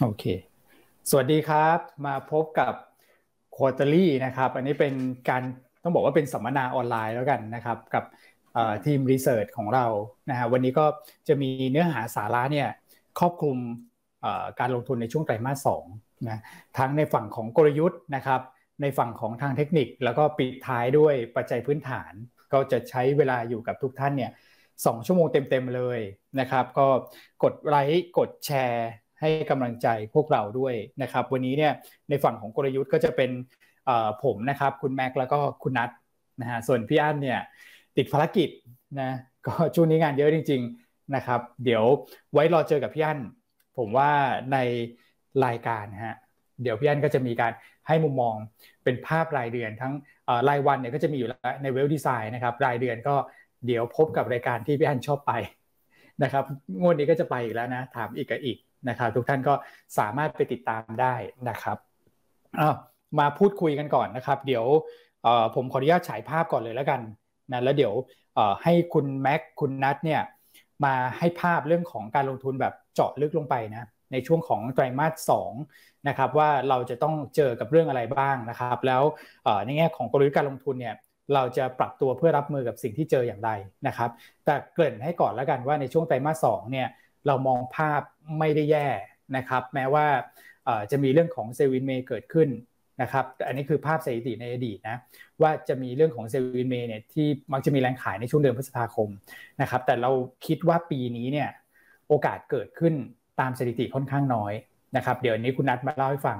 โอเค สวัสดีครับ มาพบกับ Quarterly นะครับ อันนี้เป็นการต้องบอกว่าเป็นสัมมนาออนไลน์แล้วกันนะครับ กับทีม research ของเรานะฮะวันนี้ก็จะมีเนื้อหาสาระเนี่ยครอบคลุมการลงทุนในช่วงไตรมาสสองนะทั้งในฝั่งของกลยุทธ์นะครับ ในฝั่งของทางเทคนิค แล้วก็ปิดท้ายด้วยปัจจัยพื้นฐาน ก็จะใช้เวลาอยู่กับทุกท่านเนี่ยสองชั่วโมงเต็มๆเลยนะครับ ก็กดไลค์กดแชร์ ให้กำลังใจพวกเราด้วยนะครับ วันนี้เนี่ยในฝั่งของกลยุทธ์ก็จะเป็นผมนะครับ คุณแม็กแล้วก็คุณนัทนะฮะส่วนพี่อั้นเนี่ยติดภารกิจนะก็ช่วงนี้งานเยอะจริง ๆนะครับ เดี๋ยวไว้รอเจอกับพี่อั้นผมว่าในรายการฮะเดี๋ยวพี่อั้นก็จะมีการให้มุมมองเป็นภาพรายเดือน ทั้งรายวันเนี่ยก็จะมีอยู่แล้วในเว็บดีไซน์นะครับรายเดือนก็เดี๋ยวพบกับรายการที่พี่อั้นชอบไปนะครับงวดนี้ก็จะไปอีกแล้วนะ ถามอีกกับอีก นะครับ ทุกท่านก็สามารถไปติดตามได้นะครับมาพูดคุยกันก่อนนะครับ เดี๋ยวผมขออนุญาตฉายภาพก่อนเลยแล้วกันนะแล้วเดี๋ยวให้คุณแม็กคุณนัทเนี่ยมาให้ภาพเรื่องของการลงทุนแบบเจาะลึกลงไปนะในช่วงของไตรมาสสองนะครับว่าเราจะต้องเจอกับเรื่องอะไรบ้างนะครับ แล้วในแง่ของกลยุทธ์การลงทุนเนี่ยเราจะปรับตัวเพื่อรับมือกับสิ่งที่เจออย่างไรนะครับ แต่เกริ่นให้ก่อนแล้วกันว่าในช่วงไตรมาสสองเนี่ยเรามองภาพ ไม่ได้แย่นะครับ แม้ว่าจะมีเรื่องของ Sell in May เกิดขึ้นนะครับอันนี้คือภาพสถิติในอดีตนะว่าจะมีเรื่องของ Sell in May เนี่ยที่มักจะมีแรงขายในช่วงเดือนพฤษภาคมนะครับ แต่เราคิดว่าปีนี้เนี่ยโอกาสเกิดขึ้นตามสถิติค่อนข้างน้อยนะครับเดี๋ยวนี้คุณนัทมาเล่าให้ฟัง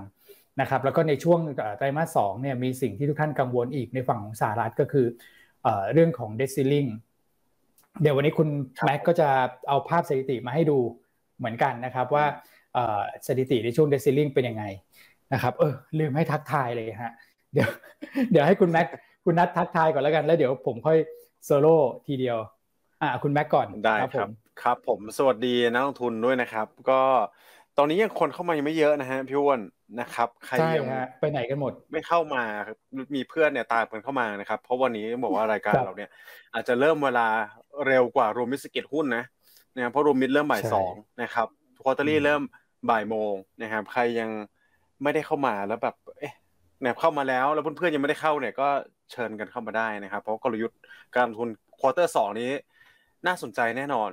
นะครับแล้วก็ในช่วงไตรมาสสองเนี่ยมีสิ่งที่ทุกท่านกังวลอีกในฝั่งของสหรัฐก็คือเรื่องของเดซิลิงเดี๋ยววันนี้คุณแม็กก็จะเอาภาพสถิติมาให้ดู เหมือนกันนะครับว่าสถิติในช่วงเดซิลิงเป็นยังไงนะครับเออลืมให้ทักทายเลยฮะเดี๋ยวเดี๋ยวให้คุณแม็กคุณนัททักทายก่อนแล้วกันแล้วเดี๋ยวผมค่อยโซโล่ทีเดียวอ่าคุณแม็กก่อนได้ครับครับ ผมสวัสดีนักลงทุนด้วยนะครับ ก็ตอนนี้ยังคนเข้ามายังไม่เยอะนะฮะพี่อ้วนนะครับใครยังไปไหนกันหมด ไม่เข้ามามีเพื่อนเนี่ยตามกันเข้ามานะครับ เพราะวันนี้บอกว่ารายการเราเนี่ย อาจจะเริ่มเวลาเร็วกว่ารวมมิสกิจหุ้นนะ นะครับเพราะรวมมิดเริ่มบ่ายสองนะครับควอเตอรี่เริ่มบ่ายโมงนะครับ ใครยังไม่ได้เข้ามาแล้วแบบ เอ๊ะเนี่ยเข้ามาแล้วแล้วเพื่อนๆยังไม่ได้เข้าเนี่ยก็เชิญกันเข้ามาได้นะครับ เพราะกลยุทธ์การลงทุน quarter สองนี้ น่าสนใจแน่นอน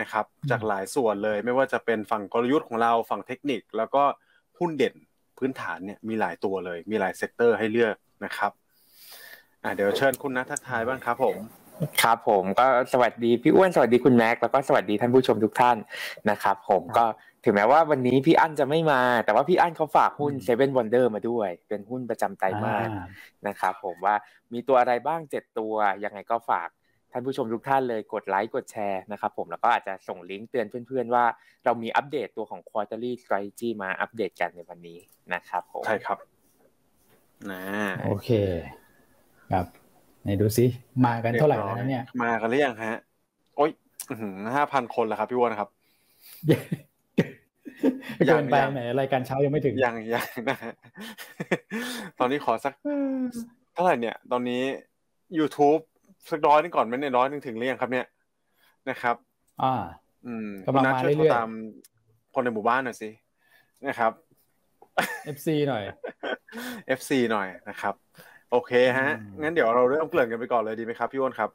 นะครับ จากหลายส่วนเลยไม่ว่าจะเป็นฝั่งกลยุทธ์ของเราฝั่งเทคนิค แล้วก็หุ้นเด่นพื้นฐานเนี่ยมีหลายตัวเลย มีหลาย sector ให้เลือกนะครับอ่าเดี๋ยวเชิญคุณนัททักทายบ้างครับผม ครับผมก็สวัสดีพี่อ้วนสวัสดีคุณแม็กแล้วก็สวัสดีท่านผู้ชมทุกท่านนะครับผมก็ถึงแม้ว่าวันนี้พี่อั้นจะไม่มา แต่ว่าพี่อั้นเขาฝากหุ้น Seven Wonder มาด้วย เป็นหุ้นประจำไตรมาสนะครับผมว่ามีตัวอะไรบ้างเจ็ดตัว ยังไงก็ฝากท่านผู้ชมทุกท่านเลยกดไลค์กดแชร์นะครับผมแล้วก็อาจจะส่งลิงก์เตือนเพื่อนๆว่าเรามีอัปเดตตัวของ quarterly strategy มาอัปเดตกันในวันนี้นะครับผมใช่ครับนะโอเคครับ ไหนดูซิมากันเท่าไหร่แล้วเนี่ย มากันหรือยังฮะ โอ้ยห้าพันคนแล้วครับพี่วอนครับเกินไปไหนรายการเช้ายังไม่ถึงยังยังนะฮะตอนนี้ขอสักเท่าไหร่เนี่ย ตอนนี้ YouTube สักร้อยนึงก่อนไหมเนี่ยร้อยนึงถึงหรือยังครับ เนี่ยนะครับ อ่า อืมกำลังมาเรื่อยๆตามคนในหมู่บ้านหน่อยสินะครับ FC หน่อย FC หน่อยนะครับ โอเคฮะ งั้นเดี๋ยวเราเริ่มเกริ่นกันไปก่อนเลยดีไหมครับพี่อ้นครับ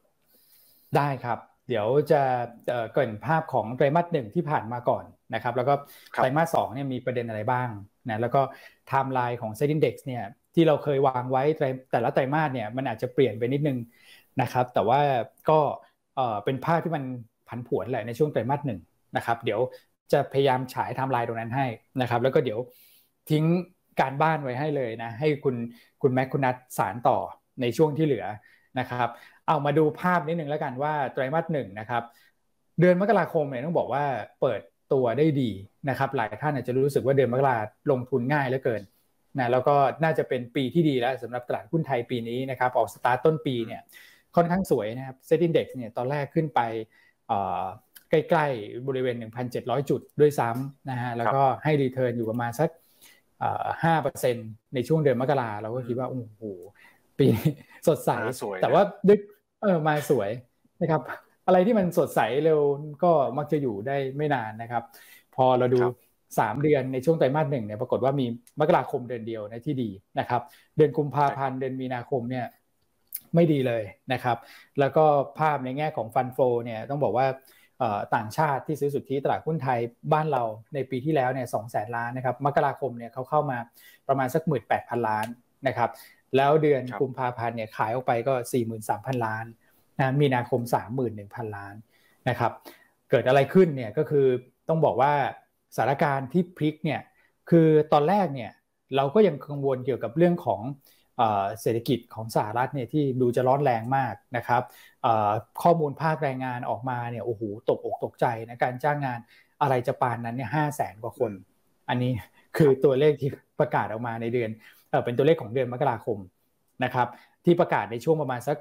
ได้ครับ เดี๋ยวจะเกริ่นภาพของไตรมาสหนึ่งที่ผ่านมาก่อนนะครับ แล้วก็ไตรมาสสองเนี่ยมีประเด็นอะไรบ้างนะแล้วก็ไทม์ไลน์ของ SET Index เนี่ยที่เราเคยวางไว้แต่ละไตรมาสเนี่ยมันอาจจะเปลี่ยนไปนิดนึงนะครับ แต่ว่าก็เป็นภาพที่มันผันผวนแหละในช่วงไตรมาสหนึ่งนะครับ เดี๋ยวจะพยายามฉายไทม์ไลน์ตรงนั้นให้นะครับ แล้วก็เดี๋ยวทิ้ง การบ้านไว้ให้เลยนะ ให้คุณคุณแม็กคุณนัทสานต่อในช่วงที่เหลือนะครับ เอามาดูภาพนิดนึงแล้วกันว่าไตรมาสหนึ่งนะครับ เดือนมกราคมเนี่ยต้องบอกว่าเปิดตัวได้ดีนะครับ หลายท่านอาจจะรู้สึกว่าเดือนมกราลงทุนง่ายเหลือเกินนะแล้วก็น่าจะเป็นปีที่ดีแล้วสำหรับตลาดหุ้นไทยปีนี้นะครับ ออกสตาร์ตต้นปีเนี่ยค่อนข้างสวยนะครับ SET Index เนี่ยตอนแรกขึ้นไปใกล้ๆบริเวณ 1,700 จุดด้วยซ้ำนะฮะแล้วก็ให้ return อยู่ประมาณสัก ห้าเปอร์เซ็นในช่วงเดือนมกราเราก็คิดว่าโอ้โหปีสดใสแต่ว่าดึกเออมาสวยนะครับ อะไรที่มันสดใสเร็วก็มักจะอยู่ได้ไม่นานนะครับ พอเราดูสามเดือนในช่วงไตรมาสหนึ่งเนี่ยปรากฏว่ามีมกราคมเดือนเดียวในที่ดีนะครับ เดือนกุมภาพันธ์เดือนมีนาคมเนี่ยไม่ดีเลยนะครับ แล้วก็ภาพในแง่ของฟันโฟเนี่ยต้องบอกว่า ต่างชาติที่ซื้อสุทธิตลาดหุ้นไทยบ้านเราในปีที่แล้วเนี่ยสองแสนล้านนะครับมกราคมเนี่ยเขาเข้ามาประมาณสักหมื่นแปดพันล้านนะครับแล้วเดือนกุมภาพันธ์เนี่ยขายออกไปก็สี่หมื่นสามพันล้านนะมีนาคมสามหมื่นหนึ่งพันล้านนะครับเกิดอะไรขึ้นเนี่ยก็คือต้องบอกว่าสถานการณ์ที่พลิกเนี่ยคือตอนแรกเนี่ยเราก็ยังกังวลเกี่ยวกับเรื่องของ เศรษฐกิจของสหรัฐเนี่ยที่ดูจะร้อนแรงมากนะครับข้อมูลภาคแรงงานออกมาเนี่ยโอ้โหตกอกตกใจนะการจ้างงานอะไรจะปานนั้นเนี่ยห้าแสนกว่าคน อันนี้คือตัวเลขที่ประกาศออกมาในเดือนเป็นตัวเลขของเดือนมกราคมนะครับที่ประกาศในช่วงประมาณสัก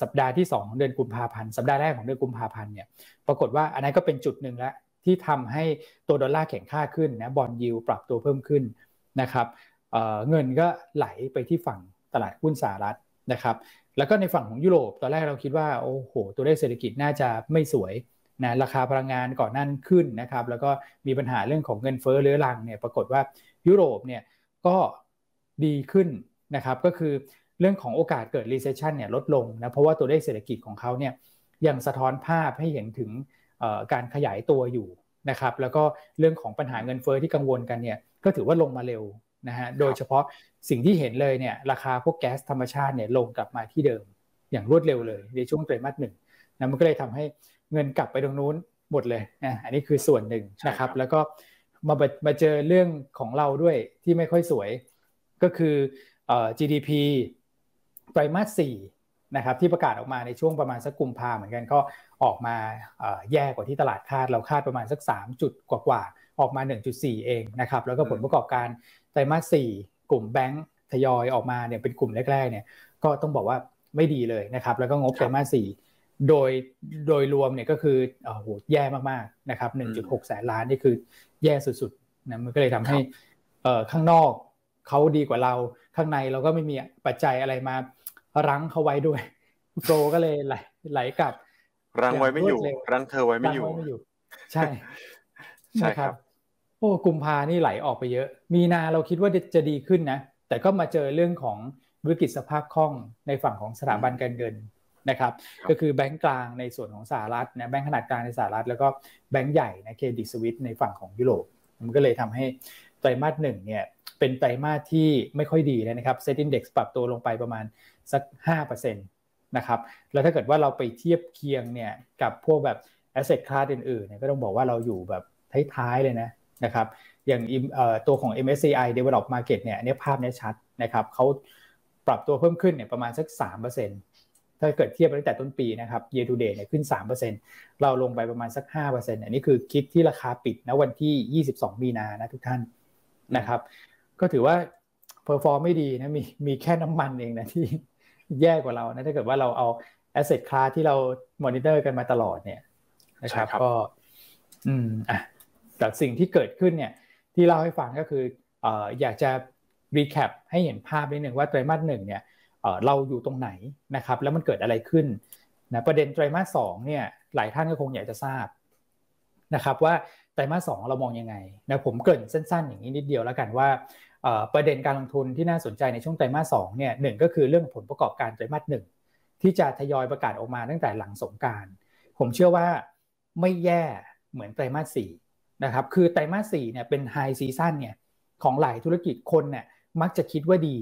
สัปดาห์ที่2ของเดือนกุมภาพันธ์สัปดาห์แรกของเดือนกุมภาพันธ์เนี่ยปรากฏว่าอันนั้นก็เป็นจุดหนึ่งแล้วที่ทำให้ตัวดอลลาร์แข็งค่าขึ้นนะบอลยิวปรับตัวเพิ่มขึ้นนะครับเงินก็ไหลไปที่ฝั่ง ตลาดหุ้นสหรัฐนะครับแล้วก็ในฝั่งของยุโรปตอนแรกเราคิดว่าโอ้โห ตัวเลขเศรษฐกิจน่าจะไม่สวยนะราคาพลังงานก่อนนั่นขึ้นนะครับแล้วก็มีปัญหาเรื่องของเงินเฟ้อเรื้อรังเนี่ยปรากฏว่ายุโรปเนี่ยก็ดีขึ้นนะครับก็คือเรื่องของโอกาสเกิด recession เนี่ยลดลงนะเพราะว่าตัวเลขเศรษฐกิจของเขาเนี่ยยังสะท้อนภาพให้เห็นถึงการขยายตัวอยู่นะครับแล้วก็เรื่องของปัญหาเงินเฟ้อที่กังวลกันเนี่ยก็ถือว่าลงมาเร็ว นะฮะโดยเฉพาะสิ่งที่เห็นเลยเนี่ยราคาพวกแก๊สธรรมชาติเนี่ยลงกลับมาที่เดิมอย่างรวดเร็วเลยในช่วงไตรมาสหนึ่งนะมันก็เลยทำให้เงินกลับไปตรงนู้นหมดเลยนะอันนี้คือส่วนหนึ่งนะครับ แล้วก็มามาเจอเรื่องของเราด้วยที่ไม่ค่อยสวย ก็คือ GDP ไตรมาสสี่นะครับที่ประกาศออกมาในช่วงประมาณสักกุมภาเหมือนกันก็ออกมาแย่กว่าที่ตลาดคาดเราคาดประมาณสัก 3 จุดกว่าๆออกมา 1.4 เองนะครับแล้วก็ผลประกอบการไตรมาสสี่กลุ่มแบงค์ทยอยออกมาเนี่ยเป็นกลุ่มแรกๆเนี่ยก็ต้องบอกว่าไม่ดีเลยนะครับ แล้วก็งบไตรมาสสี่โดยโดยรวมเนี่ยก็คือโอ้โหแย่มากๆนะครับ1.6แสนล้านนี่คือแย่สุดๆนะมันก็เลยทำให้ข้างนอกเขาดีกว่าเราข้างในเราก็ไม่มีปัจจัยอะไรมารั้งเขาไว้ด้วยโปรก็เลยไหลไหลกลับรั้งไว้ไม่อยู่รั้งเธอไว้ไม่อยู่ ใช่ใช่ครับ โอ้กุมภานี่ไหลออกไปเยอะ มีนาเราคิดว่าจะดีขึ้นนะ แต่ก็มาเจอเรื่องของวิกฤตสภาพคล่องในฝั่งของสถาบันการเงินนะครับ ก็คือแบงก์กลางในส่วนของสหรัฐนะแบงก์ขนาดกลางในสหรัฐ แล้วก็แบงก์ใหญ่นะ Credit Suisse ในฝั่งของยุโรป มันก็เลยทำให้ไตรมาสหนึ่งเนี่ยเป็นไตรมาสที่ไม่ค่อยดีเลยนะครับเซ็ตอินดี x ปรับตัวลงไปประมาณสัก5%นะครับแล้วถ้าเกิดว่าเราไปเทียบเคียงเนี่ยกับพวกแบบ asset class อื่นๆเนี่ยก็ต้องบอกว่าเราอยู่แบบท้ายๆเลยนะ นะครับอย่างตัวของ MSCI Develop Market เนี่ยนี่ภาพนี้ชัดนะครับเขาปรับตัวเพิ่มขึ้นเนี่ยประมาณสัก 3%ถ้าเกิดเทียบตั้งแต่ต้นปีนะครับ year to date เนี่ยขึ้น 3%เราลงไปประมาณสัก 5%อันนี้คือคิดที่ราคาปิดนะวันที่ 22 มีนานะทุกท่านนะครับ ก็ถือว่า perform ไม่ดีนะมีมีแค่น้ำมันเองนะที่แย่กว่าเรานะถ้าเกิดว่าเราเอา asset class ที่เรามอนิเตอร์กันมาตลอดเนี่ยนะครับก็ อืมอะ แต่สิ่งที่เกิดขึ้นเนี่ยที่เล่าให้ฟังก็คือออยากจะ recap ให้เห็นภาพนิดหนึ่งว่าไตรมาสหนึ่งเนี่ยเเราอยู่ตรงไหนนะครับแล้วมันเกิดอะไรขึ้นนะประเด็นไตรมาสสองเนี่ยหลายท่านก็คงอยากจะทราบนะครับว่าไตรมาสสองเรามองยังไงนะผมเกริ่นสั้นๆ อย่างนี้นิดเดียวแล้วกันว่าประเด็นการลงทุนที่น่าสนใจในช่วงไตรมาสสองเนี่ยหนึ่งก็คือเรื่องผลประกอบการไตรมาสหนึ่งที่จะทยอยประกาศออกมาตั้งแต่หลังสงกรานต์ ผมเชื่อว่าไม่แย่เหมือนไตรมาสสี่ นะครับคือไตรมาสสี่เนี่ยเป็น high season เนี่ยของหลายธุรกิจคนเนี่ยมักจะคิดว่าดี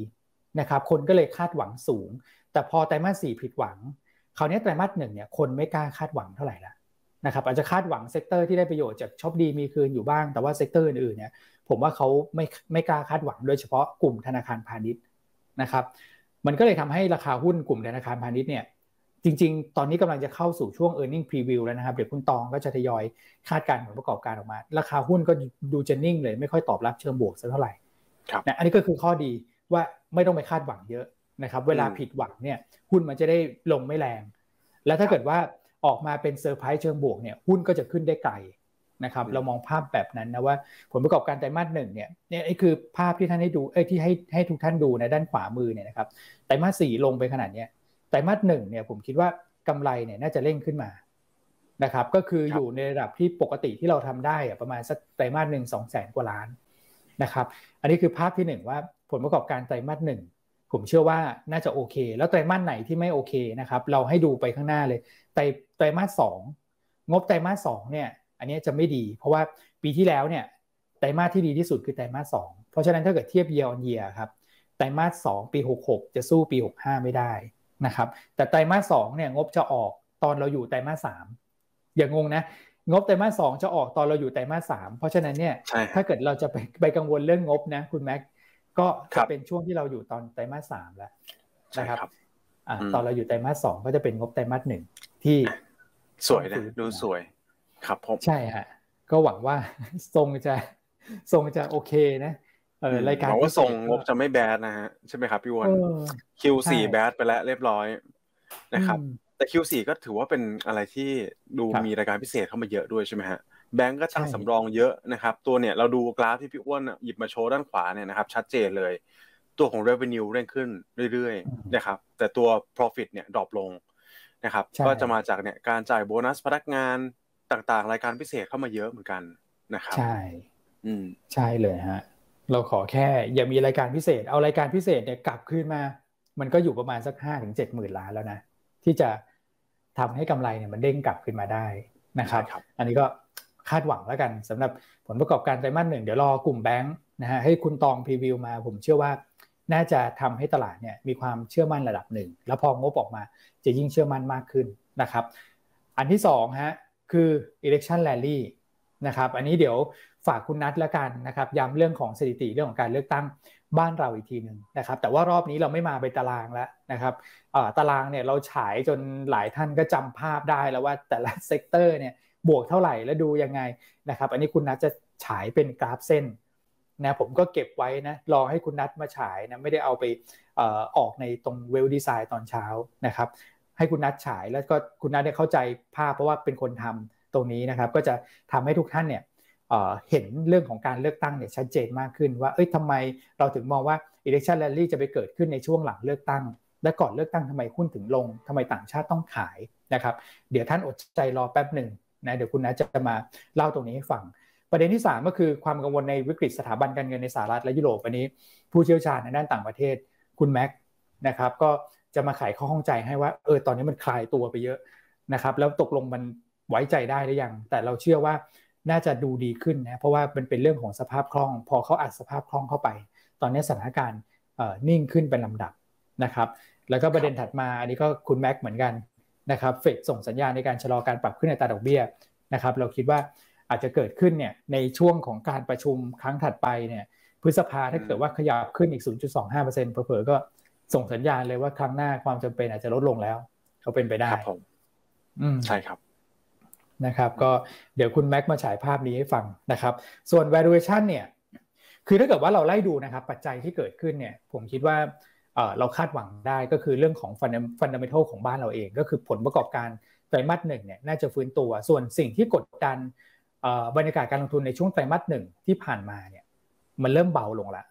นะครับคนก็เลยคาดหวังสูง แต่พอไตรมาสสี่ผิดหวังคราวนี้ไตรมาสหนึ่งเนี่ยคนไม่กล้าคาดหวังเท่าไหร่ละนะครับอาจจะคาดหวัง sector ที่ได้ประโยชน์จากช็อปดีมีคืนอยู่บ้าง แต่ว่า sector อื่นๆเนี่ยผมว่าเขาไม่ไม่กล้าคาดหวังโดยเฉพาะกลุ่มธนาคารพาณิชย์นะครับมันก็เลยทำให้ราคาหุ้นกลุ่มธนาคารพาณิชย์เนี่ย จริง ๆ ตอนนี้กำลังจะเข้าสู่ช่วง e a r n i n g preview แล้วนะครับ เดี๋ยวคุณตองก็จะทยอยคาดการณ์ผลประกอบการออกมา ราคาหุ้นก็ดูจะนิ่งเลย ไม่ค่อยตอบรับเชิงบวกสักเท่าไหร่นะอันนี้ก็คือข้อดีว่าไม่ต้องไปคาดหวังเยอะนะครับ เวลาผิดหวังเนี่ยหุ้นมันจะได้ลงไม่แรง แล้วถ้าเกิดว่าออกมาเป็นเซอร์ไพรส์เชิงบวกเนี่ยหุ้นก็จะขึ้นได้ไกลนะครับเรามองภาพแบบนั้นนะว่าผลประกอบการไตรมาสหนึ่งเนี่ยเนี่ยไอ้คือภาพที่ท่านให้ดูเอ้ที่ให้ให้ทุกท่านดูในด้านขวามือเนี่ยนะครับไตรมาสสี่ลงไปขนาดเนี้ยไตรมาสหนึ่งเนี่ยผมคิดว่ากำไรเนี่ยน่าจะเร่งขึ้นมานะครับก็คืออยู่ในระดับที่ปกติที่เราทำได้ประมาณสักไตรมาสหนึ่งสองแสนกว่าล้านนะครับอันนี้คือภาพที่หนึ่งว่าผลประกอบการไตรมาสหนึ่งผมเชื่อว่าน่าจะโอเค แล้วไตรมาสไหนที่ไม่โอเคนะครับเราให้ดูไปข้างหน้าเลยไตรไตรมาสสองงบไตรมาสสองเนี่ยอันนี้จะไม่ดี เพราะว่าปีที่แล้วเนี่ยไตรมาสที่ดีที่สุดคือไตรมาสสองเพราะฉะนั้นถ้าเกิดเทียบ year on year ครับไตรมาสสองปีหกหกจะสู้ปีหกห้าไม่ได้ นะครับแต่ไตรมาสสองเนี่ยงบจะออกตอนเราอยู่ไตรมาสสามอย่างงงนะงบไตรมาสสองจะออกตอนเราอยู่ไตรมาสสามเพราะฉะนั้นเนี่ยถ้าเกิดเราจะไปไปกังวลเรื่องงบนะคุณแม็กก็จะเป็นช่วงที่เราอยู่ตอนไตรมาสสามแล้วนะครับอ่าตอนเราอยู่ไตรมาสสองก็จะเป็นงบไตรมาสหนึ่งที่สวยนะดูสวยครับผมใช่ฮะก็หวังว่าทรงจะทรงจะโอเคนะ เออรายการบอกว่าทรงงบจะไม่แบดนะฮะใช่ไหมครับพี่วอนคิวสี่แบดไปแล้วเรียบร้อยนะครับ แต่ Q4 ก็ถือว่าเป็นอะไรที่ดูมีรายการพิเศษเข้ามาเยอะด้วยใช่ไหมฮะแบงก์ก็ตั้งสำรองเยอะนะครับ ตัวเนี่ยเราดูกราฟที่พี่อ้วนหยิบมาโชว์ด้านขวาเนี่ยนะครับ ชัดเจนเลย ตัวของ revenue เร่งขึ้นเรื่อยๆนะครับ แต่ตัว profit เนี่ยดรอปลงนะครับ ก็จะมาจากเนี่ยการจ่ายโบนัสพนักงานต่างๆ รายการพิเศษเข้ามาเยอะเหมือนกันนะครับ ใช่ อืมใช่เลยฮะ เราขอแค่อย่ามีรายการพิเศษ เอารายการพิเศษเนี่ยกลับขึ้นมา มันก็อยู่ประมาณสักห้าถึงเจ็ดหมื่นล้านแล้วนะ ที่จะทำให้กำไรเนี่ยมันเด้งกลับขึ้นมาได้นะครับอันนี้ก็คาดหวังแล้วกันสำหรับผลประกอบการไตรมาสหนึ่งเดี๋ยวรอกลุ่มแบงค์นะฮะให้คุณตอง preview มา ผมเชื่อว่าน่าจะทำให้ตลาดเนี่ยมีความเชื่อมั่นระดับหนึ่ง แล้วพองบออกมาจะยิ่งเชื่อมั่นมากขึ้นนะครับ อันที่สองฮะคือ election rally นะครับ อันนี้เดี๋ยว ฝากคุณนัทแล้วกันนะครับย้ำเรื่องของสถิติเรื่องของการเลือกตั้งบ้านเราอีกทีหนึ่งนะครับ แต่ว่ารอบนี้เราไม่มาไปตารางแล้วนะครับตารางเนี่ยเราฉายจนหลายท่านก็จำภาพได้แล้วว่าแต่ละ sector เนี่ยบวกเท่าไหร่แล้วดูยังไงนะครับ อันนี้คุณนัทจะฉายเป็นกราฟเส้นนะผมก็เก็บไว้นะรอให้คุณนัทมาฉายนะไม่ได้เอาไปออกในตรงเวลดีไซน์ตอนเช้านะครับ ให้คุณนัทฉายแล้วก็คุณนัทได้เข้าใจภาพเพราะว่าเป็นคนทำตรงนี้นะครับ ก็จะทำให้ทุกท่านเนี่ย เห็นเรื่องของการเลือกตั้งเนี่ยชัดเจนมากขึ้นว่า เอ้ยทำไมเราถึงมองว่า election rally จะไปเกิดขึ้นในช่วงหลังเลือกตั้ง และก่อนเลือกตั้งทำไมหุ้นถึงลงทำไมต่างชาติต้องขายนะครับ เดี๋ยวท่านอดใจรอแป๊บหนึ่งนะเดี๋ยวคุณนะจะมาเล่าตรงนี้ให้ฟัง ประเด็นที่ 3 ก็คือความกังวลในวิกฤตสถาบันการเงินในสหรัฐและยุโรปอันนี้ ผู้เชี่ยวชาญในด้านต่างประเทศคุณแม็กนะครับก็จะมาไขข้อข้องใจให้ว่าเออตอนนี้มันคลายตัวไปเยอะนะครับแล้วตกลงมันไว้ใจได้หรือยังแต่เราเชื่อว่า น่าจะดูดีขึ้นนะเพราะว่ามันเป็นเรื่องของสภาพคล่อง พอเขาอัดสภาพคล่องเข้าไป ตอนนี้สถานการณ์นิ่งขึ้นเป็นลำดับนะครับ แล้วก็ประเด็นถัดมาอันนี้ก็คุณแม็กเหมือนกันนะครับเฟดส่งสัญญาณในการชะลอการปรับขึ้นในตาดอกเบี้ยนะครับเราคิดว่าอาจจะเกิดขึ้นเนี่ยในช่วงของการประชุมครั้งถัดไปเนี่ยพฤษภาถ้าเกิดว่าขยับขึ้นอีก 0.25%เผลอๆก็ส่งสัญญาณเลยว่าครั้งหน้าความจำเป็นอาจจะลดลงแล้ว เขาเป็นไปได้ครับผมใช่ครับ นะครับก็เดี๋ยวคุณแม็กมาฉายภาพนี้ให้ฟังนะครับส่วน valuation เนี่ยคือถ้าเกิดว่าเราไล่ดูนะครับปัจจัยที่เกิดขึ้นเนี่ยผมคิดว่าเราคาดหวังได้ก็คือเรื่องของฟันดัมเบทัลของบ้านเราเอง ก็คือผลประกอบการไตรมาสหนึ่งเนี่ยน่าจะฟื้นตัว ส่วนสิ่งที่กดดันบรรยากาศการลงทุนในช่วงไตรมาสหนึ่งที่ผ่านมาเนี่ยมันเริ่มเบาลงแล้ว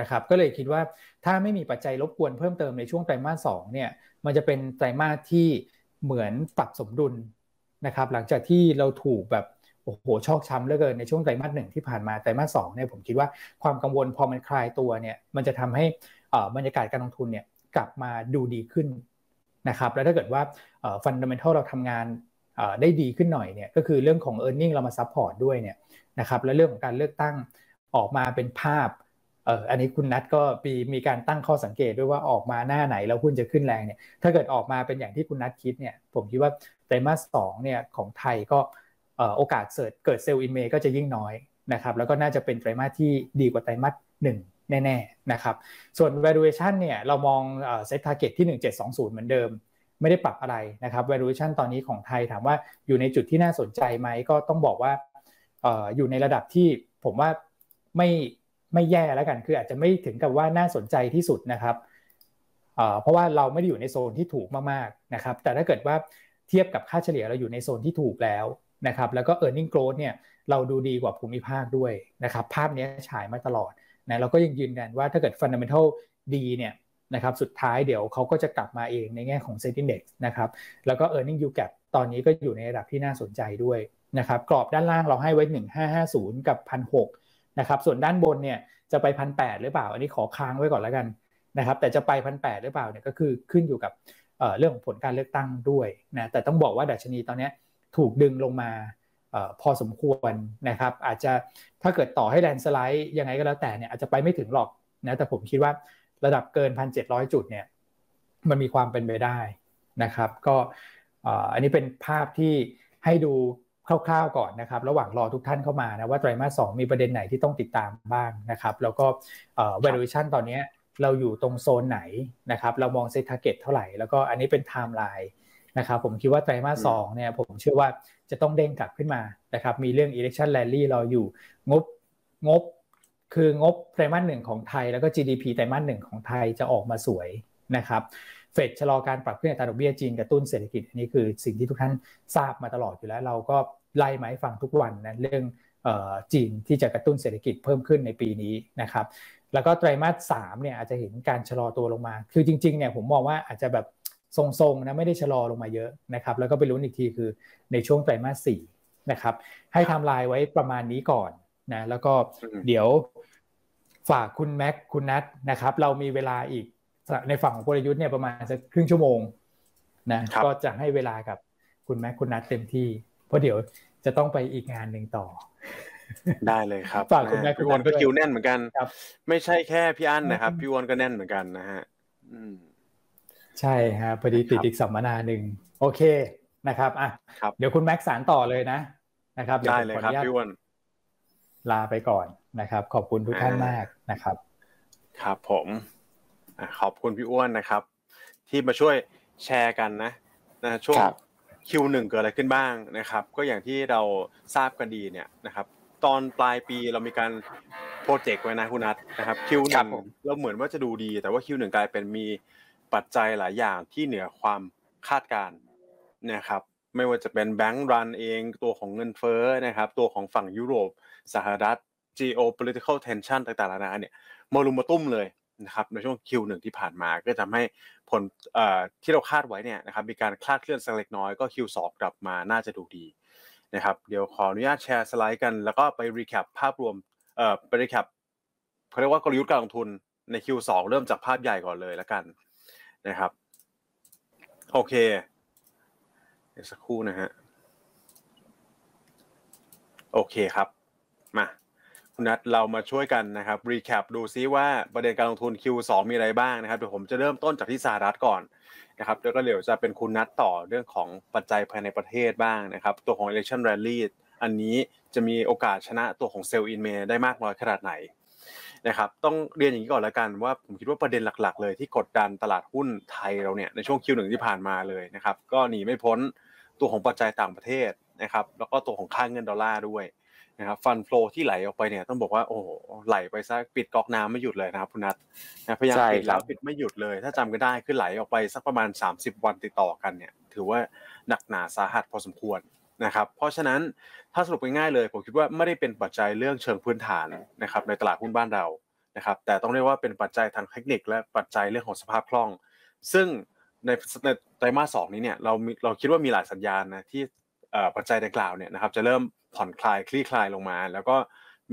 นะครับก็เลยคิดว่าถ้าไม่มีปัจจัยรบกวนเพิ่มเติมในช่วงไตรมาสสองเนี่ยมันจะเป็นไตรมาสที่เหมือนปรับสมดุล นะครับหลังจากที่เราถูกแบบโอ้โหชอกช้ำเหลือเกินในช่วงไตรมาสหนึ่งที่ผ่านมาไตรมาสสองเนี่ยผมคิดว่าความกังวลพอมันคลายตัวเนี่ยมันจะทำให้บรรยากาศการลงทุนเนี่ยกลับมาดูดีขึ้นนะครับแล้วถ้าเกิดว่า fundamental เราทำงานได้ดีขึ้นหน่อยเนี่ยก็คือเรื่องของ e a r n i n g เรามาซัพพอร์ตด้วยเนี่ยนะครับและเรื่องของการเลือกตั้งออกมาเป็นภาพเอออันนี้คุณนัทก็มีมีการตั้งข้อสังเกตด้วยว่าออกมาหน้าไหนแล้วหุ้นจะขึ้นแรงเนี่ยถ้าเกิดออกมาเป็นอย่างที่คุณนัทคิดเนี่ยผมคิดว่า ไตรมาสสองเนี่ยของไทยก็โอกาสเกิดเซลล์อินเมย์ก็จะยิ่งน้อยนะครับแล้วก็น่าจะเป็นไตรมาสที่ดีกว่าไตรมาสหนึ่งแน่ๆนะครับส่วน valuation เนี่ยเรามองเซ็ต target ที่ 1720 เหมือนเดิม ไม่ได้ปรับอะไรนะครับ valuation ตอนนี้ของไทยถามว่าอยู่ในจุดที่น่าสนใจไหมก็ต้องบอกว่าอยู่ในระดับที่ผมว่าไม่ไม่แย่แล้วกัน คืออาจจะไม่ถึงกับว่าน่าสนใจที่สุดนะครับเพราะว่าเราไม่ได้อยู่ในโซนที่ถูกมากๆนะครับแต่ถ้าเกิดว่า เทียบกับค่าเฉลี่ยเราอยู่ในโซนที่ถูกแล้วนะครับแล้วก็ e a r n i n g growth เนี่ยเราดูดีกว่าภูมิภาคด้วยนะครับภาพนี้ฉายมาตลอดนะเราก็ยังยืนยันว่าถ้าเกิด fundamental ดีเนี่ยนะครับสุดท้ายเดี๋ยวเขาก็จะกลับมาเองในแง่ของ set index นะครับแล้วก็ earning yield gap ตอนนี้ก็อยู่ในระดับที่น่าสนใจด้วยนะครับกรอบด้านล่างเราให้ไว้ 1550 กับ 1,600นะครับส่วนด้านบนเนี่ยจะไป 1,800 หรือเปล่า อันนี้ขอค้างไว้ก่อนแล้วกันนะครับแต่จะไป 1,800 หรือเปล่าเนี่ยก็คือขึ้นอยู่กับ เรื่องของผลการเลือกตั้งด้วยนะแต่ต้องบอกว่าดัชนีตอนนี้ถูกดึงลงมาพอสมควรนะครับ อาจจะถ้าเกิดต่อให้แลนสไลด์ยังไงก็แล้วแต่เนี่ยอาจจะไปไม่ถึงหรอกนะแต่ผมคิดว่าระดับเกิน 1,700 จุดเนี่ยมันมีความเป็นไปได้นะครับ ก็อันนี้เป็นภาพที่ให้ดูคร่าวๆก่อนนะครับ ระหว่างรอทุกท่านเข้ามานะว่าไตรมาสสมีประเด็นไหนที่ต้องติดตามบ้างนะครับ แล้วก็ valuation ตอนนี้ เราอยู่ตรงโซนไหนนะครับ เรามอง SET target เท่าไหร่ แล้วก็อันนี้เป็นไทม์ไลน์นะครับ ผมคิดว่าไตรมาสสองเนี่ย ผมเชื่อว่าจะต้องเด้งกลับขึ้นมานะครับ มีเรื่อง election rally รออยู่ งบ งบ คืองบไตรมาสหนึ่งของไทย แล้วก็ GDP ไตรมาสหนึ่งของไทยจะออกมาสวยนะครับ เฟดชะลอการปรับขึ้นอัตราดอกเบี้ยจีนกระตุ้นเศรษฐกิจ อันนี้คือสิ่งที่ทุกท่านทราบมาตลอดอยู่แล้ว เราก็ไล่มาให้ฟังทุกวันนะเรื่องจีนที่จะกระตุ้นเศรษฐกิจเพิ่มขึ้นในปีนี้นะครับ แล้วก็ไตรมาสสามเนี่ยอาจจะเห็นการชะลอตัวลงมา คือจริงๆเนี่ยผมมองว่าอาจจะแบบทรงๆนะไม่ได้ชะลอลงมาเยอะนะครับแล้วก็ไปลุ้นอีกทีคือในช่วงไตรมาสสี่นะครับให้ทำลายไว้ประมาณนี้ก่อนนะแล้วก็เดี๋ยวฝากคุณแม็กคุณนัทนะครับ เรามีเวลาอีกในฝั่งของกลยุทธ์เนี่ยประมาณสักครึ่งชั่วโมงนะก็จะให้เวลากับคุณแม็กคุณนัทเต็มที่ เพราะเดี๋ยวจะต้องไปอีกงานหนึ่งต่อ ได้เลยครับฝากคุณแม็กพี่วอนก็คิวแน่นเหมือนกันไม่ใช่แค่พี่อั้นนะครับ พี่วอนก็แน่นเหมือนกันนะฮะใช่ฮะพอดีติดอีกสัมมนาหนึ่งโอเคนะครับอะเดี๋ยวคุณแม็กสารต่อเลยนะ นะครับได้เลยครับพี่วอนลาไปก่อนนะครับ ขอบคุณทุกท่านมากนะครับ ครับผมขอบคุณพี่อ้วนนะครับ ที่มาช่วยแชร์กันนะนะช่วงคิวหนึ่งเกิดอะไรขึ้นบ้างนะครับ ก็อย่างที่เราทราบกันดีเนี่ยนะครับ ตอนปลายปีเรามีการโปรเจกต์ไว้นะคุณนัทนะครับคิวหนึ่งเราเหมือนว่าจะดูดี แต่ว่าคิวหนึ่งกลายเป็นมีปัจจัยหลายอย่างที่เหนือความคาดการนะครับไม่ว่าจะเป็นแบงก์รันเองตัวของเงินเฟ้อนะครับ ตัวของฝั่งยุโรปสหรัฐ geopolitical tension ต่างๆนานาเนี่ยมารุมมาตุ้มเลยนะครับในช่วง Q1 ที่ผ่านมาก็ทำให้ผลที่เราคาดไว้เนี่ยนะครับมีการคลาดเคลื่อนสักเล็กน้อยก็ Q2 กลับมาน่าจะดูดี นะครับเดี๋ยวขออนุญาตแชร์สไลด์กัน แล้วก็ไป recap ภาพรวมเอ่อไป recap เขาเรียกว่ากลยุทธ์การลงทุนใน Q2 เริ่มจากภาพใหญ่ก่อนเลยแล้วกันนะครับโอเคเดี๋ยวสักครู่นะฮะโอเคครับมาคุณนัทเรามาช่วยกันนะครับรีแคปดูซิว่าประเด็นการลงทุน Q2 มีอะไรบ้างนะครับเดี๋ยวผมจะเริ่มต้นจากที่สหรัฐก่อน นะครับแล้วก็เดี๋ยวจะเป็นคุณนัทต่อเรื่องของปัจจัยภายในประเทศบ้างนะครับตัวของ election rally อันนี้จะมีโอกาสชนะตัวของ sell in May ได้มากน้อยขนาดไหนนะครับต้องเรียนอย่างนี้ก่อนล้วกันว่าผมคิดว่าประเด็นหลัก ๆ เลยที่กดดันตลาดหุ้นไทยเราเนี่ยในช่วง Q1 ที่ผ่านมาเลยนะครับก็หนีไม่พ้นตัวของปัจจัยต่างประเทศนะครับแล้วก็ตัวของค่าเงินดอลลาร์ด้วย นะครับฟันฟลูที่ไหลออกไปเนี่ยต้องบอกว่าโอ้ไหลไปซะปิดก๊อกน้ำไม่หยุดเลยนะครับคุณนัทนะพยายามปิดแล้วปิดไม่หยุดเลย ถ้าจำก็ได้คือไหลออกไปสักประมาณ 30 วันติดต่อกันเนี่ย ถือว่าหนักหนาสาหัสพอสมควรนะครับเพราะฉะนั้นถ้าสรุปง่ายๆเลย ผมคิดว่าไม่ได้เป็นปัจจัยเรื่องเชิงพื้นฐานนะครับในตลาดหุ้นบ้านเรานะครับแต่ต้องเรียกว่าเป็นปัจจัยทางเทคนิค และปัจจัยเรื่องของสภาพคล่อง ซึ่งในในไตรมาสสองนี้เนี่ยเราเราคิดว่ามีหลายสัญญาณนะที่ปัจจัยดังกล่าวเนี่ยนะครับจะเริ่ม ผ่อนคลายคลี่คลายลงมา แล้วก็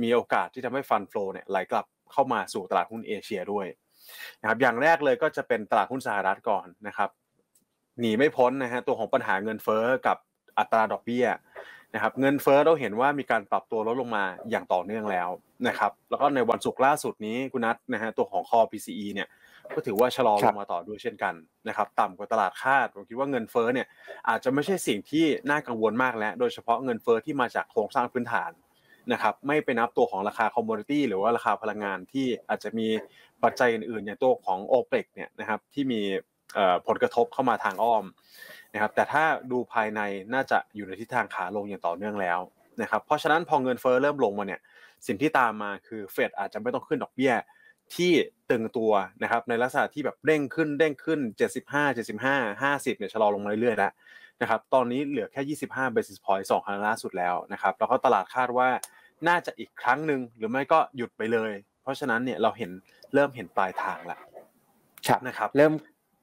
มีโอกาสที่ทำให้ฟันฟลูเนี่ยไหลกลับเข้ามาสู่ตลาดหุ้นเอเชียด้วยนะครับอย่างแรกเลยก็จะเป็นตลาดหุ้นสหรัฐก่อนนะครับหนีไม่พ้นนะฮะตัวของปัญหาเงินเฟ้อกับอัตราดอกเบี้ยนะครับเงินเฟ้อเราเห็นว่ามีการปรับตัวลดลงมาอย่างต่อเนื่องแล้วนะครับแล้วก็ในวันศุกร์ล่าสุดนี้คุณนัทนะฮะตัวของคอ PCE เนี่ย ก็ถือว่าชะลอลงมาต่อด้วยเช่นกันนะครับ ต่ำกว่าตลาดคาดผมคิดว่าเงินเฟ้อเนี่ยอาจจะไม่ใช่สิ่งที่น่ากังวลมากแล้ว โดยเฉพาะเงินเฟ้อที่มาจากโครงสร้างพื้นฐานนะครับไม่ไปนับตัวของราคาคอมมูนิตี้หรือว่าราคาพลังงานที่อาจจะมีปัจจัยอื่นๆอย่างตัวของโอเปกเนี่ยนะครับที่มีผลกระทบเข้ามาทางอ้อมนะครับแต่ถ้าดูภายในน่าจะอยู่ในทิศทางขาลงอย่างต่อเนื่องแล้วนะครับเพราะฉะนั้นพอเงินเฟ้อเริ่มลงมาเนี่ยสิ่งที่ตามมาคือเฟดอาจจะไม่ต้องขึ้นดอกเบี้ย ที่ตึงตัวนะครับในลักษณะที่แบบเร่งขึ้นเร่งขึ้น 75 75 50เนี่ยชะลอลงมาเรื่อยๆแล้วนะครับตอนนี้เหลือแค่ 25 basis point 2ครั้งล่าสุดแล้วนะครับแล้วก็ตลาดคาดว่าน่าจะอีกครั้งหนึ่งหรือไม่ก็หยุดไปเลย เพราะฉะนั้นเนี่ยเราเห็นเริ่มเห็นปลายทางแล้วนะครับ เริ่ม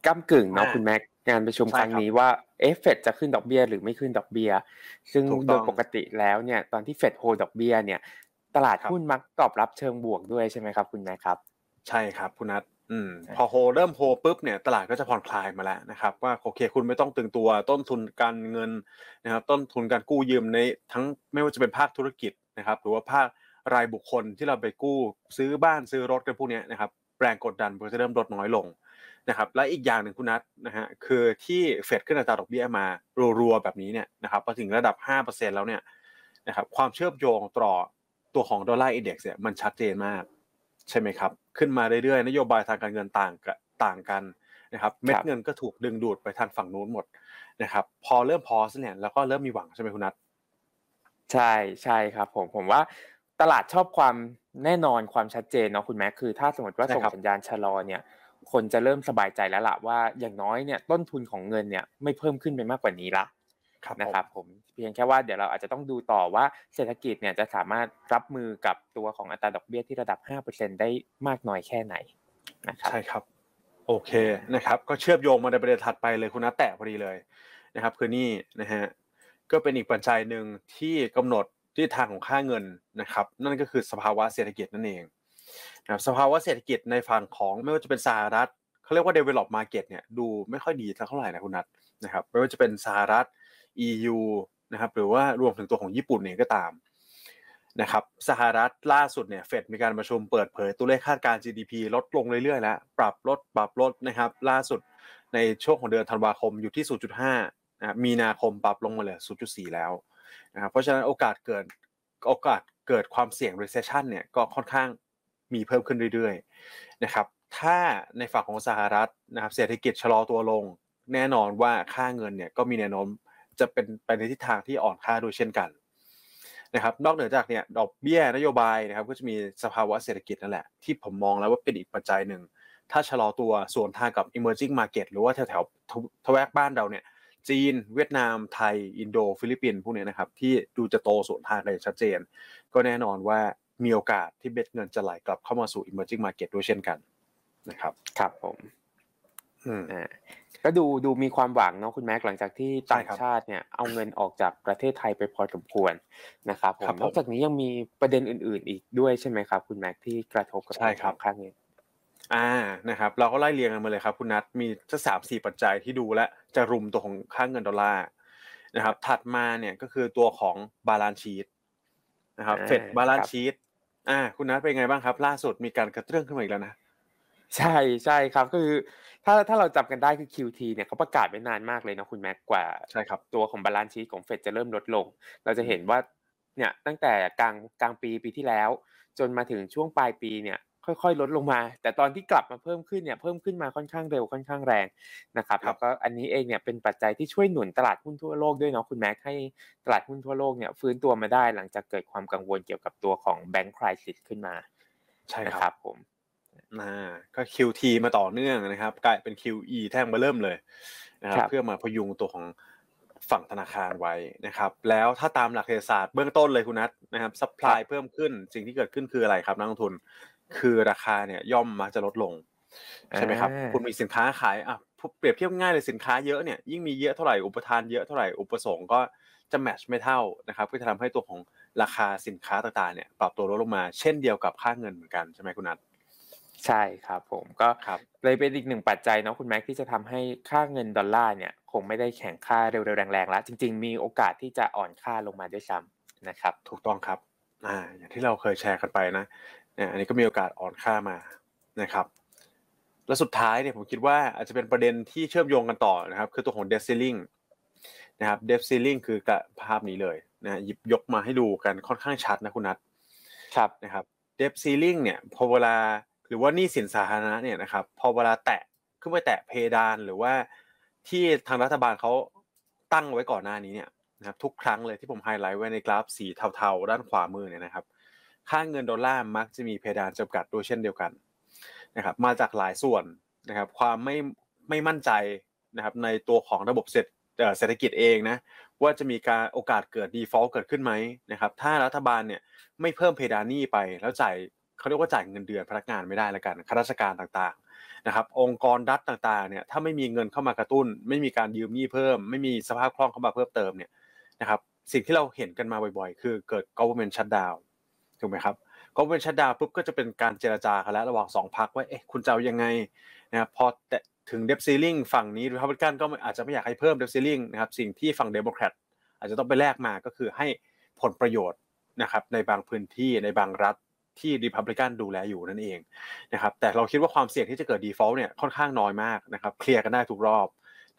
ก้ากึ่งเนาะคุณแม็กงานประชุมครั้งนี้ว่าเอฟเฟดจะขึ้นดอกเบี้ยหรือไม่ขึ้นดอกเบี้ย ซึ่งโดยปกติแล้วเนี่ยตอนที่เฟดโฮดอกเบี้ยเนี่ย ตลาดหุ้นมักตอบรับเชิงบวกด้วยใช่ไหมครับคุณแม่ครับ ใช่ครับคุณนัทอืมพอโฮเริ่มโฮปุ๊บเนี่ยตลาดก็จะผ่อนคลายมาแล้วนะครับ ว่าโอเคคุณไม่ต้องตึงตัวต้นทุนการเงินนะครับ ต้นทุนการกู้ยืมในทั้งไม่ว่าจะเป็นภาคธุรกิจนะครับ หรือว่าภาครายบุคคลที่เราไปกู้ซื้อบ้านซื้อรถกันพวกนี้นะครับแรงกดดันก็จะเริ่มลดน้อยลงนะครับและอีกอย่างหนึ่งคุณนัทนะฮะคือที่เฟดขึ้นอัตราดอกเบี้ยมารัวๆแบบนี้เนี่ยนะครับพอถึงระดับ 5%แล้วเนี่ยนะครับความเชื่อมโยงต่อตัวของดอลลาร์อินเด็กซ์เนี่ยมันชัดเจนมาก ใช่ไหมครับ ขึ้นมาเรื่อยๆนโยบายทางการเงินต่างต่างกันนะครับเม็ดเงินก็ถูกดึงดูดไปทางฝั่งนู้นหมดนะครับ พอเริ่มพอสเนี่ยแล้วก็เริ่มมีหวังใช่ไหมคุณนัทใช่ใช่ครับผมผมว่าตลาดชอบความแน่นอนความชัดเจนเนาะคุณแม็กคือถ้าสมมติว่าส่งสัญญาณชะลอเนี่ย คนจะเริ่มสบายใจแล้วล่ะว่าอย่างน้อยเนี่ยต้นทุนของเงินเนี่ยไม่เพิ่มขึ้นไปมากกว่านี้ละ นะครับผมเพียงแค่ว่าเดี๋ยวเราอาจจะต้องดูต่อว่าเศรษฐกิจเนี่ยจะสามารถรับมือกับตัวของอัตราดอกเบี้ยที่ระดับ 5%ได้มากน้อยแค่ไหนนะครับใช่ครับโอเคนะครับก็เชื่อมโยงมาในประเด็นถัดไปเลยคุณนัทแตะพอดีเลยนะครับคือนี่นะฮะก็เป็นอีกปัจจัยหนึ่งที่กำหนดทิศทางของค่าเงินนะครับ นั่นก็คือสภาวะเศรษฐกิจนั่นเองนะครับสภาวะเศรษฐกิจในฝั่งของไม่ว่าจะเป็นสหรัฐเขาเรียกว่า develop market เนี่ยดูไม่ค่อยดีเท่าไหร่นะคุณนัทนะครับไม่ว่าจะเป็นสหรัฐ EU นะครับหรือว่ารวมถึงตัวของญี่ปุ่นเองก็ตามนะครับสหรัฐล่าสุดเนี่ยเฟดมีการประชุมเปิดเผยตัวเลขคาดการ GDP ลดลงเรื่อยๆ แล้ว ปรับลดปรับลดนะครับล่าสุดในช่วงของเดือนธันวาคมอยู่ที่ 0.5นะมีนาคมปรับลงมาเหลือ 0.4 แล้วนะครับเพราะฉะนั้นโอกาสเกิดโอกาสเกิดความเสี่ยง recession เนี่ยก็ค่อนข้างมีเพิ่มขึ้นเรื่อยๆนะครับถ้าในฝั่งของสหรัฐนะครับเศรษฐกิจชะลอตัวลง แน่นอนว่าค่าเงินเนี่ยก็มีแนวโน้ม จะเป็นไปในทิศทางที่อ่อนค่าด้วยเช่นกันนะครับนอกเหนือจากเนี่ยดอกเบี้ยนโยบายนะครับก็จะมีสภาวะเศรษฐกิจนั่นแหละที่ผมมองแล้วว่าเป็นอีกปัจจัยหนึ่ง ถ้าชะลอตัวส่วนทางกับ emerging market หรือว่าแถวแถวทแวกบ้านเราเนี่ยจีน เวียดนาม ไทย อินโด ฟิลิปปินส์พวกนี้นะครับที่ดูจะโตสวนทางกันชัดเจน ก็แน่นอนว่ามีโอกาสที่เม็ดเงินจะไหลกลับเข้ามาสู่ emerging market ด้วยเช่นกันนะครับครับผมอ่า ก็ดูดูมีความหวังเนาะคุณแม็กหลังจากที่ต่างชาติเนี่ยเอาเงินออกจากประเทศไทยไปพอสมควรนะครับผมนอกจากนี้ยังมีประเด็นอื่น ๆ อีกด้วยใช่ไหมครับ คุณแม็กที่กระทบกับใช่ครับค่าเงินอ่านะครับ เราก็ไล่เรียงกันมาเลยครับ คุณนัทมีสักสามสี่ปัจจัยที่ดูและจะรุมตัวของค่าเงินดอลลาร์นะครับ ถัดมาเนี่ยก็คือตัวของ balance sheet นะครับเฟด balance sheet อ่า คุณนัทเป็นไงบ้างครับ ล่าสุดมีการกระเตื้องขึ้นมาอีกแล้วนะ ใช่ใช่ครับก็คือถ้าถ้าเราจำกันได้คือ QT เนี่ยเขาประกาศไว้นานมากเลยนะคุณแม็กกว่าใช่ครับตัวของ balance sheet ของเฟดจะเริ่มลดลง เราจะเห็นว่าเนี่ยตั้งแต่กลางกลางปีปีที่แล้ว จนมาถึงช่วงปลายปีเนี่ยค่อยๆ ลดลงมา แต่ตอนที่กลับมาเพิ่มขึ้นเนี่ยเพิ่มขึ้นมาค่อนข้างเร็วค่อนข้างแรงนะครับแล้วก็อันนี้เองเนี่ยเป็นปัจจัยที่ช่วยหนุนตลาดหุ้นทั่วโลกด้วยเนาะคุณแม็กให้ตลาดหุ้นทั่วโลกเนี่ยฟื้นตัวมาได้หลังจากเกิดความกังวลเกี่ยวกับตัวของแบงก์คริสิสขึ้นมาใช่ครับผม อ่าก็ QT มาต่อเนื่องนะครับ กลายเป็น QE แท่งมาเริ่มเลยนะครับเพื่อมาพยุงตัวของฝั่งธนาคารไว้นะครับ แล้วถ้าตามหลักเศรษฐศาสตร์เบื้องต้นเลยคุณนัทนะครับ supply เพิ่มขึ้นสิ่งที่เกิดขึ้นคืออะไรครับนักลงทุนคือราคาเนี่ยย่อมมาจะลดลงใช่ไหมครับคุณมีสินค้าขายอะเปรียบเทียบง่ายเลยสินค้าเยอะเนี่ยยิ่งมีเยอะเท่าไหร่อุปทานเยอะเท่าไหร่อุปสงค์ก็จะ match ไม่เท่านะครับก็จะทำให้ตัวของราคาสินค้าต่างๆเนี่ยปรับตัวลดลงมาเช่นเดียวกับค่าเงินเหมือนกันใช่ไหมคุณนัท ใช่ครับผม ก็เลยเป็นอีกหนึ่งปัจจัยเนาะคุณแม็กที่จะทำให้ค่าเงินดอลลาร์เนี่ย คงไม่ได้แข็งค่าเร็วๆ แรงๆแล้ว จริง ๆ มีโอกาสที่จะอ่อนค่าลงมาด้วยซ้ำนะครับ ถูกต้องครับ อ่า อย่างที่เราเคยแชร์กันไปนะ เนี่ยอันนี้ก็มีโอกาสอ่อนค่ามานะครับ แล้วสุดท้ายเนี่ยผมคิดว่าอาจจะเป็นประเด็นที่เชื่อมโยงกันต่อนะครับ คือตัวของ debt ceiling นะครับ debt ceiling คือภาพนี้เลยนะหยิบยกมาให้ดูกันค่อนข้างชัดนะคุณนัทครับนะครับ debt ceiling เนี่ยพอเวลา หรือว่านี่สินสาธารณะเนี่ยนะครับ พอเวลาแตะขึ้นไปแตะเพดานหรือว่าที่ทางรัฐบาลเขาตั้งไว้ก่อนหน้านี้เนี่ยนะครับทุกครั้งเลยที่ผมไฮไลท์ไว้ในกราฟสีเทาๆ ด้านขวามือเนี่ยนะครับ ค่าเงินดอลลาร์มักจะมีเพดานจำกัดด้วยเช่นเดียวกันนะครับ มาจากหลายส่วนนะครับ ความไม่ไม่มั่นใจนะครับในตัวของระบบเศรษฐกิจเองนะว่าจะมีการโอกาสเกิด default เกิดขึ้นไหมนะครับถ้ารัฐบาลเนี่ยไม่เพิ่มเพดานนี้ไปแล้วจ่าย เขาเรียกว่าจ่ายเงินเดือนพนักงานไม่ได้แล้วกันข้าราชการต่างๆนะครับ องค์กรรัฐต่างๆเนี่ยถ้าไม่มีเงินเข้ามากระตุ้น ไม่มีการยืมหนี้เพิ่ม ไม่มีสภาพคล่องเข้ามาเพิ่มเติมเนี่ยนะครับสิ่งที่เราเห็นกันมาบ่อยๆ คือเกิด government shutdown ถูกไหมครับ government shutdown ปุ๊บก็จะเป็นการเจรจากันแล้วระหว่างสองพรรคว่าเอ๊ะคุณจะเอายังไงนะครับพอแต่ถึง debt ceiling ฝั่งนี้ริพับลิกันก็อาจจะไม่อยากให้เพิ่ม debt ceiling นะครับสิ่งที่ฝั่งเดโมแครตอาจจะต้องไปแลกมาก็คือให้ผลประโยชน์นะครับในบางพื้นที่ในบางรัฐ ที่ริพับลิกันดูแลอยู่นั่นเองนะครับแต่เราคิดว่าความเสี่ยงที่จะเกิด default เนี่ยค่อนข้างน้อยมากนะครับ clear กันได้ทุกรอบ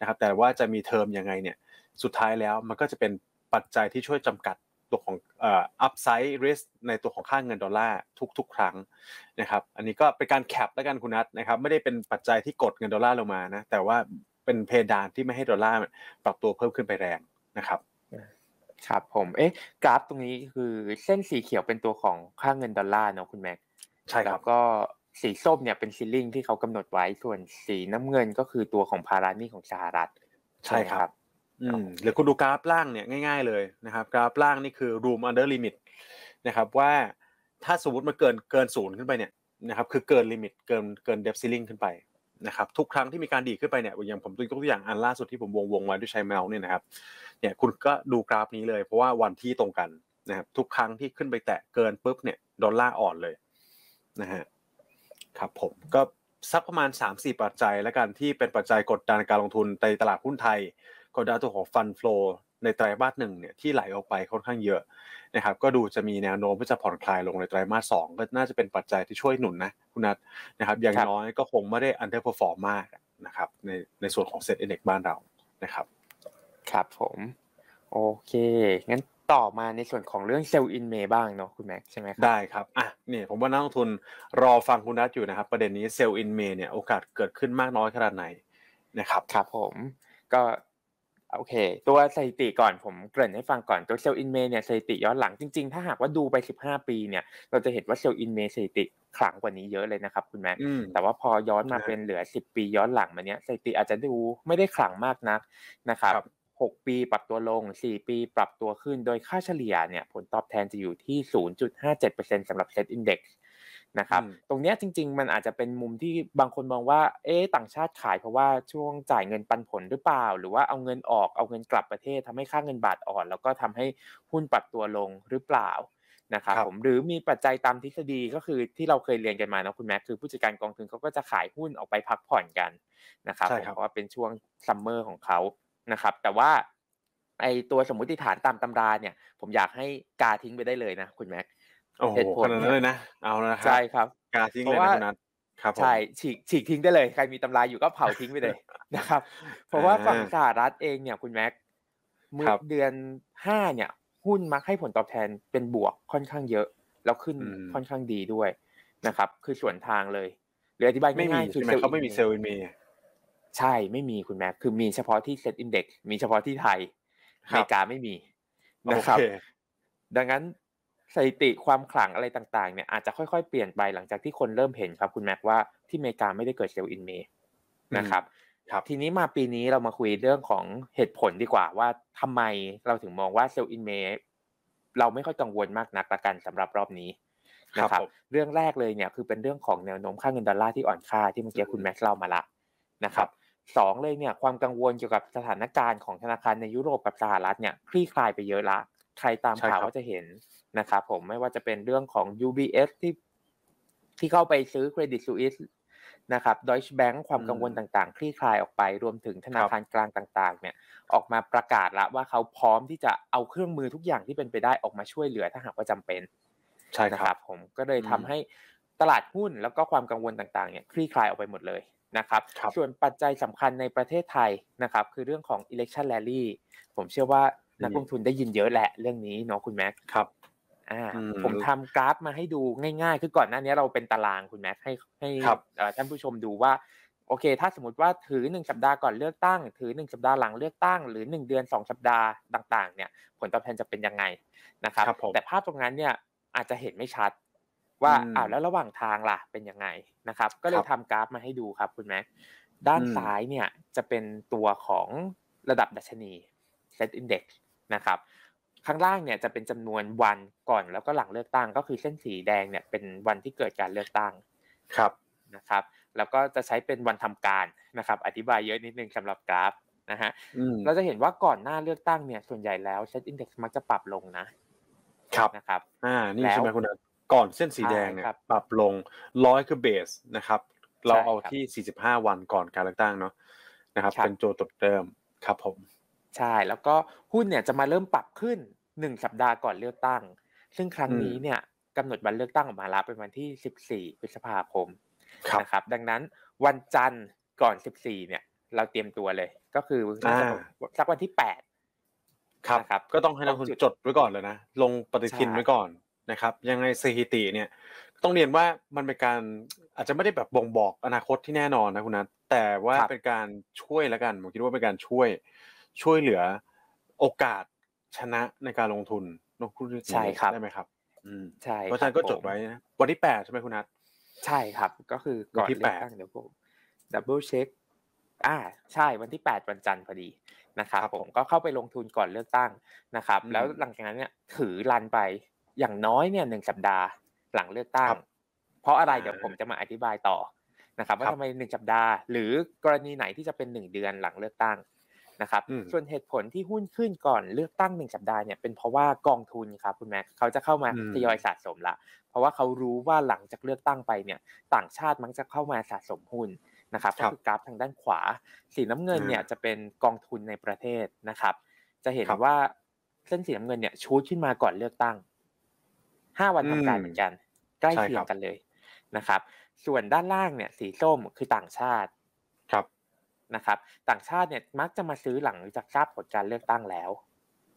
นะครับแต่ว่าจะมีเทอมยังไงเนี่ยสุดท้ายแล้วมันก็จะเป็นปัจจัยที่ช่วยจำกัดตัวของอ่อ upside risk ในตัวของค่าเงินดอลลาร์ทุกๆ ครั้งนะครับอันนี้ก็เป็นการ cap แล้วกันคุณนัทนะครับไม่ได้เป็นปัจจัยที่กดเงินดอลลาร์ลงมานะแต่ว่าเป็นเพดานที่ไม่ให้ดอลลาร์ปรับตัวเพิ่มขึ้นไปแรงนะครับ ครับผม เอ๊ะ กราฟตรงนี้คือเส้นสีเขียวเป็นตัวของค่าเงินดอลลาร์เนาะคุณแม็กใช่ครับแล้วก็สีส้มเนี่ยเป็นซิลลิงที่เขากำหนดไว้ส่วนสีน้ำเงินก็คือตัวของภาระหนี้ของสหรัฐ ใช่ครับ อืมหรือคุณดูกราฟล่างเนี่ยง่าย ๆ เลยนะครับ กราฟล่างนี่คือ room under limit นะครับว่าถ้าสมมติมันเกินเกินศูนย์ขึ้นไปเนี่ยนะครับคือเกิน limit เกินเกิน debt ceiling ขึ้นไป นะครับทุกครั้งที่มีการดีขึ้นไปเนี่ยอย่างผมตัวอย่างอันล่าสุดที่ผมวงวงไว้ด้วยใช้เมาส์เนี่ยนะครับเนี่ยคุณก็ดูกราฟนี้เลยเพราะว่าวันที่ตรงกันนะครับทุกครั้งที่ขึ้นไปแตะเกินปุ๊บเนี่ยดอลลาร์อ่อนเลยนะฮะครับผมก็สักประมาณ 3-4 ปัจจัย แล้วกันที่เป็นปัจจัยกดดันการลงทุนในตลาดหุ้นไทยกดดันตัวของ fund flow ในไตรมาสหนึ่งเนี่ยที่ไหลออกไปค่อนข้างเยอะ นะครับก็ดูจะมีแนวโน้มที่จะผ่อนคลายลงในไตรมาสสองก็น่าจะเป็นปัจจัยที่ช่วยหนุนนะคุณนัทนะครับอย่างน้อยก็คงไม่ได้ underperform มากนะครับในในส่วนของ SET Index บ้านเรานะครับครับผมโอเค งั้นต่อมาในส่วนของเรื่อง Sell in May บ้างเนาะคุณแม็กใช่ไหมครับได้ครับอะเนี่ยผมว่านักลงทุนรอฟังคุณนัทอยู่นะครับ ประเด็นนี้ Sell in May เนี่ยโอกาสเกิดขึ้นมากน้อยขนาดไหนนะครับครับผมก็ โอเค ตัวสถิติก่อนผมเกริ่นให้ฟังก่อนตัวเซลล์อินเมย์เนี่ยสถิติย้อนหลังจริงๆ ถ้าหากว่าดูไป 15 ปีเนี่ยเราจะเห็นว่า Sell in May สถิติขลังกว่านี้เยอะเลยนะครับคุณแม็กอืมแต่ว่าพอย้อนมานะฮะเป็นเหลือ 10 ปีย้อนหลังมาเนี้ยสถิติอาจจะดูไม่ได้ขลังมากนักนะครับครับ6 ปีปรับตัวลง 4 ปีปรับตัวขึ้น โดยค่าเฉลี่ยเนี่ยผลตอบแทนจะอยู่ที่ 0.57%สำหรับ SET Index นะครับอืมตรงเนี้ยจริง ๆ มันอาจจะเป็นมุมที่บางคนมองว่าเอ๊ะต่างชาติขายเพราะว่าช่วงจ่ายเงินปันผลหรือเปล่า หรือว่าเอาเงินออกเอาเงินกลับประเทศทำให้ค่าเงินบาทอ่อน แล้วก็ทำให้หุ้นปรับตัวลงหรือเปล่านะครับครับผมหรือมีปัจจัยตามทฤษฎีก็คือที่เราเคยเรียนกันมานะคุณแม็กคือผู้จัดการกองทุนเขาก็จะขายหุ้นออกไปพักผ่อนกันนะครับใช่ผมครับเพราะว่าเป็นช่วงซัมเมอร์ของเขานะครับ แต่ว่าไอตัวสมมุติฐานตามตำราเนี่ย ผมอยากให้กาทิ้งไปได้เลยนะคุณแม็ก โอ้โหเหตุผลขนาดนั้นเลยนะ เอาละครัใช่ครับ กาทิ้งเลยเพราะนะว่าคุณนัทครับผมใช่ฉีกฉีกทิ้งได้เลย ใครมีตำราอยู่ก็เผาทิ้งไปเลยนะครับ เพราะว่าฝั่งอ่าสหรัฐเองเนี่ยคุณแม็กเมื่อครับเดือนห้าเนี่ย หุ้นมักให้ผลตอบแทนเป็นบวกค่อนข้างเยอะ แล้วขึ้นอืมค่อนข้างดีด้วยนะครับ คือส่วนทางเลยหรืออธิบายไม่มีง่ายๆคือใช่ไหมเขาไม่มีเซลล์อินเมย์ใช่ไม่มีคุณแม็กคือมีเฉพาะที่เซ็ตอินเด็กมีเฉพาะที่ไทยคอรับเมริกาไม่มีโอนะครับเคดังนั้น สถิติความขลังอะไรต่างๆเนี่ยอาจจะค่อยๆเปลี่ยนไปหลังจากที่คนเริ่มเห็นครับคุณแม็กว่าที่อเมริกาไม่ได้เกิด Sell in May นะครับครับทีนี้มาปีนี้เรามาคุยเรื่องของเหตุผลดีกว่าว่าทำไมเราถึงมองว่า Sell in May เราไม่ค่อยกังวลมากนักละกันสำหรับรอบนี้นะคครัรับบผมเรื่องแรกเลยเนี่ยคือเป็นเรื่องของแนวโน้มค่าเงินดอลลาร์ที่อ่อนค่าที่เมื่อกี้คุณแม็กซ์เล่ามาละนะครับสองเลยเนี่ยความกังวลเกี่ยวกับสถานการณ์ของธนาคารในยุโรปกับสหรัฐเนี่ยคลี่คลายไปเยอะละใครตามใช่ข่าวครับก็จะเห็น นะครับผมไม่ว่าจะเป็นเรื่องของ UBS ที่ที่เข้าไปซื้อเครดิตซูอิสนะครับ Deutsche Bank ความกังวลต่างๆ คลี่คลายออกไป รวมถึงธนาคารกลางต่าง ๆ เนี่ย ออกมาประกาศละว่าเขาพร้อมที่จะเอาเครื่องมือทุกอย่างที่เป็นไปได้ออกมาช่วยเหลือถ้าหากว่าจำเป็น ใช่นะคครัรับบผมก็เลยอืมทำให้ตลาดหุ้นแล้วก็ความกังวลต่างๆ เนี่ยคลี่คลายออกไปหมดเลยนะครับครับส่วนปัจจัยสำคัญในประเทศไทยนะครับ คือเรื่องของ election rally ผมเชื่อว่านักลงทุนได้ยินเยอะแหละเรื่องนี้เนาะคุณแม็กครับ อ่าอืมผมทำกราฟมาให้ดูง่ายๆ คือก่อนหน้านี้เราเป็นตารางคุณแม็กให้ให้ครับเอ่อท่านผู้ชมดูว่าโอเค ถ้าสมมติว่าถือหนึ่งสัปดาห์ก่อนเลือกตั้ง ถือหนึ่งสัปดาห์หลังเลือกตั้ง หรือหนึ่งเดือนสองสัปดาห์ต่าง ๆ เนี่ย ผลตอบแทนจะเป็นยังไงนะครับครับผมแต่ภาพตรงนั้นเนี่ยอาจจะเห็นไม่ชัด ว่าอืมอ้าวแล้วระหว่างทางล่ะเป็นยังไงนะครับ ก็เลคยรับทำกราฟมาให้ดูครับคุณแม็กด้านอืมซ้ายเนี่ยจะเป็นตัวของระดับดัชนี Set Index นะครับ ข้างล่างเนี่ยจะเป็นจำนวนวันก่อนแล้วก็หลังเลือกตั้ง ก็คือเส้นสีแดงเนี่ยเป็นวันที่เกิดการเลือกตั้งครับนะครับ แล้วก็จะใช้เป็นวันทำการนะครับ อธิบายเยอะนิดนึงสำหรับกราฟนะฮะเราจะเห็นว่าก่อนหน้าเลือกตั้งเนี่ยส่วนใหญ่แล้วเซ็ตอินดี x มักจะปรับลงนะครับนะครับ อ่านี่ใช่ไหมคุณนัทก่อนเส้นสีแดงเนี่ยปรับลงร้อยคือ base นะครับ เราเอาที่สี่สิบห้าวันก่อนการเลือกตั้งเนาะนะครับ เป็นโจทย์เดิมครับผม ใช่ แล้วก็หุ้นเนี่ยจะมาเริ่มปรับขึ้นหนึ่งสัปดาห์ก่อนเลือกตั้ง ซึ่งครั้งนี้เนี่ยกำหนดวันเลือกตั้งออกมาแล้วเป็นวันที่สิบสี่พฤษภาคมนะครับ ดังนั้นวันจันทร์ก่อนสิบสี่เนี่ย เราเตรียมตัวเลย ก็คือสักวันที่แปดครับรบก็ต้องให้นักลงทุนจดไว้ก่อนเลยนะ ลงปฏิทินไว้ก่อนนะครับ ยังไงสถิติเนี่ย ต้องเรียนว่ามันเป็นการอาจจะไม่ได้แบบบ่งบอกอนาคตที่แน่นอนนะคุณนัทแต่ว่าเป็นการช่วยแล้วกันผมคิดว่าเป็นการช่วย ช่วยเหลือโอกาสชนะในการลงทุนลงทุนใช่ครับได้ไหมครับอืมใช่เพราะฉะนั้นก็จดไว้นะวันที่แปดใช่ไหมคุณนัทใช่ครับ ก็คือก่อนที่แปดเดี๋ยวผม double check อ่าใช่วันที่แปดวันจันทร์พอดีนะครับผมก็เข้าไปลงทุนก่อนเลือกตั้งนะครับ แล้วหลังจากนั้นเนี่ยถือ run ไปอย่างน้อยเนี่ยหนึ่งสัปดาห์หลังเลือกตั้ง เพราะอะไรเดี๋ยวผมจะมาอธิบายต่อนะครับว่าทำไมหนึ่งสัปดาห์ หรือกรณีไหนที่จะเป็นหนึ่งเดือนหลังเลือกตั้ง นะครับส่วนเหตุผลที่หุ้นขึ้นก่อนเลือกตั้งหนึ่งสัปดาห์เนี่ยเป็นเพราะว่ากองทุนครับคุณแม็กเขาจะเข้ามาทยอยสะสมละ เพราะว่าเขารู้ว่าหลังจากเลือกตั้งไปเนี่ยต่างชาติมักจะเข้ามาสะสมหุ้นนะครับก็คือกราฟทางด้านขวา สีน้ำเงินเนี่ยจะเป็นกองทุนในประเทศนะครับ จะเห็นว่าเส้นสีน้ำเงินเนี่ยชูดขึ้นมาก่อนเลือกตั้งห้าวันทำการเหมือนกัน ใกล้เคียงกันเลยนะครับ ส่วนด้านล่างเนี่ยสีส้มคือต่างชาติครับ นะครับ ต่างชาติเนี่ยมักจะมาซื้อหลังจากทราบผลการเลือกตั้งแล้ว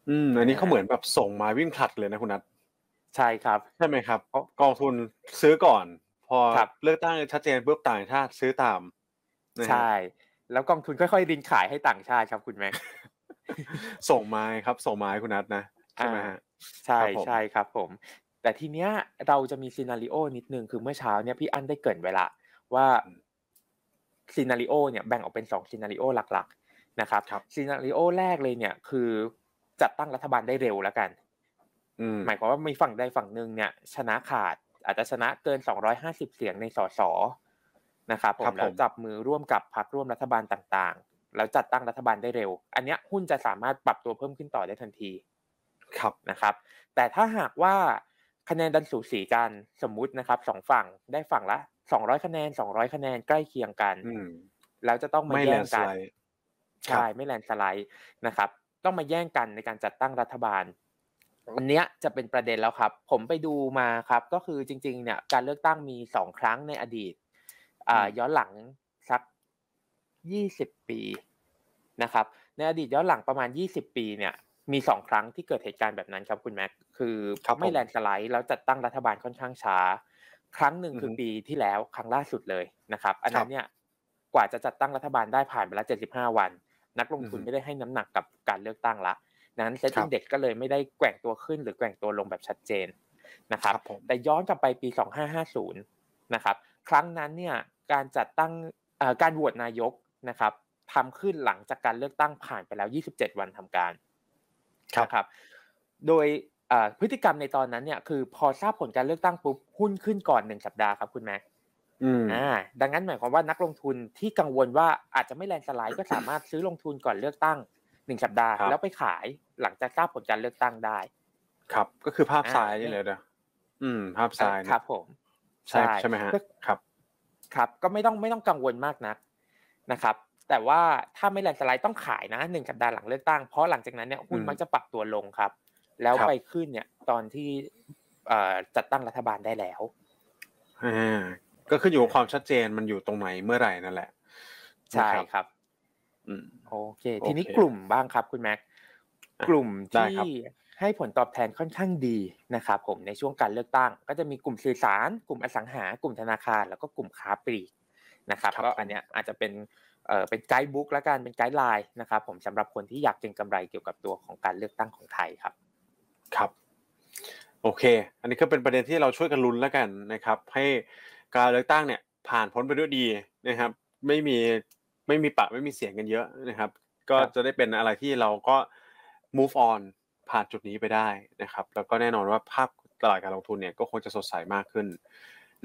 อืมอันนี้เขาเหมือนแบบส่งมาวิ่งผลัดเลยนะคุณนัทใช่ครับใช่ไหมครับเพราะกองทุนซื้อก่อน พอเลือกตั้งชัดเจนปุ๊บต่างชาติซื้อตามใช่ แล้วกองทุนค่อยๆรินขายให้ต่างชาติครับคุณแม็กส่งมาครับ ส่งมาให้คุณนัทนะใช่ไหมฮะใช่ใช่ครับผม แต่ทีเนี้ยเราจะมี scenario นิดนึงคือเมื่อเช้าเนี่ยพี่อั้นได้เกริ่นเอาไว้ว่า scenario เนี่ยแบ่งออกเป็นสอง scenarioหลักๆนะครับซีนารีโอแรกเลยเนี่ยคือจัดตั้งรัฐบาลได้เร็วแล้วกันหมายความว่ามีฝั่งใดฝั่งหนึ่งเนี่ย ชนะขาดอาจจะชนะเกินสองร้อยห้าสิบเสียงในสสนะครับผมแล้วจับมือร่วมกับพรรคร่วมรัฐบาลต่างๆ แล้วจัดตั้งรัฐบาลได้เร็ว อันนี้หุ้นจะสามารถปรับตัวเพิ่มขึ้นต่อได้ทันที ครับนะครับ แต่ถ้าหากว่าคะแนนดันสูสีกันสมมุตินะครับสองฝั่งได้ฝั่งละ สองร้อยคะแนนสองร้อยคะแนนใกล้เคียงกันแล้วจะต้องมาแย่งกันใช่ไม่แลนสไลด์นะครับ ต้องมาแย่งกันในการจัดตั้งรัฐบาลอันนี้จะเป็นประเด็นแล้วครับ ผมไปดูมาครับ ก็คือจริง ๆ เนี่ย การเลือกตั้งมีสองครั้งในอดีต อ่า ย้อนหลังสักยี่สิบปีนะครับ ในอดีตย้อนหลังประมาณยี่สิบปีเนี่ย มีสองครั้งที่เกิดเหตุการณ์แบบนั้นครับคุณแม็กคือไม่แลนสไลด์แล้วจัดตั้งรัฐบาลค่อนข้างช้า ครั้งหนึ่งคือปีที่แล้วครั้งล่าสุดเลยนะครับ อันนั้นเนี่ยกว่าจะจัดตั้งรัฐบาลได้ผ่านไปแล้วเจ็ดสิบห้าวัน นักลงทุนไม่ได้ให้น้ำหนักกับการเลือกตั้งละนั้นเซ็ตอินเด็กก็เลยไม่ได้แกว่งตัวขึ้นหรือแกว่งตัวลงแบบชัดเจนนะครับแต่ย้อนกลับไปปี 2550นะครับครั้งนั้นเนี่ยการจัดตั้งการโหวตนายกนะครับทำขึ้นหลังจากการเลือกตั้งผ่านไปแล้ว 27 วันทำการครับ โดย พฤติกรรมในตอนนั้นเนี่ยคือพอทราบผลการเลือกตั้งปุ๊บหุ้นขึ้นก่อนหนึ่งสัปดาห์ครับคุณแม็กอ่าดังนั้นหมายความว่านักลงทุนที่กังวลว่าอาจจะไม่แลนสไลด์ก็สามารถซื้อลงทุนก่อนเลือกตั้งหนึ่งสัปดาห์ แล้วไปขายหลังจากทราบผลการเลือกตั้งได้ ครับ ก็คือภาพซ้ายนี่เลยนะอืม ภาพซ้ายครับ ผมใช่ใช่ไหมฮะครับ ครับ ก็ไม่ต้องไม่ต้องกังวลมากนักนะครับ แต่ว่าถ้าไม่แลนสไลด์ต้องขายนะหนึ่งสัปดาห์หลังเลือกตั้งเพราะหลังจากนั้นเนี่ยหุ้นมักจะปรับตัวลงครับ แล้วไปขึ้นเนี่ย ตอนที่จัดตั้งรัฐบาลได้แล้วอ่าก็ขึ้นอยู่กับความชัดเจนมันอยู่ตรงไหนเมื่อไหร่นั่นแหละ ใช่ครับอืมโอเค ทีนี้กลุ่มบ้างครับคุณแม็กกลุ่มที่ให้ผลตอบแทนค่อนข้างดีนะครับผมในช่วงการเลือกตั้ง ก็จะมีกลุ่มสื่อสาร กลุ่มอสังหา กลุ่มธนาคาร แล้วก็กลุ่มค้าปลีกนะครับก็อันเนี้ยอาจจะเป็นเอ่อเป็นไกด์บุ๊กและกันเป็นไกด์ไลน์นะครับผมสำหรับคนที่อยากเก็งกำไรเกี่ยวกับตัวของการเลือกตั้งของไทยครับ ครับ โอเค อันนี้ก็เป็นประเด็นที่เราช่วยกันลุ้นแล้วกันนะครับ ให้การเลือกตั้งเนี่ยผ่านพ้นไปด้วยดีนะครับ ไม่มีไม่มีปะไม่มีเสียงกันเยอะนะครับ ก็จะได้เป็นอะไรที่เราก็ move on ผ่านจุดนี้ไปได้นะครับ แล้วก็แน่นอนว่าภาพตลาดการลงทุนเนี่ยก็คงจะสดใสมากขึ้น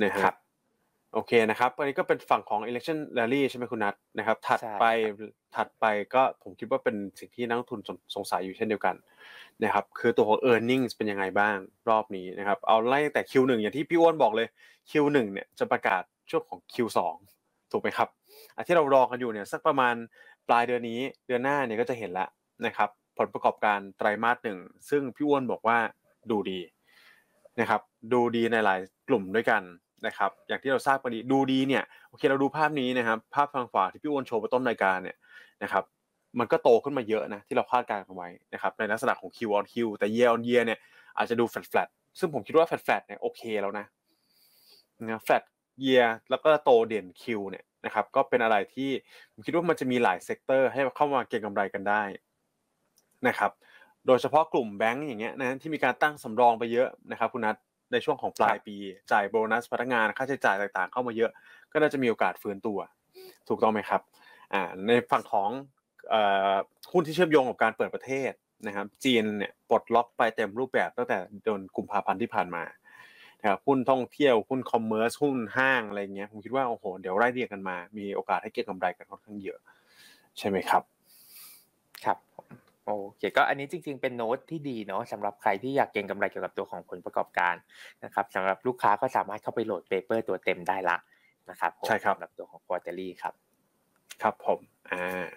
นะครับ โอเคนะครับอันนี้ก็เป็นฝั่งของ election rally ใช่ไหมคุณนัทนะครับ ถัดไปถัดไปก็ผมคิดว่าเป็นสิ่งที่นักลงทุนสงสัยอยู่เช่นเดียวกันนะครับ คือตัวของ e a r n i n g เป็นยังไงบ้างรอบนี้นะครับ เอาไล่แต่ Q1 อย่างที่พี่อ้วนบอกเลย Q1 เนี่ยจะประกาศช่วงของ Q2 ถูกไหมครับอันที่เรารอกันอยู่เนี่ยสักประมาณปลายเดือนนี้เดือนหน้าเนี่ยก็จะเห็นละนะครับ ผลประกอบการไตรมาสหนึ่งซึ่งพี่อ้วนบอกว่าดูดีนะครับ ดูดีในหลายกลุ่มด้วยกัน นะครับอย่างที่เราทราบกันดีดูดีเนี่ยโอเคเราดูภาพนี้นะครับภาพทางขวาที่พี่อั้นโชว์ไปต้นรายการเนี่ยนะครับมันก็โตขึ้นมาเยอะนะที่เราคาดการณ์กันไว้นะครับในลักษณะของ Q on Q แต่ Year on Year เนี่ยอาจจะดู flat flat ซึ่งผมคิดว่า flat flat เนี่ยโอเคแล้วนะนะ flat year แล้วก็โตเด่น Q เนี่ยนะครับก็เป็นอะไรที่ผมคิดว่ามันจะมีหลาย sector ให้เข้ามาเก็งกำไรกันได้นะครับโดยเฉพาะกลุ่มแบงก์อย่างเงี้ยนะที่มีการตั้งสำรองไปเยอะนะครับคุณนัท ในช่วงของปลายปี จ่ายโบนัสพนักงานค่าใช้จ่ายต่างๆ เข้ามาเยอะ ก็น่าจะมีโอกาสฟื้นตัว ถูกต้องไหมครับอ่าในฝั่งของหุ้นที่เชื่อมโยงกับการเปิดประเทศนะครับ จีนเนี่ยปลดล็อกไปเต็มรูปแบบตั้งแต่เดือนกุมภาพันธ์ที่ผ่านมานะครับหุ้นท่องเที่ยวหุ้นคอมเมอร์สหุ้นห้างอะไรเงี้ยผมคิดว่าโอ้โหเดี๋ยวไล่เรียกกันมา มีโอกาสให้เก็งกำไรกันค่อนข้างเยอะ ใช่ไหมครับ ครับ โอเคก็อันนี้จริง ๆ เป็นโน้ตที่ดีเนาะสำหรับใครที่อยากเก็งกำไรเกี่ยวกับตัวของผลประกอบการนะครับสำหรับลูกค้าก็สามารถเข้าไปโหลด paper ตัวเต็มได้ละนะครับใช่ครับสำหรับตัวของ Quarterly ครับ ครับผมอ่า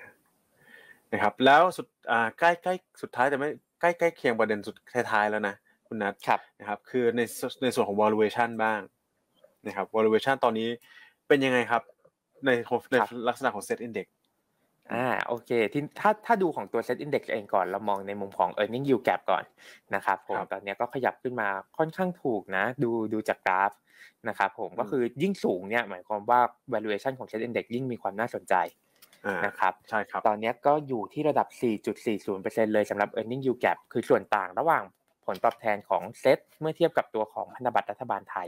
นะครับแล้วสุดอ่าใกล้ใกล้สุดท้ายแต่ไม่ใกล้ใกล้เคียงประเด็นสุดท้ายๆแล้วนะคุณนัทครับนะครับ คือในในส่วนของ valuation บ้างนะครับ valuation ตอนนี้เป็นยังไงครับ ในในลักษณะของ set index อ่าโอเคที่ถ้าถ้าดูของตัว Set Index เองก่อนเรามองในมุมของ Earning Yield Gap ก่อนนะครับผมตอนนี้ก็ขยับขึ้นมาค่อนข้างถูกนะ ดูดูจากกราฟนะครับผมก็คือยิ่งสูงเนี่ยหมายความว่า valuation ของ Set Index ยิ่งมีความน่าสนใจนะครับใช่ครับตอนนี้ก็อยู่ที่ระดับ 4.40%เลยสำหรับ Earning Yield Gap คือส่วนต่างระหว่างผลตอบแทนของเซ็ตเมื่อเทียบกับตัวของพันธบัตรรัฐบาลไทย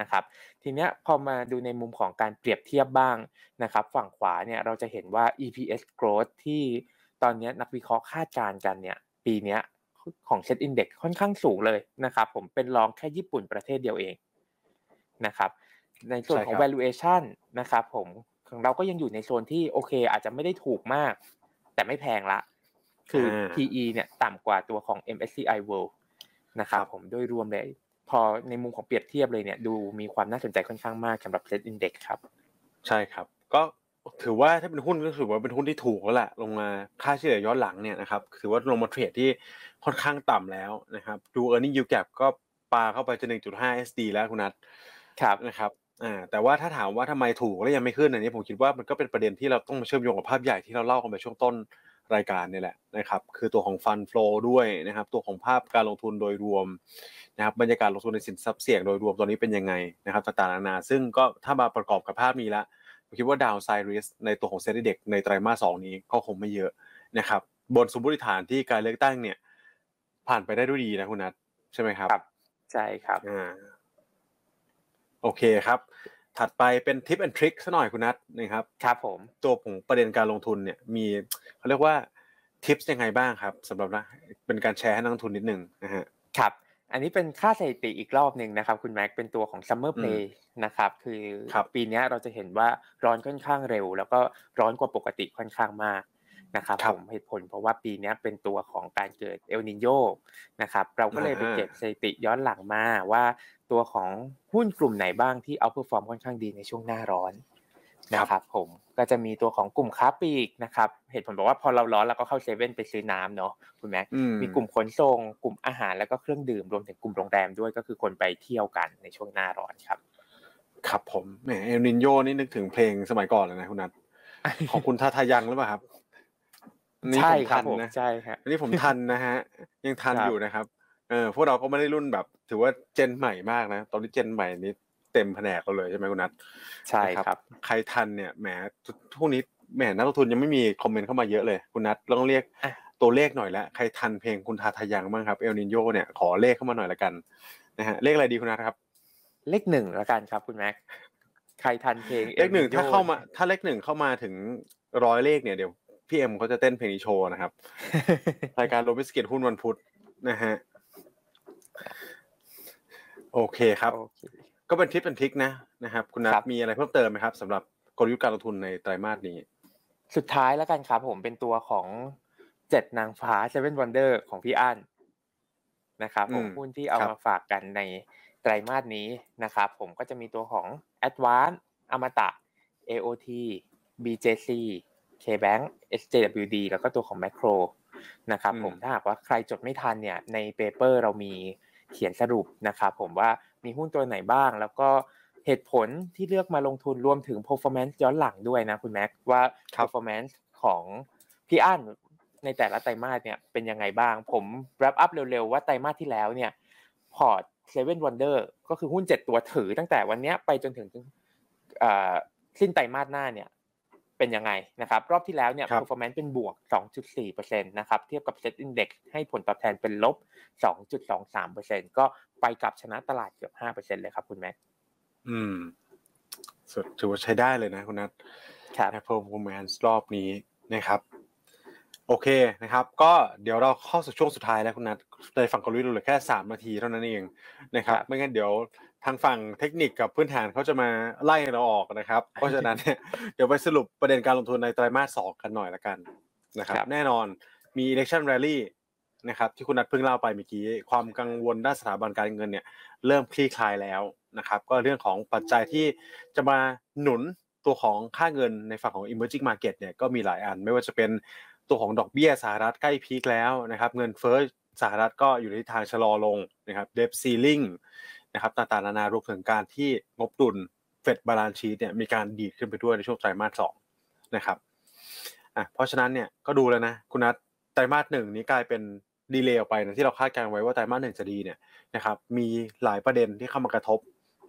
นะครับ ทีเนี้ยพอมาดูในมุมของการเปรียบเทียบบ้างนะครับ ฝั่งขวาเนี่ยเราจะเห็นว่า EPS growth ที่ตอนนี้นักวิเคราะห์คาดการณ์กันเนี่ยปีนี้ของ Set Index ค่อนข้างสูงเลยนะครับ ผมเป็นรองแค่ญี่ปุ่นประเทศเดียวเองนะครับ ในส่วนของ valuation นะครับผมของเราก็ยังอยู่ในโซนที่โอเค อาจจะไม่ได้ถูกมาก แต่ไม่แพงละ คือ PE เนี่ยต่ำกว่าตัวของ MSCI World นะครับผมโดยรวมเลย พอในมุมของเปรียบเทียบเลยเนี่ยดูมีความน่าสนใจค่อนข้างมากสำหรับเซ็ตอินเด็กครับ ใช่ครับ ก็ถือว่าถ้าเป็นหุ้นก็ถือว่าเป็นหุ้นที่ถูกแล้วแหละลงมาค่าเฉลี่ยย้อนหลังเนี่ยนะครับถือว่าลงมาเทรดที่ค่อนข้างต่ำแล้วนะครับดู e a r n i n g yield gap ก็ปาเข้าไปจะ1.5 SD แล้วคุณนัทครับนะครับอ่าแต่ว่าถ้าถามว่าทำไมถูกแล้วยังไม่ขึ้นอันนี้ผมคิดว่ามันก็เป็นประเด็นที่เราต้องมาเชื่อมโยงกับภาพใหญ่ที่เราเล่ากันไปช่วงต้น รายการนี่แหละนะครับคือตัวของฟันฟลอด้วยนะครับตัวของภาพการลงทุนโดยรวมนะครับบรรยากาศลงทุนในสินทรัพย์เสี่ยงโดยรวมตอนนี้เป็นยังไงนะครับต่างๆนานาซึ่งก็ถ้ามาประกอบกับภาพนี้ละผมคิดว่าดาวไซริสในตัวของเซ็นดีเด็กในไตรมาสสองนี้ก็คงไม่เยอะนะครับบนสมมติฐานที่การเลือกตั้งเนี่ย ผ่านไปได้ด้วยดีนะคุณนัทใช่ไหมครับครับใช่ครับอ่าโอเคครับ ถัดไปเป็นทิปแอนทริคซะหน่อยคุณนัทนะครับครับผมตัวของประเด็นการลงทุนเนี่ยมีเขาเรียกว่าทิปยังไงบ้างครับสำหรับนะเป็นการแชร์ให้นักลงทุนนิดนึงนะฮะครับ อันนี้เป็นค่าสถิติอีกรอบหนึ่งนะครับ คุณแม็กเป็นตัวของ Summer Play นะครับ คือปีนี้เราจะเห็นว่าร้อนค่อนข้างเร็ว แล้วก็ร้อนกว่าปกติค่อนข้างมากนะครับผมเหตุผลเพราะว่าปีนี้เป็นตัวของการเกิดเอลนิโยนะครับเราก็เลยไปเก็บสถิติย้อนหลังมาว่า ตัวของหุ้นกลุ่มไหนบ้างที่ outperform ค่อนข้างดีในช่วงหน้าร้อนนะครับผมก็จะมีตัวของกลุ่มค้าปลีกนะครับเหตุผลบอกว่าพอเราร้อนเราก็เข้าเซเว่นไปซื้อน้ำเนาะคุณแม็กมีกลุ่มขนส่งกลุ่มอาหารแล้วก็เครื่องดื่มรวมถึงกลุ่มโรงแรมด้วยก็คือคนไปเที่ยวกันในช่วงหน้าร้อนครับ ครับผมแหมเอลนีโญนี่นึกถึงเพลงสมัยก่อนเลยนะคุณนัทของคุณทาทายังหรือเปล่าครับนี่ผมทันนะใช่ครับอันนี้ผมทันนะฮะยังทันอยู่นะครับเออพวกเราก็ไม่ได้รุ่นแบบ ถือว่าเจนใหม่มากนะ ตอนนี้เจนใหม่นี้เต็มแผนกเราเลยใช่ไหมคุณนัทใช่ครับ ใครทันเนี่ยแหมทุกนี้แหมนักลงทุนยังไม่มีคอมเมนต์เข้ามาเยอะเลยคุณนัทต้องเรียกตัวเลขหน่อยแล้วใครทันเพลงคุณทาทายังบ้างครับเอลนินโยเนี่ยขอเลขเข้ามาหน่อยละกันนะฮะเลขอะไรดีคุณนัทครับ เลขหนึ่งละกันครับคุณแม็กใครทันเพลงเลขหนึ่งถ้าเข้ามาถ้าเลขหนึ่งเข้ามาถึงร้อยเลขเนี่ยเดี๋ยวพี่เอ็มเขาจะเต้นเพลงนี้โชว์นะครับรายการโรบิสเกตหุ้นวันพุธนะฮะ โอเคครับ ก็เป็นทิปเป็น trick นะนะครับคุณนัทมีอะไรเพิ่มเติมไหมครับสำหรับกลยุทธ์การลงทุนในไตรมาสนี้ สุดท้ายแล้วกันครับ ผมเป็นตัวของเจ็ดนางฟ้า Seven Wonder ของพี่อั้นนะครับผมหุ้นที่เอามาฝากกันในไตรมาสนี้นะครับผมก็จะมีตัวของ a d v a n c e อมตะ AOT BJC KBank SJWD แล้วก็ตัวของ Macro นะครับผมถ้าหากว่าใครจดไม่ทันเนี่ยในเปเปอร์เรามี เขียนสรุปนะครับผมว่ามีหุ้นตัวไหนบ้าง แล้วก็เหตุผลที่เลือกมาลงทุนรวมถึง performance ย้อนหลังด้วยนะคุณแม็กว่า performance ของพี่อั้นในแต่ละไตรมาสเนี่ยเป็นยังไงบ้าง ผม wrap up เร็วๆว่าไตรมาสที่แล้วเนี่ยพอร์ต Seven Wonder ก็คือหุ้นเจ็ดตัวถือตั้งแต่วันนี้ไปจนถึงสิ้นไตรมาสหน้าเนี่ย เป็นยังไงนะครับ รอบที่แล้วเนี่ย performance เป็นบวก 2.4%นะครับ เทียบกับ SET Index ให้ผลตอบแทนเป็นลบ 2.23%ก็ไปกับชนะตลาดเกือบ 5%เลยครับคุณแม็กอืมสุดถือว่าใช้ได้เลยนะคุณนัทครับ performance รอบนี้นะครับ โอเคนะครับ ก็เดี๋ยวเราเข้าสู่ช่วงสุดท้ายแล้วคุณนัทในฝั่งกลยุทธ์เหลือแค่สามนาทีเท่านั้นเองนะครับ ไม่งั้นเดี๋ยว ทางฝั่งเทคนิคกับพื้นฐานเขาจะมาไล่เราออกนะครับ เพราะฉะนั้นเนี่ยเดี๋ยวไปสรุปประเด็นการลงทุนในไตรมาสสองกันหน่อยละกันนะครับ แน่นอนมี election rally นะครับที่คุณนัทเพิ่งเล่าไปเมื่อกี้ความกังวลด้านสถาบันการเงินเนี่ยเริ่มคลี่คลายแล้วนะครับ ก็เรื่องของปัจจัยที่จะมาหนุนตัวของค่าเงินในฝั่งของ emerging market เนี่ยก็มีหลายอัน ไม่ว่าจะเป็นตัวของดอกเบี้ยสหรัฐใกล้ peak แล้วนะครับ เงินเฟ้อสหรัฐก็อยู่ในทางชะลอลงนะครับ debt ceiling นะครับต่างๆนานารวมถึงการที่งบดุลเฟด balance sheet เนี่ยมีการดีดขึ้นไปด้วยในช่วงไตรมาสสองนะครับอะเพราะฉะนั้นเนี่ยก็ดูแล้วนะคุณนัทไตรมาสหนึ่งนี้กลายเป็น delay ออกไปนะที่เราคาดการณ์ไว้ว่าไตรมาสหนึ่งจะดีเนี่ยนะครับมีหลายประเด็นที่เข้ามากระทบ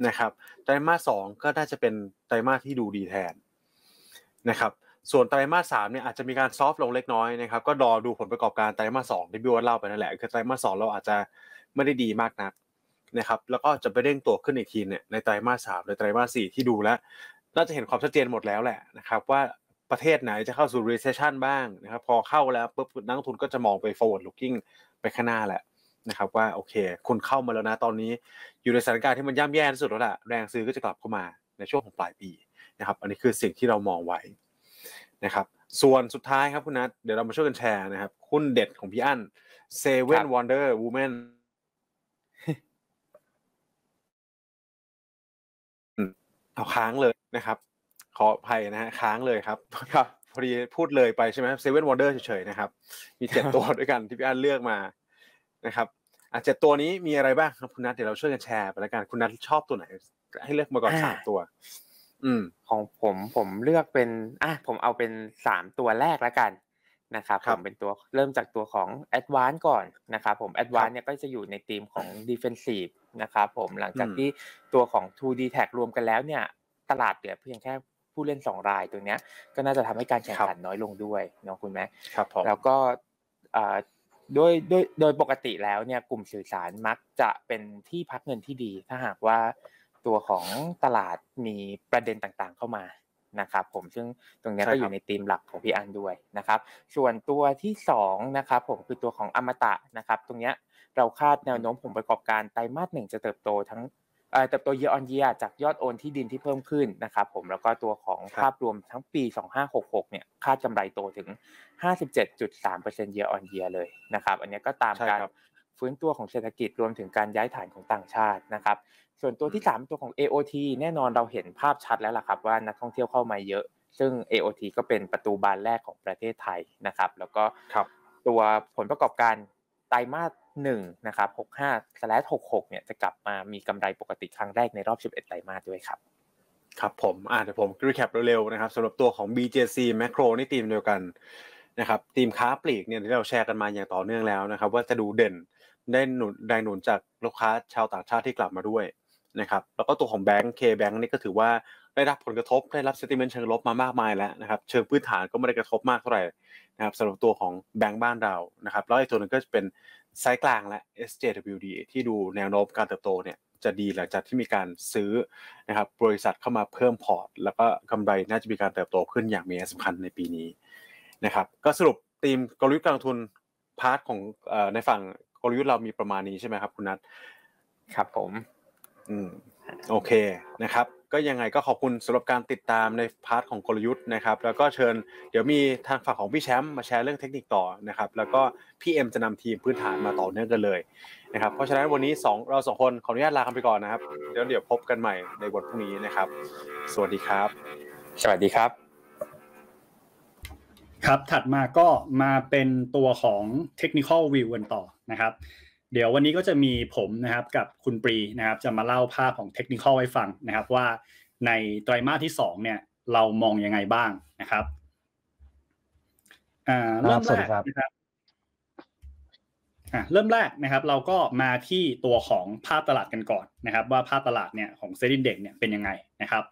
นะครับไตรมาสสองก็น่าจะเป็นไตรมาสที่ดูดีแทนนะครับส่วนไตรมาสสามเนี่ยอาจจะมีการซอฟต์ลงเล็กน้อยนะครับก็รอดูผลประกอบการไตรมาสสองที่พี่วเล่าไปนั่นแหละคือไตรมาสสองเราอาจจะไม่ได้ดีมากนัก นะครับแล้วก็จะไปเร่งตัวขึ้นอีกทีเนี่ยในไตรมาสสามในไตรมาสสี่ที่ดูแล้วน่าจะเห็นความชัดเจนหมดแล้วแหละนะครับว่าประเทศไหนจะเข้าสู่ recession บ้างนะครับพอเข้าแล้วปุ๊บนักทุนก็จะมองไป forward looking ไปข้างหน้าแหละนะครับว่าโอเค คุณเข้ามาแล้วนะตอนนี้อยู่ในสถานการณ์ที่มันย่ำแย่ที่สุดแล้วแหละแรงซื้อก็จะกลับเข้ามาในช่วงของปลายปีนะครับอันนี้คือสิ่งที่เรามองไว้นะครับส่วนสุดท้ายครับคุณนัทเดี๋ยวเรามาช่วยกันแชร์นะครับหุ้นเด็ดของพี่อั้นเซเว่นวัน เดอร์วูแมนเอาค้างเลยนะครับ ขออภัยนะฮะค้างเลยครับครับพอดีพูดเลยไปใช่ไหมเซเว่นวันเดอร์เฉยๆนะครับ มีเจ็ดตัวด้วยกันที่พี่อันเลือกมานะครับอะเจ็ดตัวนี้มีอะไรบ้างครับคุณนัทเดี๋ยวเราช่วยกันแชร์ไปแล้วกันคุณนัทชอบตัวไหน ให้เลือกมาก่อนสามตัว อืม ของผมผมเลือกเป็น อะผมเอาเป็นสามตัวแรกแล้วกัน นะครับผมเป็นตัวเริ่มจากตัวของ a d v a n c e ก่อนนะครับผม a d v a n c e เนี่ยก็จะอยู่ในธีมของ defensive นะครับผมหลังจากที่ตัวของ 2D Tag รวมกันแล้วเนี่ยตลาดเหลือเพียงแค่ผู้เล่น 2 รายตัวเนี้ยก็น่าจะทำให้การแข่งขันน้อยลงด้วยเนาะคุณแม่ครับผมแล้วก็โดยโดยโดยปกติแล้วเนี่ยกลุ่มสื่อสารมักจะเป็นที่พักเงินที่ดี ถ้าหากว่าตัวของตลาดมีประเด็นต่างๆเข้ามา นะครับผมซึ่งตรงนี้ก็อยู่ในธีมหลักของพี่อันด้วยนะครับ ส่วนตัวที่2นะครับผมคือตัวของอมตะนะครับ ตรงนี้เราคาดแนวโน้มผลประกอบการไตรมาสหนึ่งจะเติบโตทั้งเติบโตเยออนเยียจากยอดโอนที่ดินที่เพิ่มขึ้นนะครับผมแล้วก็ตัวของภาพรวมทั้งปี 2566 เนี่ยคาดกำไรโตถึง 57.3%เยออนเยียเลยนะครับ อันนี้ก็ตามการ ฟื้นตัวของเศรษฐกิจรวมถึงการย้ายฐานของต่างชาตินะครับ ส่วนตัวที่ 3 ตัวของ AOT แน่นอนเราเห็นภาพชัดแล้วล่ะครับว่านักท่องเที่ยวเข้ามาเยอะ ซึ่ง AOT ก็เป็นประตูบานแรกของประเทศไทยนะครับ แล้วก็ตัวผลประกอบการไตรมาสหนึ่งนะครับ65 slash 66เนี่ยจะกลับมามีกำไรปกติครั้งแรกในรอบ 11 ไตรมาสด้วยครับ ครับผมอ่าเดี๋ยวผม recap เร็วๆนะครับสำหรับตัวของ BJC Makro นี่ธีมเดียวกันนะครับธีมค้าปลีกเนี่ยที่เราแชร์กันมาอย่างต่อเนื่องแล้วนะครับ ว่าจะดูเด่น ได้หนุนแรงหนุนจากลูกค้าชาวต่างชาติที่กลับมาด้วยนะครับแล้วก็ตัวของแบงก์ KBank นี่ก็ถือว่าได้รับผลกระทบได้รับ sentiment เชิงลบมามากมายแล้วนะครับเชิงพื้นฐานก็ไม่ได้กระทบมากเท่าไหร่นะครับสำหรับตัวของแบงก์บ้านเรานะครับแล้วอีกตัวนึงก็จะเป็นไซส์กลางและ SJWD ที่ดูแนวโน้มการเติบโตเนี่ยจะดีหลังจากที่มีการซื้อนะครับบริษัทเข้ามาเพิ่มพอร์ต แล้วก็กำไรน่าจะมีการเติบโตขึ้นอย่างมีนัยสำคัญในปีนี้นะครับก็สรุปทีมกลยุทธ์การลงทุน part ของในฝั่ง กลยุทธ์เรามีประมาณนี้ใช่ไหมครับคุณนัทครับผม อืมโอเคนะครับ ก็ยังไงก็ขอบคุณสำหรับการติดตามใน part ของกลยุทธ์นะครับ แล้วก็เชิญเดี๋ยวมีทางฝั่งของพี่แชมป์มาแชร์เรื่องเทคนิคต่อนะครับ แล้วก็พี่เอ็มจะนำทีมพื้นฐานมาต่อเนื่องกันเลยนะครับ เพราะฉะนั้นวันนี้2เราสองคนขออนุญาตลาไปก่อนนะครับเดี๋ยวเดี๋ยวพบกันใหม่ในวันพรุ่งนี้นะครับ สวัสดีครับ สวัสดีครับ ครับ ถัดมาก็มาเป็นตัวของ technical view กันต่อนะครับ เดี๋ยววันนี้ก็จะมีผมนะครับกับคุณปรีนะครับ จะมาเล่าภาพของเทคนิคให้ฟังนะครับว่าในไตรมาสที่2เนี่ยเรามองยังไงบ้างนะครับเริ่มแรกนะครับเริ่มแรกนะครับ เราก็มาที่ตัวของภาพตลาดกันก่อนนะครับ ว่าภาพตลาดเนี่ยของเซ็นดิเด็กเนี่ยเป็นยังไงนะครับ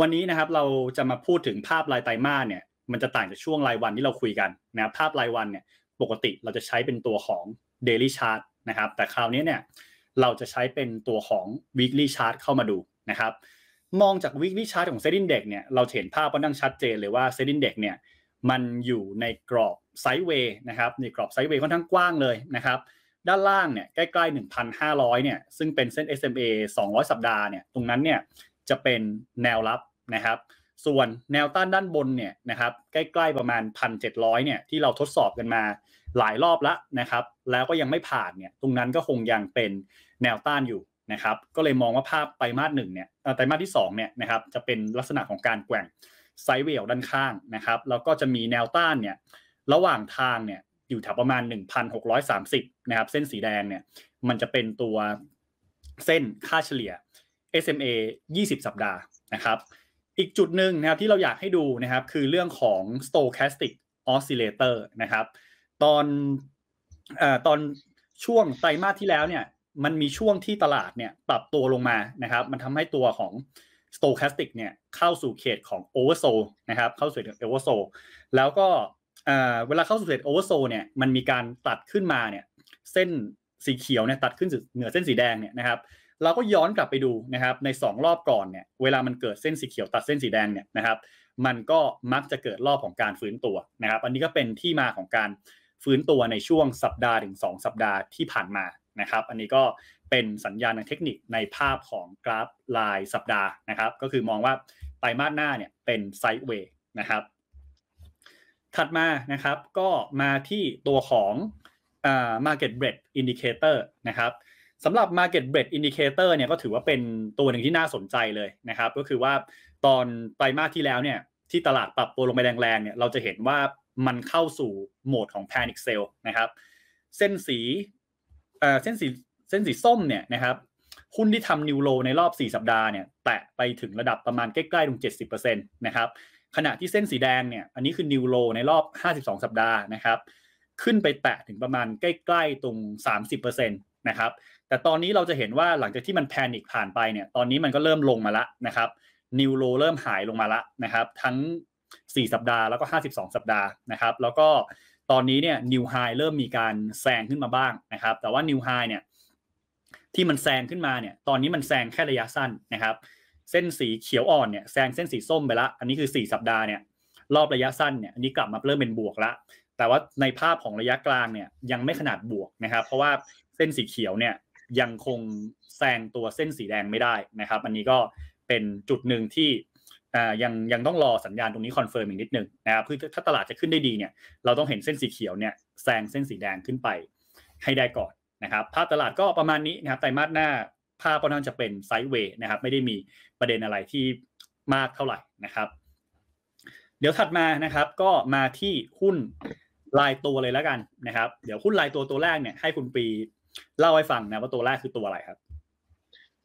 วันนี้นะครับเราจะมาพูดถึงภาพรายไตรมาสเนี่ย มันจะต่างจากช่วงรายวันที่เราคุยกันนะครับภาพรายวันเนี่ยปกติเราจะใช้เป็นตัวของ daily chart นะครับ แต่คราวนี้เนี่ยเราจะใช้เป็นตัวของ weekly chart เข้ามาดูนะครับ มองจาก weekly chart ของ Set Index เนี่ยเราเห็นภาพก็นั่งชัดเจนเลยว่า Set Index เนี่ยมันอยู่ในกรอบไซด์เวย์นะครับในกรอบไซด์เวย์ค่อนข้างกว้างเลยนะครับ ด้านล่างเนี่ยใกล้ๆ 1,500 เนี่ยซึ่งเป็นเส้น SMA 200 สัปดาห์เนี่ยตรงนั้นเนี่ยจะเป็นแนวรับนะครับ ส่วนแนวต้านด้านบนเนี่ยนะครับใกล้ๆประมาณ 1,700เนี่ยที่เราทดสอบกันมาหลายรอบแล้วนะครับ แล้วก็ยังไม่ผ่านเนี่ยตรงนั้นก็คงยังเป็นแนวต้านอยู่นะครับ ก็เลยมองว่าภาพไตรมาสหนึ่งเนี่ยไตรมาสที่2เนี่ยนะครับจะเป็นลักษณะของการแกว่งไซด์เวลด้านข้างนะครับ แล้วก็จะมีแนวต้านเนี่ยระหว่างทางเนี่ยอยู่แถวประมาณ 1,630นะครับเส้นสีแดงเนี่ยมันจะเป็นตัวเส้นค่าเฉลี่ย SMA 20 สัปดาห์นะครับ อีกจุดหนึ่งนะครับที่เราอยากให้ดูนะครับ คือเรื่องของ stochastic oscillator นะครับ ตอนอตอนช่วงไตรมาสที่แล้วเนี่ยมันมีช่วงที่ตลาดเนี่ยปรับตัวลงมานะครับ มันทำให้ตัวของ stochastic เนี่ยเข้าสู่เขตของ oversold นะครับ เข้าสู่เขต oversold แล้วก็เวลาเข้าสู่เขต oversold เนี่ยมันมีการตัดขึ้นมาเนี่ยเส้นสีเขียวเนี่ยตัดขึ้นเหนือเส้นสีแดงเนี่ยนะครับ เราก็ย้อนกลับไปดูนะครับ ใน 2 รอบก่อนเนี่ยเวลามันเกิดเส้นสีเขียวตัดเส้นสีแดงเนี่ยนะครับ มันก็มักจะเกิดรอบของการฟื้นตัวนะครับ อันนี้ก็เป็นที่มาของการฟื้นตัวในช่วงสัปดาห์ถึง 2 สัปดาห์ที่ผ่านมานะครับ อันนี้ก็เป็นสัญญาณทางเทคนิคในภาพของกราฟลายสัปดาห์นะครับ ก็คือมองว่าไตรมาสหน้าเนี่ยเป็นไซด์เวย์นะครับ ถัดมานะครับก็มาที่ตัวของอ่า market breadth indicator นะครับ สำหรับ market b r e a d indicator เนี่ยก็ถือว่าเป็นตัวหนึ่งที่น่าสนใจเลยนะครับ ก็คือว่าตอนไตรมาสที่แล้วเนี่ยที่ตลาดปรับตัวลงไปแรงๆเนี่ยเราจะเห็นว่ามันเข้าสู่โหมดของ panic sell นะครับ เส้นสีเอ่อเส้นสีเส้นสีส้มเนี่ยนะครับหุ้นที่ทำนิวโลในรอบ 4 สัปดาห์เนี่ยแตะไปถึงระดับประมาณใกล้ๆตรง 70%นะครับขณะที่เส้นสีแดงเนี่ยอันนี้คือนิวโลในรอบ 52 สัปดาห์นะครับขึ้นไปแตะถึงประมาณใกล้ๆตรง 30%นะครับ แต่ตอนนี้เราจะเห็นว่าหลังจากที่มันแพนิคผ่านไปเนี่ย ตอนนี้มันก็เริ่มลงมาละนะครับ นิวโลเริ่มหายลงมาละนะครับ ทั้ง 4 สัปดาห์แล้วก็ 52 สัปดาห์นะครับ แล้วก็ตอนนี้เนี่ยนิวไฮเริ่มมีการแซงขึ้นมาบ้างนะครับ แต่ว่านิวไฮเนี่ยที่มันแซงขึ้นมาเนี่ย ตอนนี้มันแซงแค่ระยะสั้นนะครับ เส้นสีเขียวอ่อนเนี่ยแซงเส้นสีส้มไปละ อันนี้คือ 4 สัปดาห์เนี่ยรอบระยะสั้นเนี่ยอันนี้กลับมาเริ่มเป็นบวกละ แต่ว่าในภาพของระยะกลางเนี่ยยังไม่ขนาดบวกนะครับ เพราะว่าเส้นสีเขียวเนี่ย ยังคงแซงตัวเส้นสีแดงไม่ได้นะครับ อันนี้ก็เป็นจุดหนึ่งที่ยังยังต้องรอสัญญาณตรงนี้ confirm อีกนิดนึงนะครับเพื่อถ้าตลาดจะขึ้นได้ดีเนี่ยเราต้องเห็นเส้นสีเขียวเนี่ยแซงเส้นสีแดงขึ้นไปให้ได้ก่อนนะครับภาพตลาดก็ประมาณนี้นะครับไตรมาสหน้าภาพก็น่าจะเป็น sideway นะครับ ไม่ได้มีประเด็นอะไรที่มากเท่าไหร่นะครับ เดี๋ยวถัดมานะครับก็มาที่หุ้นรายตัวเลยแล้วกันนะครับ เดี๋ยวหุ้นรายตัวตัวแรกเนี่ยให้คุณปี เล่าให้ฟังนะว่าตัวแรกคือตัวอะไรครับ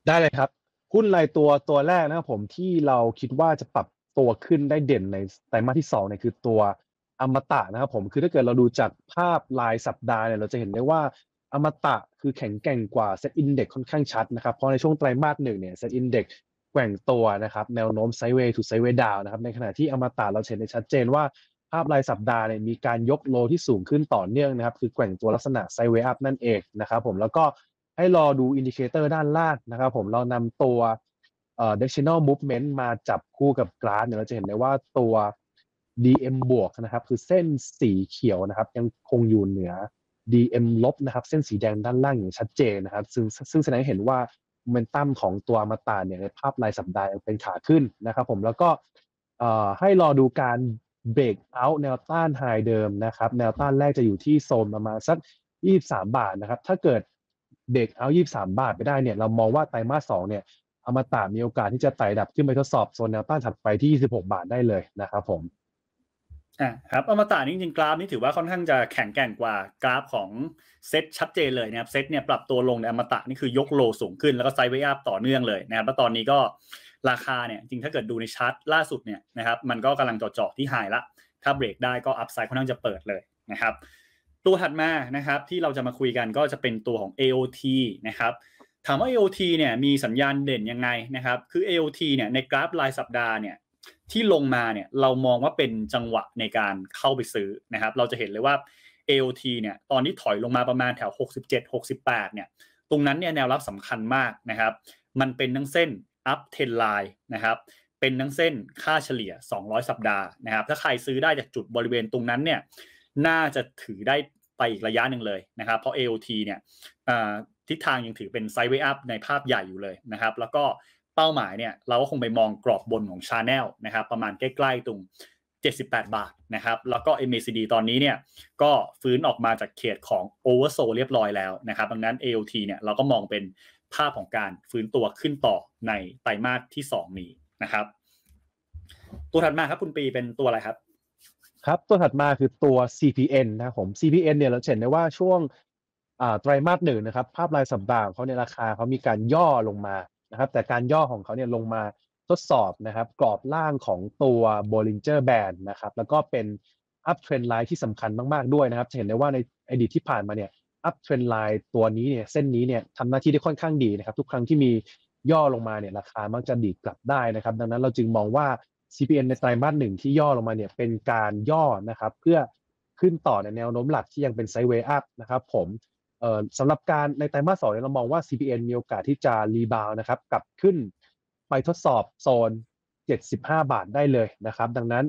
ได้เลยครับ หุ้นรายตัวตัวแรกนะครับผมที่เราคิดว่าจะปรับตัวขึ้นได้เด่นในไตรมาสที่2เนี่ยคือตัวอมตะนะครับผมคือถ้าเกิดเราดูจากภาพรายสัปดาห์เนี่ยเราจะเห็นได้ว่าอมตะคือแข็งแกร่งกว่า SET Index ค่อนข้างชัดนะครับเพราะในช่วงไตรมาสหนึ่งเนี่ย SET Indexแกว่งตัวนะครับแนวโน้ม sideway to sideway down นะครับในขณะที่อมตะเราเห็นได้ชัดเจนว่า ภาพรายสัปดาห์เนี่ยมีการยก low ที่สูงขึ้นต่อเนื่องนะครับ คือแกว่งตัวลักษณะ sideway up นั่นเองนะครับผมแล้วก็ให้รอดู indicator ด้านล่างนะครับผมเรานำตัวเอ่อ directional movement มาจับคู่กับกราฟเนี่ยเราจะเห็นได้ว่าตัว DM บวกนะครับ คือเส้นสีเขียวนะครับ ยังคงอยู่เหนือ DM ลบนะครับ เส้นสีแดงด้านล่างอย่างชัดเจนนะครับ ซึ่งซึ่งแสดงให้เห็นว่าโมเมนตัมของตัวอมตะเนี่ยในภาพรายสัปดาห์เป็นขาขึ้นนะครับ ผมแล้วก็ให้รอดูการ breakout แนวต้าน high เดิมนะครับแนวต้านแรกจะอยู่ที่โซนประมาณสัก 23 บาทนะครับถ้าเกิด breakout 23 บาทไปได้เนี่ยเรามองว่าไตรมาสสองเนี่ยอมตะมีโอกาสที่จะไต่ระดับขึ้นไปทดสอบโซนแนวต้านถัดไปที่ 26 บาทได้เลยนะครับผมอ่าครับอมตะนี่จริงกราฟนี่ถือว่าค่อนข้างจะแข็งแกร่งกว่ากราฟของเซตชัดเจนเลยนะครับเซตเนี่ยปรับตัวลงในอมตะนี่คือยก low สูงขึ้นแล้วก็ sideway up ต่อเนื่องเลยนะครับแล้วตอนนี้ก็ ราคาเนี่ยจริงถ้าเกิดดูในชาร์ตล่าสุดเนี่ยนะครับมันก็กำลังจ่อๆที่ high ละ ถ้าเบรกได้ก็ upside ค่อนข้างจะเปิดเลยนะครับตัวถัดมานะครับที่เราจะมาคุยกันก็จะเป็นตัวของ AOT นะครับถามว่า AOT เนี่ยมีสัญญาณเด่นยังไงนะครับคือ AOT เนี่ยในกราฟรายสัปดาห์เนี่ยที่ลงมาเนี่ยเรามองว่าเป็นจังหวะในการเข้าไปซื้อนะครับเราจะเห็นเลยว่า AOT เนี่ยตอนนี้ถอยลงมาประมาณแถว 67 68เนี่ยตรงนั้นเนี่ยแนวรับสำคัญมากนะครับมันเป็นทั้งเส้น up trend line นะครับเป็นทั้งเส้นค่าเฉลี่ย 200 สัปดาห์นะครับ ถ้าใครซื้อได้จากจุดบริเวณตรงนั้นเนี่ยน่าจะถือได้ไปอีกระยะหนึ่งเลยนะครับ เพราะ AOT เนี่ยทิศทางยังถือเป็น sideway up ในภาพใหญ่อยู่เลยนะครับ แล้วก็เป้าหมายเนี่ยเราก็คงไปมองกรอบบนของ channel นะครับ ประมาณใกล้ๆตรง 78 บาทนะครับ แล้วก็ MACD ตอนนี้เนี่ยก็ฟื้นออกมาจากเขตของ Oversold เรียบร้อยแล้วนะครับ ดังนั้น AOT เนี่ยเราก็มองเป็น ภาพของการฟื้นตัวขึ้นต่อในไตรมาสที่ 2 นี้นะครับ ตัวถัดมาครับคุณปีเป็นตัวอะไรครับครับตัวถัดมาคือตัว CPN นะครับผม CPN เนี่ยเราเห็นได้ว่าช่วงไตรมาสหนึ่งนะครับ ภาพรายสัปดาห์เขาในราคาเขามีการย่อลงมานะครับ แต่การย่อของเขาเนี่ยลงมาทดสอบนะครับ กรอบล่างของตัว Bollinger Band นะครับ แล้วก็เป็น up trend line ที่สำคัญมาก ๆ ด้วยนะครับ จะเห็นได้ว่าในอดีตที่ผ่านมาเนี่ย up trend line ตัวนี้เนี่ยเส้นนี้เนี่ยทำหน้าที่ได้ค่อนข้างดีนะครับ ทุกครั้งที่มีย่อลงมาเนี่ยราคามักจะดีดกลับได้นะครับ ดังนั้นเราจึงมองว่า CPN ในไตรมาสหนึ่งที่ย่อลงมาเนี่ยเป็นการย่อนะครับ เพื่อขึ้นต่อในแนวโน้มหลักที่ยังเป็น sideway up นะครับ ผมเอ่อสำหรับการในไตรมาสสองเนี่ยเรามองว่า CPN มีโอกาสที่จะ rebound นะครับกลับขึ้นไปทดสอบโซน 75 บาทได้เลยนะครับ ดังนั้น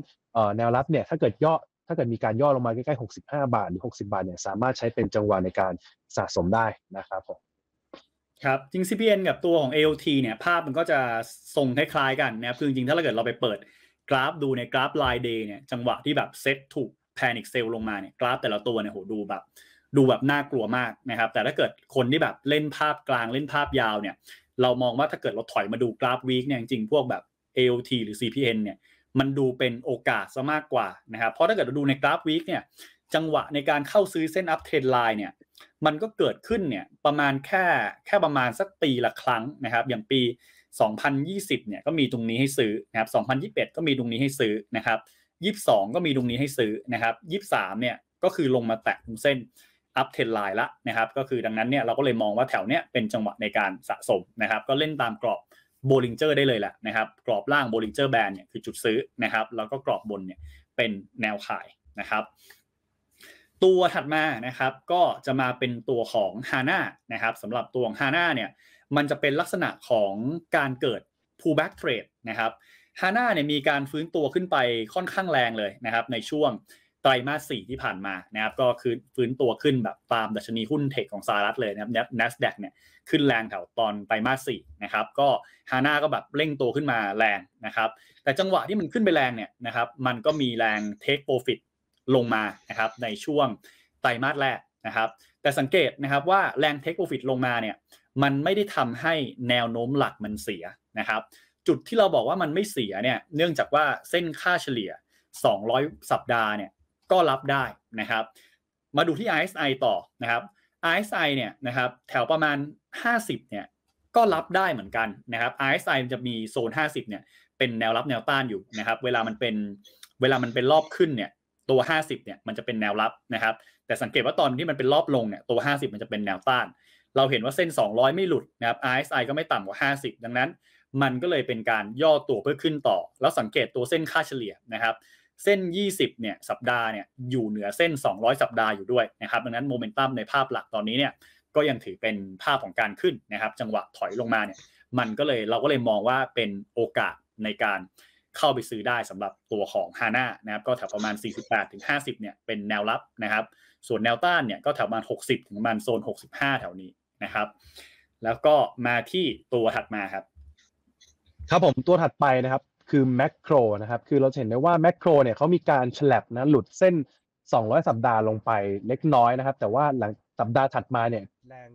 แนวรับเนี่ยถ้าเกิดย่อ ถ้าเกิดมีการย่อลงมาใกล้ๆ65บาทหรือ60บาทเนี่ยสามารถใช้เป็นจังหวะในการสะสมได้นะครับผมครับจริง CPN กับตัวของ AOT เนี่ยภาพมันก็จะทรงคล้ายๆกันนะครับคือจริงๆถ้าเราเกิดเราไปเปิดกราฟดูในกราฟ Line Day เนี่ยจังหวะที่แบบเซ็ตถูกแพนิคเซลลงมาเนี่ยกราฟแต่ละตัวเนี่ยโหดูแบบ ดูแบบน่ากลัวมากนะครับแต่ถ้าเกิดคนที่แบบเล่นภาพกลางเล่นภาพยาวเนี่ยเรามองว่าถ้าเกิดเราถอยมาดูกราฟ week เนี่ยจริงพวกแบบ AOT หรือ CPN เนี่ย มันดูเป็นโอกาสซะมากกว่านะครับเพราะถ้าเกิดเราดูในกราฟ week เนี่ยจังหวะในการเข้าซื้อเส้น up trend line เนี่ยมันก็เกิดขึ้นเนี่ยประมาณแค่แค่ประมาณสักปีละครั้งนะครับ อย่างปี 2020เนี่ยก็มีตรงนี้ให้ซื้อนะครับ2021 ก็มีตรงนี้ให้ซื้อนะครับ22 ก็มีตรงนี้ให้ซื้อนะครับ23เนี่ยก็คือลงมาแตะตรงเส้นup trend line ละนะครับก็คือดังนั้นเนี่ยเราก็เลยมองว่าแถวเนี้ยเป็นจังหวะในการสะสมนะครับ ก็เล่นตามกรอบ Bollinger ได้เลยแหละนะครับ กรอบล่าง Bollinger Band เนี่ยคือจุดซื้อนะครับ แล้วก็กรอบบนเนี่ยเป็นแนวขายนะครับ ตัวถัดมานะครับก็จะมาเป็นตัวของ HANA นะครับสำหรับตัวของ HANA เนี่ยมันจะเป็นลักษณะของการเกิด pullback trade นะครับ HANA เนี่ยมีการฟื้นตัวขึ้นไปค่อนข้างแรงเลยนะครับ ในช่วงไตรมาสสี่ที่ผ่านมานะครับ ก็คือฟื้นตัวขึ้นแบบตามดัชนีหุ้นเทคของสหรัฐเลยนะครับ NASDAQ เนี่ย ขึ้นแรงแถวตอนไตรมาสสี่นะครับ ก็ฮาน่าก็แบบเร่งตัวขึ้นมาแรงนะครับ แต่จังหวะที่มันขึ้นไปแรงเนี่ยนะครับ มันก็มีแรงเทคโปรฟิตลงมานะครับในช่วงไตรมาสแรกนะครับ แต่สังเกตนะครับว่าแรงเทคโปรฟิตลงมาเนี่ย มันไม่ได้ทำให้แนวโน้มหลักมันเสียนะครับ จุดที่เราบอกว่ามันไม่เสียเนี่ย เนื่องจากว่าเส้นค่าเฉลี่ย 200 สัปดาห์เนี่ยก็รับได้นะครับ มาดูที่ RSI ต่อนะครับ RSI เนี่ยนะครับแถวประมาณ 50เนี่ยก็รับได้เหมือนกันนะครับ RSI จะมีโซน 50เนี่ยเป็นแนวรับแนวต้านอยู่นะครับเวลามันเป็นเวลามันเป็นรอบขึ้นเนี่ยตัว 50เนี่ยมันจะเป็นแนวรับนะครับแต่สังเกตว่าตอนที่มันเป็นรอบลงเนี่ยตัว 50 มันจะเป็นแนวต้าน เราเห็นว่าเส้น 200 ไม่หลุดนะครับ RSI ก็ไม่ต่ำกว่า 50 ดังนั้น มันก็เลยเป็นการย่อตัวเพื่อขึ้นต่อ แล้วสังเกตตัวเส้นค่าเฉลี่ยนะครับ เส้น 20 เนี่ยสัปดาห์เนี่ยอยู่เหนือเส้น 200 สัปดาห์อยู่ด้วยนะครับดังนั้นโมเมนตัมในภาพหลักตอนนี้เนี่ยก็ยังถือเป็นภาพของการขึ้นนะครับ จังหวะถอยลงมาเนี่ยมันก็เลยเราก็เลยมองว่าเป็นโอกาสในการเข้าไปซื้อได้สำหรับตัวของฮาน่านะครับก็แถวประมาณ 48ถึง50เนี่ยเป็นแนวรับนะครับ ส่วนแนวต้านเนี่ยก็แถวประมาณ 60ถึงประมาณโซน 65 แถวนี้นะครับ แล้วก็มาที่ตัวถัดมาครับ ครับผมตัวถัดไปนะครับ คือแมคโครนะครับ คือเราเห็นได้ว่าแมคโครเนี่ยเขามีการฉลับนะหลุดเส้น 200 สัปดาห์ลงไปเล็กน้อยนะครับ แต่ว่าหลังสัปดาห์ถัดมาเนี่ยแรง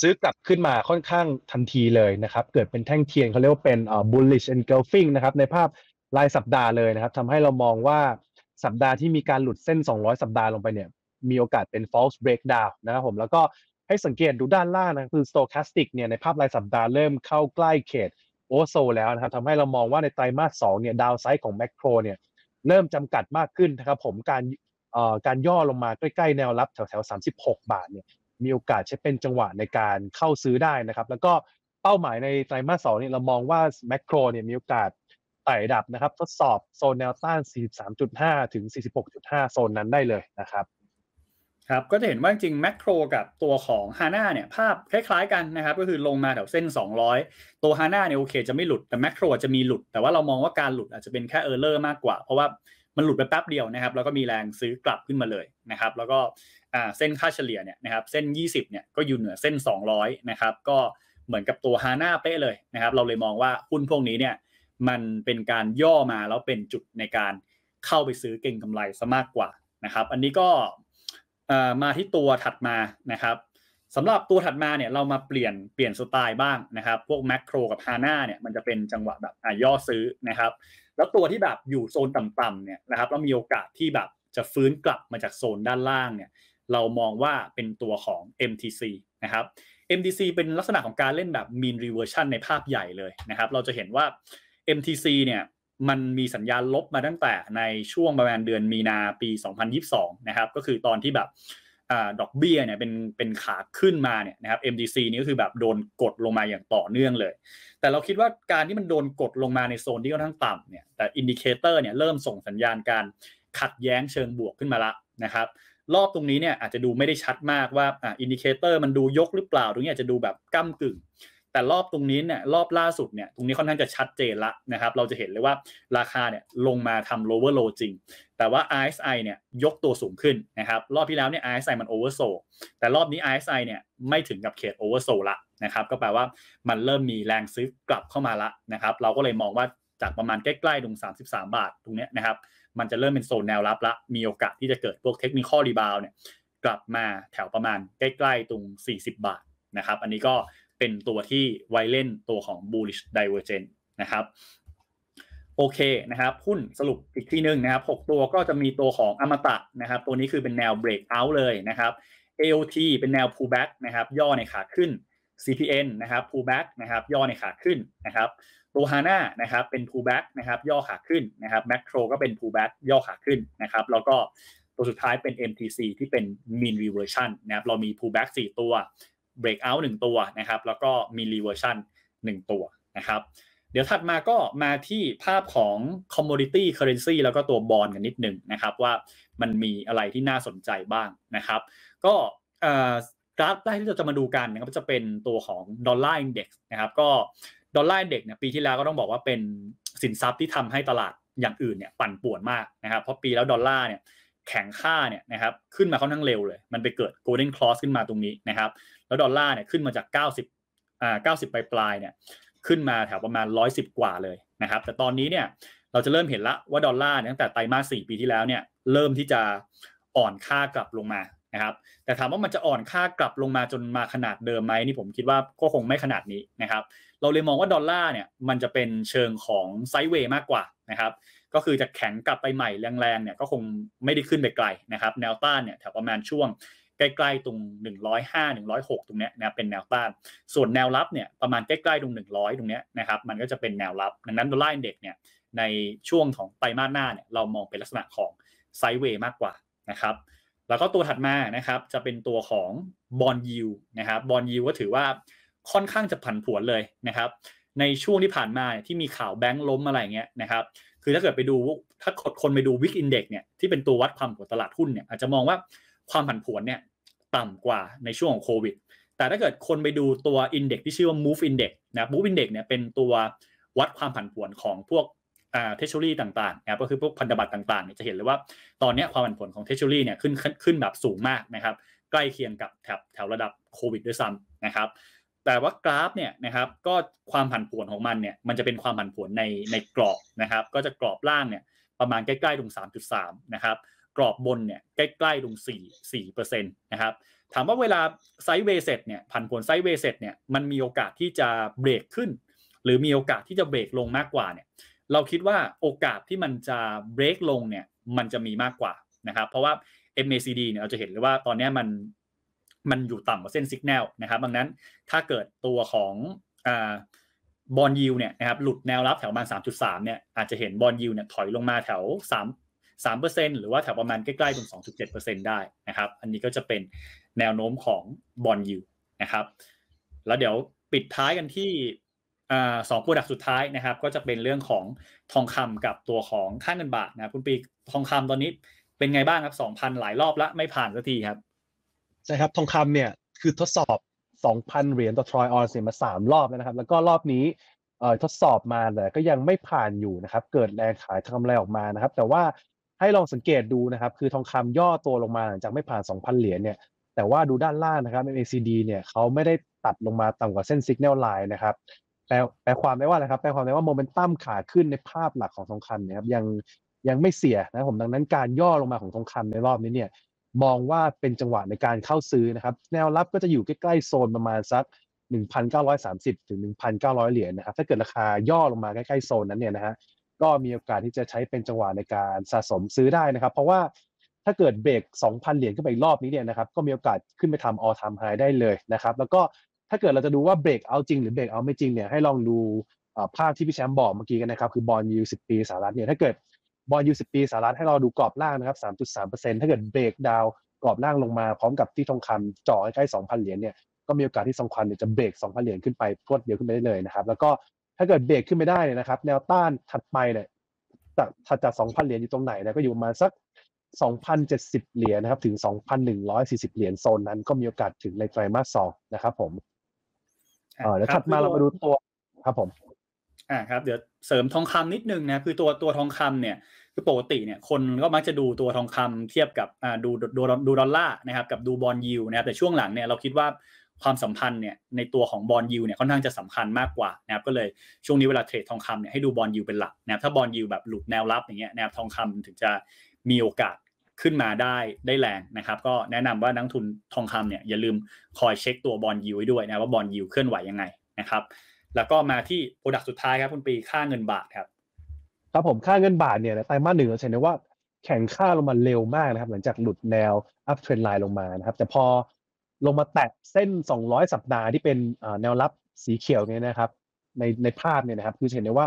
ซื้อกลับขึ้นมาค่อนข้างทันทีเลยนะครับ เกิดเป็นแท่งเทียนเขาเรียกว่าเป็นอ่อ bullish engulfing นะครับ ในภาพรายสัปดาห์เลยนะครับทำให้เรามองว่าสัปดาห์ที่มีการหลุดเส้น 200 สัปดาห์ลงไปเนี่ยมีโอกาสเป็น false breakdown นะครับผมแล้วก็ให้สังเกตดูด้านล่างนะคือ stochastic เนี่ยในภาพรายสัปดาห์เริ่มเข้าใกล้เขต โอโซแล้วนะครับทำให้เรามองว่าในไตรมาสสองเนี่ยดาวไซด์ของแมคโครเนี่ยเริ่มจำกัดมากขึ้นนะครับผมการเอ่อการย่อลงมาใกล้ๆแนวรับแถวๆ 36 บาทเนี่ยมีโอกาสใช้เป็นจังหวะในการเข้าซื้อได้นะครับ แล้วก็เป้าหมายในไตรมาสสองเนี่ยเรามองว่าแมคโครเนี่ยมีโอกาสไต่ดับนะครับ ทดสอบโซนแนวต้าน 43.5 ถึง 46.5 โซนนั้นได้เลยนะครับ ครับก็จะเห็นว่าจริงแมคโครกับตัวของฮาน่าเนี่ยภาพคล้ายๆกันนะครับก็คือลงมาแถวเส้น 200 ตัวฮาน่าเนี่ยโอเคจะไม่หลุดแต่แมคโครจะมีหลุด แต่ว่าเรามองว่าการหลุดอาจจะเป็นแค่เออร์เลอร์มากกว่า เพราะว่ามันหลุดไปแป๊บเดียวนะครับแล้วก็มีแรงซื้อกลับขึ้นมาเลยนะครับแล้วก็เส้นค่าเฉลี่ยเนี่ยนะครับเส้น 20เนี่ยก็อยู่เหนือเส้น 200นะครับก็เหมือนกับตัวฮาน่าเป๊ะเลยนะครับเราเลยมองว่าหุ้นพวกนี้เนี่ยมันเป็นการย่อมาแล้วเป็นจุดในการเข้าไปซื้อเก่งกำไรซะมากกว่านะครับอันนี้ก็ มาที่ตัวถัดมานะครับสำหรับตัวถัดมาเนี่ยเรามาเปลี่ยนเปลี่ยนสไตล์บ้างนะครับ พวกแมคโครกับฮาน่าเนี่ยมันจะเป็นจังหวะแบบย่อซื้อนะครับ แล้วตัวที่แบบอยู่โซนต่ำๆเนี่ยนะครับแล้วมีโอกาสที่แบบจะฟื้นกลับมาจากโซนด้านล่างเนี่ยเรามองว่าเป็นตัวของ MTC นะครับ MTC เป็นลักษณะของการเล่นแบบ mean reversion ในภาพใหญ่เลยนะครับ เราจะเห็นว่า MTC เนี่ย มันมีสัญญาณลบมาตั้งแต่ในช่วงประมาณเดือนมีนาปี 2022 นะครับ ก็คือตอนที่แบบดอกเบี้ยเนี่ยเป็นเป็นขาขึ้นมาเนี่ยนะครับ MTC นี่ก็คือแบบโดนกดลงมาอย่างต่อเนื่องเลย แต่เราคิดว่าการที่มันโดนกดลงมาในโซนที่ค่อนข้างต่ำเนี่ยแต่ indicator เนี่ยเริ่มส่งสัญญาณการขัดแย้งเชิงบวกขึ้นมาละนะครับรอบตรงนี้เนี่ยอาจจะดูไม่ได้ชัดมากว่าอ่า indicator มันดูยกหรือเปล่า ตรงนี้อาจจะดูแบบก้ากึ่ง แต่รอบตรงนี้เนี่ยรอบล่าสุดเนี่ยตรงนี้ค่อนข้างจะชัดเจนละนะครับเราจะเห็นเลยว่าราคาเนี่ยลงมาทำ lower low จริง แต่ว่า RSI เนี่ยยกตัวสูงขึ้นนะครับรอบที่แล้วเนี่ย RSI มัน oversold แต่รอบนี้ RSI เนี่ยไม่ถึงกับเขต oversold ละนะครับก็แปลว่ามันเริ่มมีแรงซื้อกลับเข้ามาละนะครับเราก็เลยมองว่าจากประมาณใกล้ๆตรง33 บาทตรงนี้นะครับมันจะเริ่มเป็นโซนแนวรับละมีโอกาสที่จะเกิดพวก technical rebound เนี่ยกลับมาแถวประมาณใกล้ๆตรง 40 บาทนะครับอันนี้ก็ เป็นตัวที่ไว้เล่นตัวของ bullish divergence นะครับโอเคนะครับหุ้นสรุปอีกทีหนึ่งนะครับ 6 ตัวก็จะมีตัวของอมตะนะครับ ตัวนี้คือเป็นแนว break out เลยนะครับ AOT เป็นแนว pullback นะครับ ย่อในขาขึ้น CPN นะครับ pullback นะครับ ย่อในขาขึ้นนะครับ ตัว HANA นะครับเป็น pullback นะครับ ย่อขาขึ้นนะครับ Macro ก็เป็น pullback ย่อขาขึ้นนะครับ แล้วก็ตัวสุดท้ายเป็น MTC ที่เป็น mean reversion นะครับ เรามี pullback 4 ตัว breakout 1ตัวนะครับ แล้วก็มี reversion 1 ตัวนะครับ เดี๋ยวถัดมาก็มาที่ภาพของ commodity currency แล้วก็ตัวบอลกันนิดหนึ่งนะครับ ว่ามันมีอะไรที่น่าสนใจบ้างนะครับ ก็กราฟแรกที่เราจะมาดูกันนะครับจะเป็นตัวของ dollar index นะครับ ก็ dollar index เนี่ยปีที่แล้วก็ต้องบอกว่าเป็นสินทรัพย์ที่ทำให้ตลาดอย่างอื่นเนี่ยปั่นป่วนมากนะครับ เพราะปีแล้วดอลลาร์เนี่ย แข็งค่าเนี่ยนะครับขึ้นมาค่อนข้างเร็วเลย มันไปเกิด golden cross ขึ้นมาตรงนี้นะครับ แล้วดอลลาร์เนี่ยขึ้นมาจาก 90อ่า90 ปลายปลายเนี่ยขึ้นมาแถวประมาณ 110 กว่าเลยนะครับ แต่ตอนนี้เนี่ยเราจะเริ่มเห็นละว่าดอลลาร์ตั้งแต่ไตรมาส 4 ปีที่แล้วเนี่ยเริ่มที่จะอ่อนค่ากลับลงมานะครับ แต่ถามว่ามันจะอ่อนค่ากลับลงมาจนมาขนาดเดิมไหมนี่ผมคิดว่าก็คงไม่ขนาดนี้นะครับ เราเลยมองว่าดอลลาร์เนี่ยมันจะเป็นเชิงของไซด์เวย์มากกว่านะครับ ก็คือจะแข็งกลับไปใหม่แรงๆเนี่ยก็คงไม่ได้ขึ้นไปไกลนะครับ แนวต้านเนี่ยแถวประมาณช่วงใกล้ๆตรง 105 106 ตรงเนี้ยนะเป็นแนวต้าน ส่วนแนวรับเนี่ยประมาณใกล้ๆตรง 100 ตรงเนี้ยนะครับมันก็จะเป็นแนวรับ ดังนั้นดอลลาร์อินเด็กเนี่ยในช่วงของไตรมาสหน้าเนี่ยเรามองเป็นลักษณะของ sideway มากกว่านะครับแล้วก็ตัวถัดมานะครับจะเป็นตัวของ bond yield นะครับ bond yield ก็ถือว่าค่อนข้างจะผันผวนเลยนะครับในช่วงที่ผ่านมาที่มีข่าวแบงค์ล้มอะไรเงี้ยนะครับ คือถ้าเกิดไปดูถ้าคนไปดู VIX index เนี่ยที่เป็นตัววัดความผันผวนตลาดหุ้นเนี่ยอาจจะมองว่าความผันผวนเนี่ยต่ำกว่าในช่วงของโควิด แต่ถ้าเกิดคนไปดูตัว index ที่ชื่อว่า move index นะ move index เนี่ยเป็นตัววัดความผันผวนของพวกเทชชูรี่ต่างๆนะครับก็คือพวกพันธบัตรต่างๆเนี่ยจะเห็นเลยว่าตอนนี้ความผันผวนของเทชชูรี่เนี่ยขึ้นขึ้นแบบสูงมากนะครับ ใกล้เคียงกับแถบแถวระดับโควิดด้วยซ้ำนะครับ แต่ว่ากราฟเนี่ยนะครับก็ความผันผวนของมันเนี่ยมันจะเป็นความผันผวนในในกรอบนะครับ ก็จะกรอบล่างเนี่ยประมาณใกล้ๆตรง 3.3 นะครับกรอบบนเนี่ยใกล้ๆตรง4 4%นะครับถามว่าเวลาไซด์เวย์เสร็จเนี่ยผันผวนไซด์เวย์เสร็จเนี่ยมันมีโอกาสที่จะเบรกขึ้น หรือมีโอกาสที่จะเบรกลงมากกว่าเนี่ยเราคิดว่าโอกาสที่มันจะเบรกลงเนี่ยมันจะมีมากกว่านะครับเพราะว่า MACD เนี่ยเราจะเห็นเลยว่าตอนนี้มัน มันอยู่ต่ำกว่าเส้นสัญญาณนะครับดังนั้นถ้าเกิดตัวของ bond yield เนี่ยนะครับหลุดแนวรับแถวประมาณ 3.3 เนี่ยอาจจะเห็น bond yield เนี่ยถอยลงมาแถว 3 3%หรือว่าแถวประมาณใกล้ๆตรง2.7%ได้นะครับ อันนี้ก็จะเป็นแนวโน้มของบอลยูนะครับ แล้วเดี๋ยวปิดท้ายกันที่สองโปรดักสุดท้ายนะครับ ก็จะเป็นเรื่องของทองคำกับตัวของค่าเงินบาทนะคุณปีทองคำตอนนี้เป็นไงบ้างครับสองพันหลายรอบแล้วไม่ผ่านสักทีครับ ใช่ครับทองคำเนี่ยคือทดสอบสองพันเหรียญต่อทรอยออนเสียมาสามรอบแล้วนะครับ แล้วก็รอบนี้เอ่อทดสอบมาแต่ก็ยังไม่ผ่านอยู่นะครับ เกิดแรงขายทำอะไรออกมานะครับ แต่ว่าให้ลองสังเกตดูนะครับ คือทองคำย่อตัวลงมาหลังจากไม่ผ่าน 2,000 เหรียญเนี่ยแต่ว่าดูด้านล่างนะครับ MACD เนี่ยเขาไม่ได้ตัดลงมาต่ำกว่าเส้น Signal Line นะครับแปลแปลความได้ว่าอะไรครับแปลความได้ว่าโมเมนตัมขาขึ้นในภาพหลักของทองคำเนี่ยครับยังยังไม่เสียนะผมดังนั้นการย่อลงมาของทองคำในรอบนี้เนี่ย มองว่าเป็นจังหวะในการเข้าซื้อนะครับ แนวรับก็จะอยู่ใกล้ๆโซนประมาณสัก 1,930 ถึง 1,900 เหรียญนะครับ ถ้าเกิดราคาย่อลงมาใกล้ๆโซนนั้นเนี่ยนะฮะก็มีโอกาสที่จะใช้เป็นจังหวะในการสะสมซื้อได้นะครับ เพราะว่าถ้าเกิดเบรก 2,000 เหรียญขึ้นไปอีกรอบนี้เนี่ยนะครับก็มีโอกาสขึ้นไปทำ all time high ได้เลยนะครับ แล้วก็ถ้าเกิดเราจะดูว่าเบรกเอาจริงหรือเบรกเอาไม่จริงเนี่ยให้ลองดูภาพที่พี่แชมป์บอกเมื่อกี้กันนะครับคือบอลยูสิบปีสหรัฐเนี่ยถ้าเกิด บอลยูสิบปีสหรัฐให้เราดูกรอบล่างนะครับ3.3%ถ้าเกิดเบรกดาวกรอบล่างลงมาพร้อมกับที่ทองคำจ่อใกล้2,000เหรียญเนี่ยก็มีโอกาสที่ทองคำเนี่ยจะเบรก2,000เหรียญขึ้นไปพรวดเดียวขึ้นไปได้เลยนะครับ แล้วก็ถ้าเกิดเบรกขึ้นไม่ได้เนี่ยนะครับ แนวต้านถัดไปเนี่ยจากถัดจาก2,000เหรียญอยู่ตรงไหนนะก็อยู่ประมาณสัก2,070เหรียญนะครับถึง2,140เหรียญโซนนั้นก็มีโอกาสถึงในไตรมาสสองนะครับ ผมเออแล้วถัดมาเรามาดูตัวครับผม อ่าครับเดี๋ยวเสริมทองคำนิดนึงนะคือตัวตัวทองคำเนี่ยคือปกติเนี่ยคนก็มักจะดูตัวทองคำเทียบกับอ่าดูดูดูดอลลาร์นะครับกับดูบอลยูนะครับแต่ช่วงหลังเนี่ยเราคิดว่าความสัมพันธ์เนี่ยในตัวของ bond yield เนี่ยค่อนข้างจะสำคัญมากกว่านะครับก็เลยช่วงนี้เวลาเทรดทองคำเนี่ยให้ดู bond yield เป็นหลักนะครับถ้า bond yield แบบหลุดแนวรับอย่างเงี้ยนะครับทองคำถึงจะมีโอกาสขึ้นมาได้ได้แรงนะครับ ก็แนะนำว่านักลงทุนทองคำเนี่ยอย่าลืมคอยเช็คตัว bond yield ไว้ด้วยนะว่า bond yield เคลื่อนไหวยังไงนะครับ แล้วก็มาที่ product สุดท้ายครับคุณปีค่าเงินบาทครับครับผมค่าเงินบาทเนี่ยไตรมาสหนึ่งเราเห็นได้ว่าแข็งค่าลงมาเร็วมากนะครับ หลังจากหลุดแนวuptrend line ลงมานะครับ แต่พอลงมาแตะเส้น 200 สัปดาห์ที่เป็นแนวรับสีเขียวเนี่ยนะครับ ในในภาพเนี่ยนะครับคือเห็นได้ว่า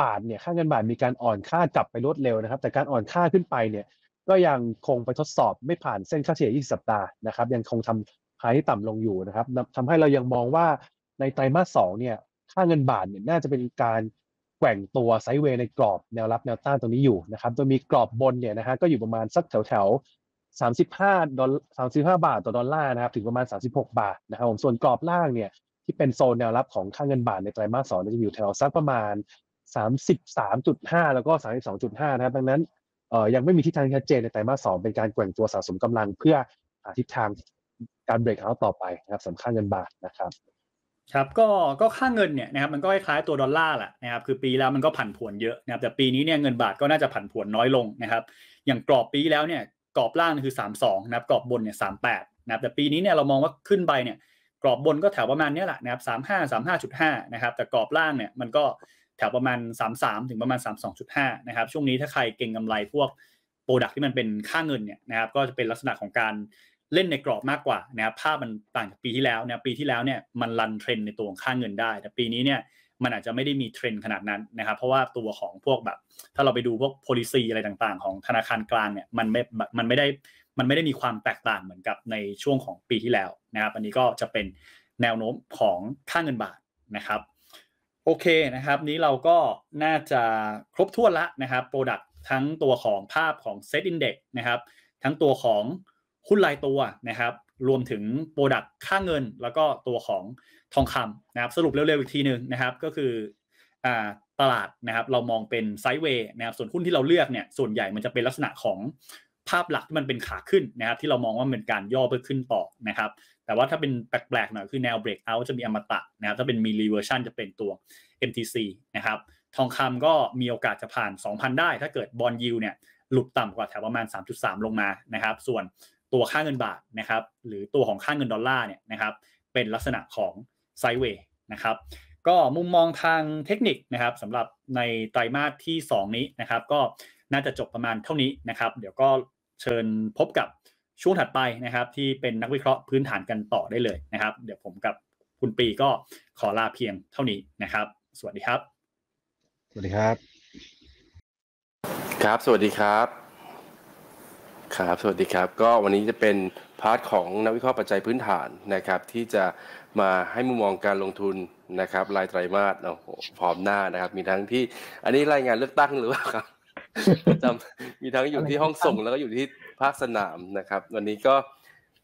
บาทเนี่ยค่าเงินบาทมีการอ่อนค่ากลับไปรวดเร็วนะครับ แต่การอ่อนค่าขึ้นไปเนี่ยก็ยังคงไปทดสอบไม่ผ่านเส้นค่าเฉลี่ย 20 สัปดาห์นะครับ ยังคงทำ high ที่ต่ำลงอยู่นะครับทำให้เรายังมองว่า ในไตรมาสสองเนี่ยค่าเงินบาทเนี่ยน่าจะเป็นการแกว่งตัว sideway ในกรอบแนวรับแนวต้านตรงนี้อยู่นะครับโดยมีกรอบบนเนี่ยนะฮะก็อยู่ประมาณสักแถวแถว35ดอล35บห้าบาทต่อดอลลาร์นะครับถึงประมาณ36บหกบาทนะครับผมส่วนกรอบล่างเนี่ยที่เป็นโซนแนวรับของค่าเงินบาทในไตรมาสสองจะอยู่แถวสักประมาณ33.5แล้วก็32.5นะครับดังนั้นเอ่อยังไม่มีทิศทางชัดเจนในไตรมาสสองเป็นการแกว่งตัวสะสมกำลังเพื่อหาทิศทางการเบรกเอาต่อไปนะครับสำคัญเงินบาทนะครับ ครับก็ก็ค่าเงินเนี่ยนะครับมันก็คล้ายๆตัวดอลลาร์แหละนะครับคือปีแล้วมันก็ผันผวนเยอะนะครับแต่ปีนี้เนี่ยเงินบาทก็น่าจะผันผวนน้อยลงนะครับอย่างกรอบปีแล้วเนี่ยกรอบล่างคือ 32นะครับกรอบบนเนี่ย38นะครับแต่ปีนี้เนี่ยเรามองว่าขึ้นไปเนี่ยกรอบบนก็แถวประมาณนี้แหละนะครับ35 35.5นะครับแต่กรอบล่างเนี่ยมันก็แถวประมาณ 33 ถึงประมาณ 32.5นะครับช่วงนี้ถ้าใครเก่งกำไรพวกโปรดักที่มันเป็นค่าเงินเนี่ยนะครับก็จะเป็นลักษณะของการ เล่นในกรอบมากกว่านะครับภาพมันต่างจากปีที่แล้วนะปีที่แล้วเนี่ยมันรันเทรนในตัวของค่าเงินได้ แต่ปีนี้เนี่ยมันอาจจะไม่ได้มีเทรนขนาดนั้นนะครับ เพราะว่าตัวของพวกแบบ ถ้าเราไปดูพวก policy อะไรต่างๆ ของธนาคารกลางเนี่ยมันไม่มันไม่ได้มันไม่ได้มีความแตกต่างเหมือนกับในช่วงของปีที่แล้วนะครับอันนี้ก็จะเป็นแนวโน้มของค่าเงินบาทนะครับโอเคนะครับ นี้เราก็น่าจะครบถ้วนละนะครับโปรดักทั้งตัวของภาพของ Set Index นะครับ ทั้งตัวของ หุ้นรายตัวนะครับ รวมถึงโปรดักค่าเงิน แล้วก็ตัวของทองคำนะครับ สรุปเร็วๆอีกทีหนึ่งนะครับ ก็คือตลาดนะครับ เรามองเป็น sideway นะครับ ส่วนหุ้นที่เราเลือกเนี่ย ส่วนใหญ่มันจะเป็นลักษณะของภาพหลักที่มันเป็นขาขึ้นนะครับ ที่เรามองว่าเป็นการย่อเพื่อขึ้นต่อนะครับ แต่ว่าถ้าเป็นแปลกๆหน่อยคือแนว breakout จะมีอมตะนะครับ ถ้าเป็น mean reversion จะเป็นตัว MTC นะครับ ทองคำก็มีโอกาสจะผ่าน 2,000 ได้ ถ้าเกิด bond yield เนี่ยหลุดต่ำกว่าแถวประมาณ 3.3 ลงมานะครับ ส่วน ตัวค่าเงินบาทนะครับหรือตัวของค่าเงินดอลลาร์เนี่ยนะครับเป็นลักษณะของไซด์เวย์นะครับก็มุมมองทางเทคนิคนะครับสำหรับในไตรมาสที่ 2 นี้นะครับ ก็น่าจะจบประมาณเท่านี้นะครับ เดี๋ยวก็เชิญพบกับช่วงถัดไปนะครับ ที่เป็นนักวิเคราะห์พื้นฐานกันต่อได้เลยนะครับ เดี๋ยวผมกับคุณปีก็ขอลาเพียงเท่านี้นะครับ สวัสดีครับ สวัสดีครับ ครับ สวัสดีครับ ครับสวัสดีครับ ก็วันนี้จะเป็นพาร์ทของนักวิเคราะห์ปัจจัยพื้นฐานนะครับ ที่จะมาให้มุมมองการลงทุนนะครับรายไตรมาสโอ้โหพร้อมหน้านะครับ มีทั้งที่ อันนี้รายงานเลือกตั้งหรือเปล่าครับจำมีทั้งอยู่ที่ห้องส่งแล้วก็อยู่ที่ภาคสนามนะครับ วันนี้ก็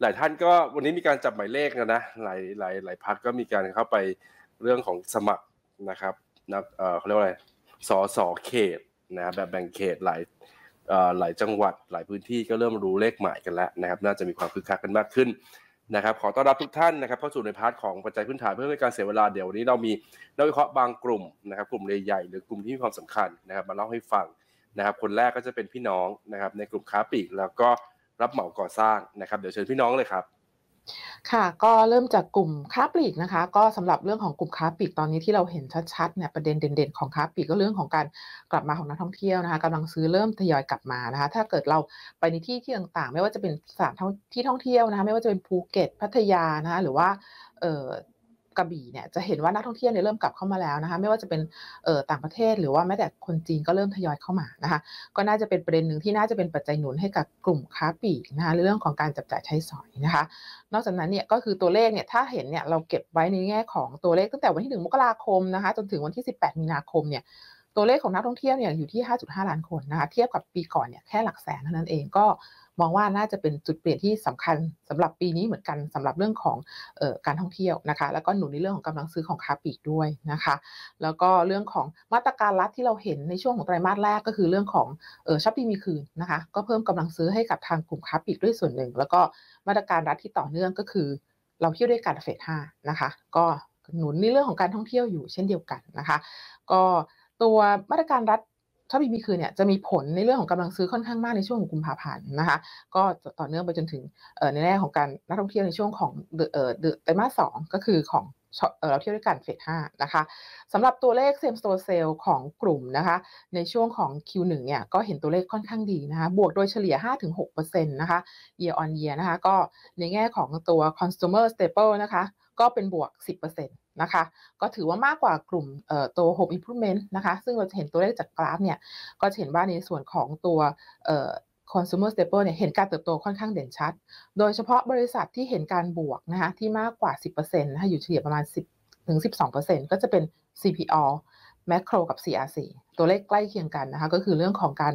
หลายท่านก็วันนี้มีการจับหมายเลขนะหลายหลายหลายพักก็มีการเข้าไปเรื่องของสมัครนะครับนักเอ่อเขาเรียกว่าอะไรสอสอเขตนะแบบแบ่งเขตหลาย หลายจังหวัดหลายพื้นที่ก็เริ่มรู้เลขหมายกันแล้วนะครับ น่าจะมีความคึกคักกันมากขึ้นนะครับ ขอต้อนรับทุกท่านนะครับเข้าสู่ในพาร์ทของปัจจัยพื้นฐานเพื่อไม่การเสียเวลาเดี๋ยววันนี้เรามีนักวิเคราะห์บางกลุ่มนะครับ กลุ่มใหญ่ๆหรือกลุ่มที่มีความสำคัญนะครับ มาเล่าให้ฟังนะครับ คนแรกก็จะเป็นพี่น้องนะครับ ในกลุ่มค้าปลีกแล้วก็รับเหมาก่อสร้างนะครับ เดี๋ยวเชิญพี่น้องเลยครับ ค่ะ ก็เริ่มจากกลุ่มค้าปลีกนะคะ ก็สำหรับเรื่องของกลุ่มค้าปลีกตอนนี้ที่เราเห็นชัดๆเนี่ยประเด็นเด่นๆของค้าปลีกก็เรื่องของการกลับมาของนักท่องเที่ยวนะคะกำลังซื้อเริ่มทยอยกลับมานะคะ ถ้าเกิดเราไปในที่ที่ต่างๆ ไม่ว่าจะเป็นสถานที่ท่องเที่ยวนะคะ ไม่ว่าจะเป็นภูเก็ต พัทยานะคะหรือว่าเอ่อ กระบี่เนี่ยจะเห็นว่านักท่องเที่ยวเนี่ยเริ่มกลับเข้ามาแล้วนะคะ ไม่ว่าจะเป็นเอ่อต่างประเทศหรือว่าแม้แต่คนจีนก็เริ่มทยอยเข้ามานะคะ ก็น่าจะเป็นประเด็นหนึ่งที่น่าจะเป็นปัจจัยหนุนให้กับกลุ่มค้าปลีกนะคะเรื่องของการจับจ่ายใช้สอยนะคะ นอกจากนั้นเนี่ยก็คือตัวเลขเนี่ยถ้าเห็นเนี่ยเราเก็บไว้ในแง่ของตัวเลขตั้งแต่วันที่1มกราคมนะคะ จนถึงวันที่ 18 มีนาคมเนี่ยตัวเลขของนักท่องเที่ยวเนี่ยอยู่ที่ 5.5 ล้านคนนะคะเทียบกับปีก่อนเนี่ยแค่หลักแสนเท่านั้นเองก็ มองว่าน่าจะเป็นจุดเปลี่ยนที่สำคัญสำหรับปีนี้เหมือนกันสำหรับเรื่องของออการท่องเที่ยวนะคะ แล้วก็หนุนในเรื่องของกำลังซื้อของค้าปลีกด้วยนะคะ แล้วก็เรื่องของมาตรการรัฐที่เราเห็นในช่วงของไตรมาสแรกก็คือเรื่องของออช้อปปี้มีคืนนะคะก็เพิ่มกำลังซื้อให้กับทางกลุ่มค้าปลีกด้วยส่วนหนึ่ง แล้วก็มาตรการรัฐที่ต่อเนื่องก็คือ เราเที่ยวด้วยกันเฟสห้านะคะ ก็หนุนในเรื่องของการท่องเที่ยวอยู่เช่นเดียวกันนะคะ ก็ตัวมาตรการรัฐ ถ้าบีบีคืนเนี่ยจะมีผลในเรื่องของกำลังซื้อค่อนข้างมากในช่วงของกุมภาพันธ์นะคะก็ต่อเนื่องไปจนถึงในแง่ของการนักท่องเที่ยวในช่วงของเดือนไตรมาสสองก็คือของเราเที่ยวด้วยกันเฟสห้านะคะสำหรับตัวเลขเซมสโตเซลของกลุ่มนะคะในช่วงของ Q1 เนี่ยก็เห็นตัวเลขค่อนข้างดีนะคะบวกโดยเฉลี่ย 5-6%นะคะ year on year นะคะก็ในแง่ของตัว consumer staple นะคะ ก็เป็นบวก 10%นะคะ ก็ถือว่ามากกว่ากลุ่มตัว Home Improvement นะคะ ซึ่งเราจะเห็นตัวเลขจากกราฟเนี่ย ก็จะเห็นว่าในส่วนของตัว consumer staple เนี่ยเห็นการเติบโตค่อนข้างเด่นชัด โดยเฉพาะบริษัทที่เห็นการบวกนะคะที่มากกว่า 10%นะคะอยู่เฉลี่ยประมาณ 10ถึง12%ก็จะเป็น CPO Macro กับ CRC ตัวเลขใกล้เคียงกันนะคะก็คือเรื่องของการ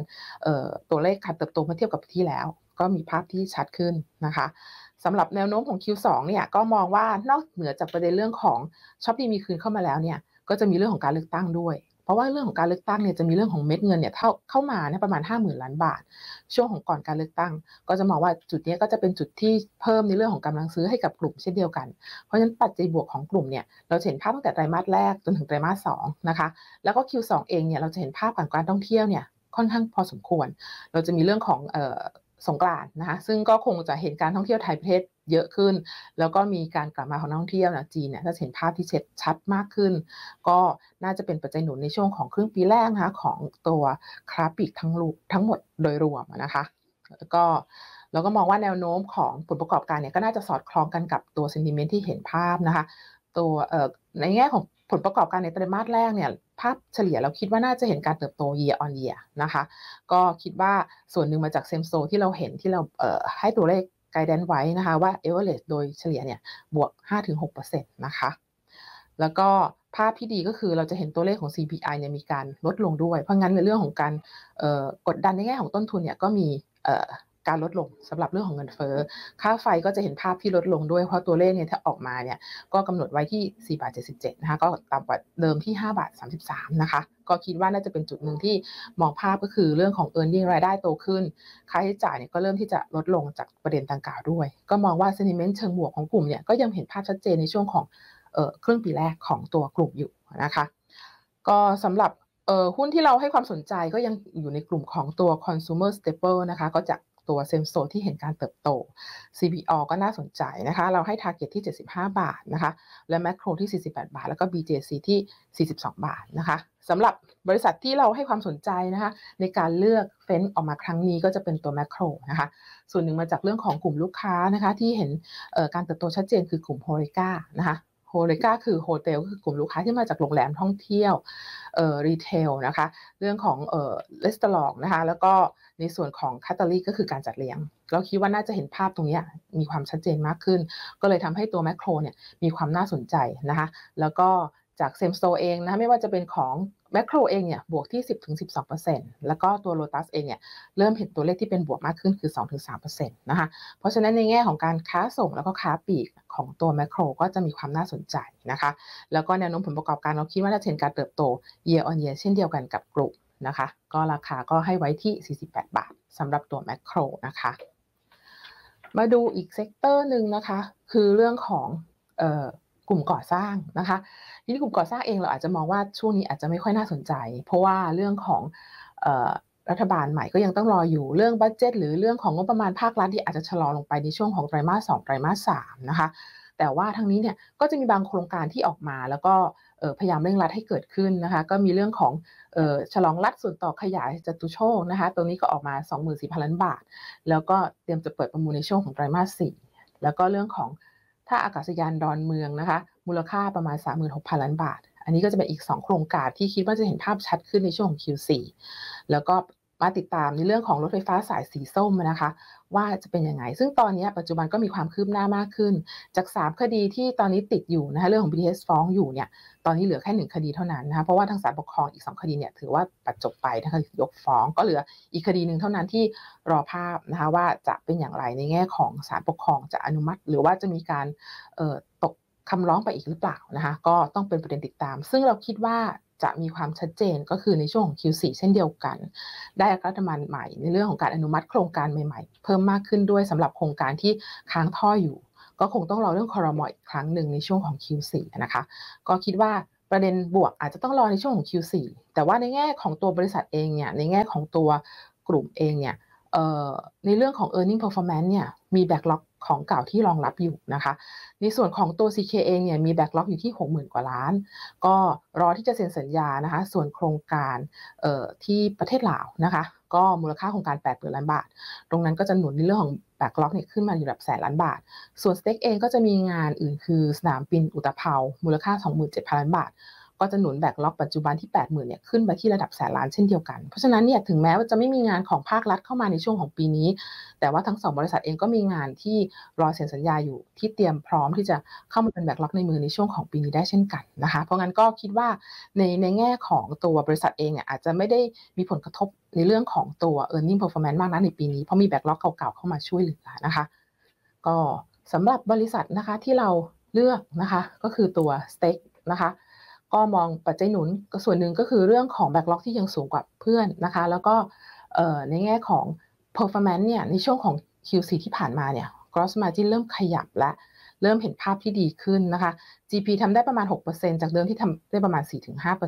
ตัวเลขการเติบโตเมื่อเทียบกับปีที่แล้ว ก็มีภาพที่ชัดขึ้นนะคะ สำหรับแนวโน้มของ Q2 เนี่ยก็มองว่านอกเหนือจากประเด็นเรื่องของช็อปดีมีคืนเข้ามาแล้วเนี่ยก็จะมีเรื่องของการเลือกตั้งด้วย เพราะว่าเรื่องของการเลือกตั้งเนี่ยจะมีเรื่องของเม็ดเงินเนี่ยเข้าเข้ามาเนี่ยประมาณ 5 0,000 ล้านบาท ช่วงของก่อนการเลือกตั้ง ก็จะมองว่าจุดนี้ก็จะเป็นจุดที่เพิ่มในเรื่องของกำลังซื้อให้กับกลุ่มเช่นเดียวกัน เพราะฉะนั้นปัจจัยบวกของกลุ่มเนี่ยเราเห็นภาพตั้งแต่ไตรมาสแรกจนถึงไตรมาสสองนะคะแล้วก็ Q2 เองเนี่ยเราจะเห็นภาพของการท่องเที่ยวเนี่ยค่อนข้างพอสมควร เราจะมีเรื่องของ สงกรานนะคะซึ่งก็คงจะเห็นการท่องเที่ยวไทยประเทศเยอะขึ้น แล้วก็มีการกลับมาของนักท่องเที่ยวนะจีนเนี่ยถ้าเห็นภาพที่ช็ดชัดมากขึ้น ก็น่าจะเป็นปัจจัยหนุนในช่วงของครึ่งปีแรกนะคะของตัวคราปิกทั้งลูทั้งหมดโดยรวมนะคะแล้วก็เราก็มองว่าแนวโน้มของผลประกอบการเนี่ยก็น่าจะสอดคล้องกันกับตัวเซนติเมนต์ที่เห็นภาพนะคะ ตัวในแง่ของผลประกอบการในไตรมาสแรกเนี่ยภาพเฉลี่ยเราคิดว่าน่าจะเห็นการเติบโต year on year นะคะ ก็คิดว่าส่วนหนึ่งมาจากเซมโซที่เราเห็นที่เราเออให้ตัวเลขไกด์แดนไว้นะคะว่า average โดยเฉลี่ยเนี่ยบวก 5-6%นะคะ แล้วก็ภาพที่ดีก็คือเราจะเห็นตัวเลขของ CPI เนี่ยมีการลดลงด้วย เพราะงั้นในเรื่องของการกดดันในแง่ของต้นทุนเนี่ยก็มี การลดลงสำหรับเรื่องของเงินเฟ้อ ค่าไฟก็จะเห็นภาพที่ลดลงด้วย เพราะตัวเลขเนี่ยถ้าออกมาเนี่ยก็กำหนดไว้ที่ 4 บาท 77 นะคะ ก็ต่ำกว่าเดิมที่ 5 บาท 33 นะคะ ก็คิดว่าน่าจะเป็นจุดหนึ่งที่มองภาพก็คือเรื่องของ e a r n i n g รายได้โตขึ้น ค่าใช้จ่ายเนี่ยก็เริ่มที่จะลดลงจากประเด็นต่างกล่าวด้วย ก็มองว่า sentiment เชิงบวกของกลุ่มเนี่ยก็ยังเห็นภาพชัดเจนในช่วงของเออครึ่งปีแรกของตัวกลุ่มอยู่นะคะ ก็สำหรับหุ้นที่เราให้ความสนใจก็ยังอยู่ในกลุ่มของตัว consumer staple นะคะ ก็จาก ตัว same store ที่เห็นการเติบโต CPALL ก็น่าสนใจนะคะ เราให้ target ที่ 75 บาทนะคะ และ Makro ที่ 48 บาท แล้วก็ BJC ที่ 42 บาทนะคะสำหรับบริษัทที่เราให้ความสนใจนะคะ ในการเลือกเฟ้นออกมาครั้งนี้ก็จะเป็นตัว macro นะคะ ส่วนหนึ่งมาจากเรื่องของกลุ่มลูกค้านะคะ ที่เห็นการเติบโตชัดเจนคือกลุ่ม HoReCa นะคะ ReCa คือ hotel ก็คือกลุ่มลูกค้าที่มาจากโรงแรมท่องเที่ยวเอ่อ retail นะคะเรื่องของเอ่อ restaurant นะคะแล้วก็ในส่วนของ catering ก็คือการจัดเลี้ยง เราคิดว่าน่าจะเห็นภาพตรงนี้มีความชัดเจนมากขึ้น ก็เลยทำให้ตัวแมคโครเนี่ยมีความน่าสนใจนะคะแล้วก็จาก same store เองนะไม่ว่าจะเป็นของแมคโครเองเนี่ยบวกที่ 10-12%แล้วก็ตัวโ o ตัสเองเนี่ยเริ่มเห็นตัวเลขที่เป็นบวกมากขึ้นคือ 2-3%นะคะเพราะฉะนั้นในแง่ของการค้าส่งแล้วก็ค้าปลีกของตัวแมคโครก็จะมีความน่าสนใจนะคะแล้วก็แนวโน้มผลประกอบการเราคิดว่าน่าจะเห็นการเติบโต year on year เช่นเดียวกันกับกลุ่มนะคะก็ราคาก็ให้ไว้ที่ 48 บาทสำหรับตัวแมคโครนะคะมาดูอีก sector หนึ่งนะคะคือเรื่องของเอ่อ กลุ่มก่อสร้างนะคะทีนี้กลุ่มก่อสร้างเองเราอาจจะมองว่าช่วงนี้อาจจะไม่ค่อยน่าสนใจ เพราะว่าเรื่องของรัฐบาลใหม่ก็ยังต้องรออยู่เรื่อง budget หรือเรื่องของงบประมาณภาครัฐที่อาจจะชะลอลงไปในช่วงของไตรมาสสองไตรมาสสามนะคะแต่ว่าทั้งนี้เนี่ยก็จะมีบางโครงการที่ออกมาแล้วก็พยายามเร่งรัดให้เกิดขึ้นนะคะก็มีเรื่องของฉลองรัฐส่วนต่อขยายจตุโชคนะคะตัวนี้ก็ออกมา 24,000 ล้านบาท แล้วก็เตรียมจะเปิดประมูลในช่วงของไตรมาสสี่แล้วก็เรื่องของ ถ้าอากาศยานดอนเมืองนะคะ มูลค่าประมาณ 36,000 ล้านบาท อันนี้ก็จะเป็นอีก 2 โครงการที่คิดว่าจะเห็นภาพชัดขึ้นในช่วงของ Q4 แล้วก็ มาติดตามในเรื่องของรถไฟฟ้าสายสีส้มนะคะ ว่าจะเป็นยังไง ซึ่งตอนนี้ปัจจุบันก็มีความคืบหน้ามากขึ้น จาก 3 คดีที่ตอนนี้ติดอยู่นะคะเรื่องของ BTS ฟ้องอยู่เนี่ยตอนนี้เหลือแค่ 1 คดีเท่านั้นนะคะเพราะว่าทางศาลปกครองอีก 2 คดีเนี่ยถือว่าปัดจบไปนะคะยกฟ้องก็เหลืออีกคดีหนึ่งเท่านั้นที่รอภาพนะคะว่าจะเป็นอย่างไรในแง่ของศาลปกครองจะอนุมัติ หรือว่าจะมีการตกคำร้องไปอีกหรือเปล่านะคะก็ต้องเป็นประเด็นติดตาม ซึ่งเราคิดว่า จะมีความชัดเจนก็คือในช่วงของ Q4 เช่นเดียวกัน ได้รัฐบาลใหม่ในเรื่องของการอนุมัติโครงการใหม่ๆ เพิ่มมากขึ้นด้วยสำหรับโครงการที่ค้างท่ออยู่ ก็คงต้องรอเรื่องคอรมออีกครั้งหนึ่งในช่วงของ Q4 นะคะ ก็คิดว่าประเด็นบวกอาจจะต้องรอในช่วงของ Q4 แต่ว่าในแง่ของตัวบริษัทเองเนี่ยในแง่ของตัวกลุ่มเองเนี่ยในเรื่องของ e a r n i n g performance เนี่ยมีแบ็กล็อก ของเก่าที่รองรับอยู่นะคะ ในส่วนของตัว CK เองเนี่ยมีแบ็กล็อกอยู่ที่ 60,000 กว่าล้าน ก็รอที่จะเซ็นสัญญานะคะ ส่วนโครงการที่ประเทศลาวนะคะ ก็มูลค่าโครงการ8 0 0 0ล้านบาท ตรงนั้นก็จะหนุนในเรื่องของ backlog เนี่ยขึ้นมาอยู่แบบแสนล้านบาท ส่วน STEC เองก็จะมีงานอื่นคือสนามบินอู่ตะเภามูลค่า 27,000 ล้านบาท ก็จะหนุน backlog ปัจจุบันที่ 80,000เนี่ยขึ้นไปที่ระดับแสนล้านเช่นเดียวกัน เพราะฉะนั้นเนี่ยถึงแม้ว่าจะไม่มีงานของภาครัฐเข้ามาในช่วงของปีนี้ แต่ว่าทั้งสองบริษัทเองก็มีงานที่รอเซ็นสัญญาอยู่ที่เตรียมพร้อมที่จะเข้ามาเป็นแบกล็อกในมือในช่วงของปีนี้ได้เช่นกันนะคะ เพราะงั้นก็คิดว่าในในแง่ของตัวบริษัทเองเนี่ยอาจจะไม่ได้มีผลกระทบในเรื่องของตัว e a r n i n g performance มากนักในปีนี้เพราะมีแบกล็อกเก่าๆเข้ามาช่วยเหลือนะคะ ก็สำหรับบริษัทนะคะที่เราเลือกนะคะก็คือตัว s t a k นะคะ ก็มองปัจจัยหนุนส่วนหนึ่งก็คือเรื่องของแบ็กล็อกที่ยังสูงกว่าเพื่อนนะคะ แล้วก็ในแง่ของ performance เนี่ยในช่วงของ Q4 ที่ผ่านมาเนี่ย gross margin เริ่มขยับและเริ่มเห็นภาพที่ดีขึ้นนะคะ GP ทำได้ประมาณ 6%จากเดิมที่ทำได้ประมาณ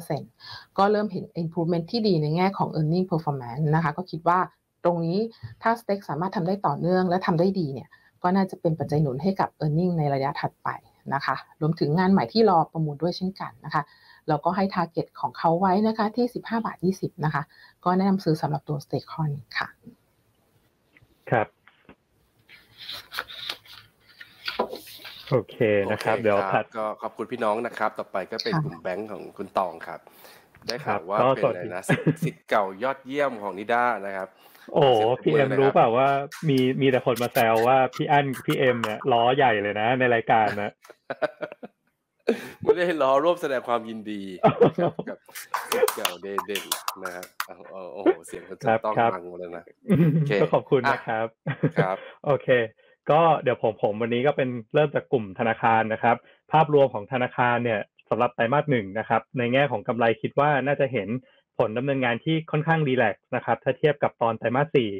4-5%ก็เริ่มเห็น improvement ที่ดีในแง่ของ earning performance นะคะ ก็คิดว่าตรงนี้ถ้า Stake สามารถทำได้ต่อเนื่องและทำได้ดีเนี่ย ก็น่าจะเป็นปัจจัยหนุนให้กับ earning ในระยะถัดไป นะคะ รวมถึงงานใหม่ที่รอประมูลด้วยเช่นกันนะคะ เราก็ให้ target ของเขาไว้นะคะที่ 15 บาท 20 นะคะ ก็แนะนำซื้อสำหรับตัว stake coin ค่ะ ครับ โอเคนะครับ เดี๋ยวพัดก็ขอบคุณพี่น้องนะครับ ต่อไปก็เป็นกลุ่มแบงค์ของคุณตองครับ ได้ข่าวว่าเป็นอะไรนะสิทธิ์เก่ายอดเยี่ยมของนิด้านะครับ โอ้พี่เอ็มรู้เปล่าว่ามีมีแต่คนมาแซวว่าพี่อั้นพี่เอ็มเนี่ยล้อใหญ่เลยนะ ในรายการนะไม่ได้รอร่วมแสดงความยินดีกับเก่าเดเด่นนะครับโอ้โหเสียงคนจะต้องฟังแล้วนะก็ขอบคุณนะครับ ครับ โอเค ก็เดี๋ยวผมผมวันนี้ก็เป็นเริ่มจากกลุ่มธนาคารนะครับ ภาพรวมของธนาคารเนี่ยสำหรับไตรมาสหนึ่งนะครับ ในแง่ของกำไรคิดว่าน่าจะเห็น ผลดำเนินงานที่ค่อนข้างดีแลกซ์นะครับ ถ้าเทียบกับตอนไตรมาสสี่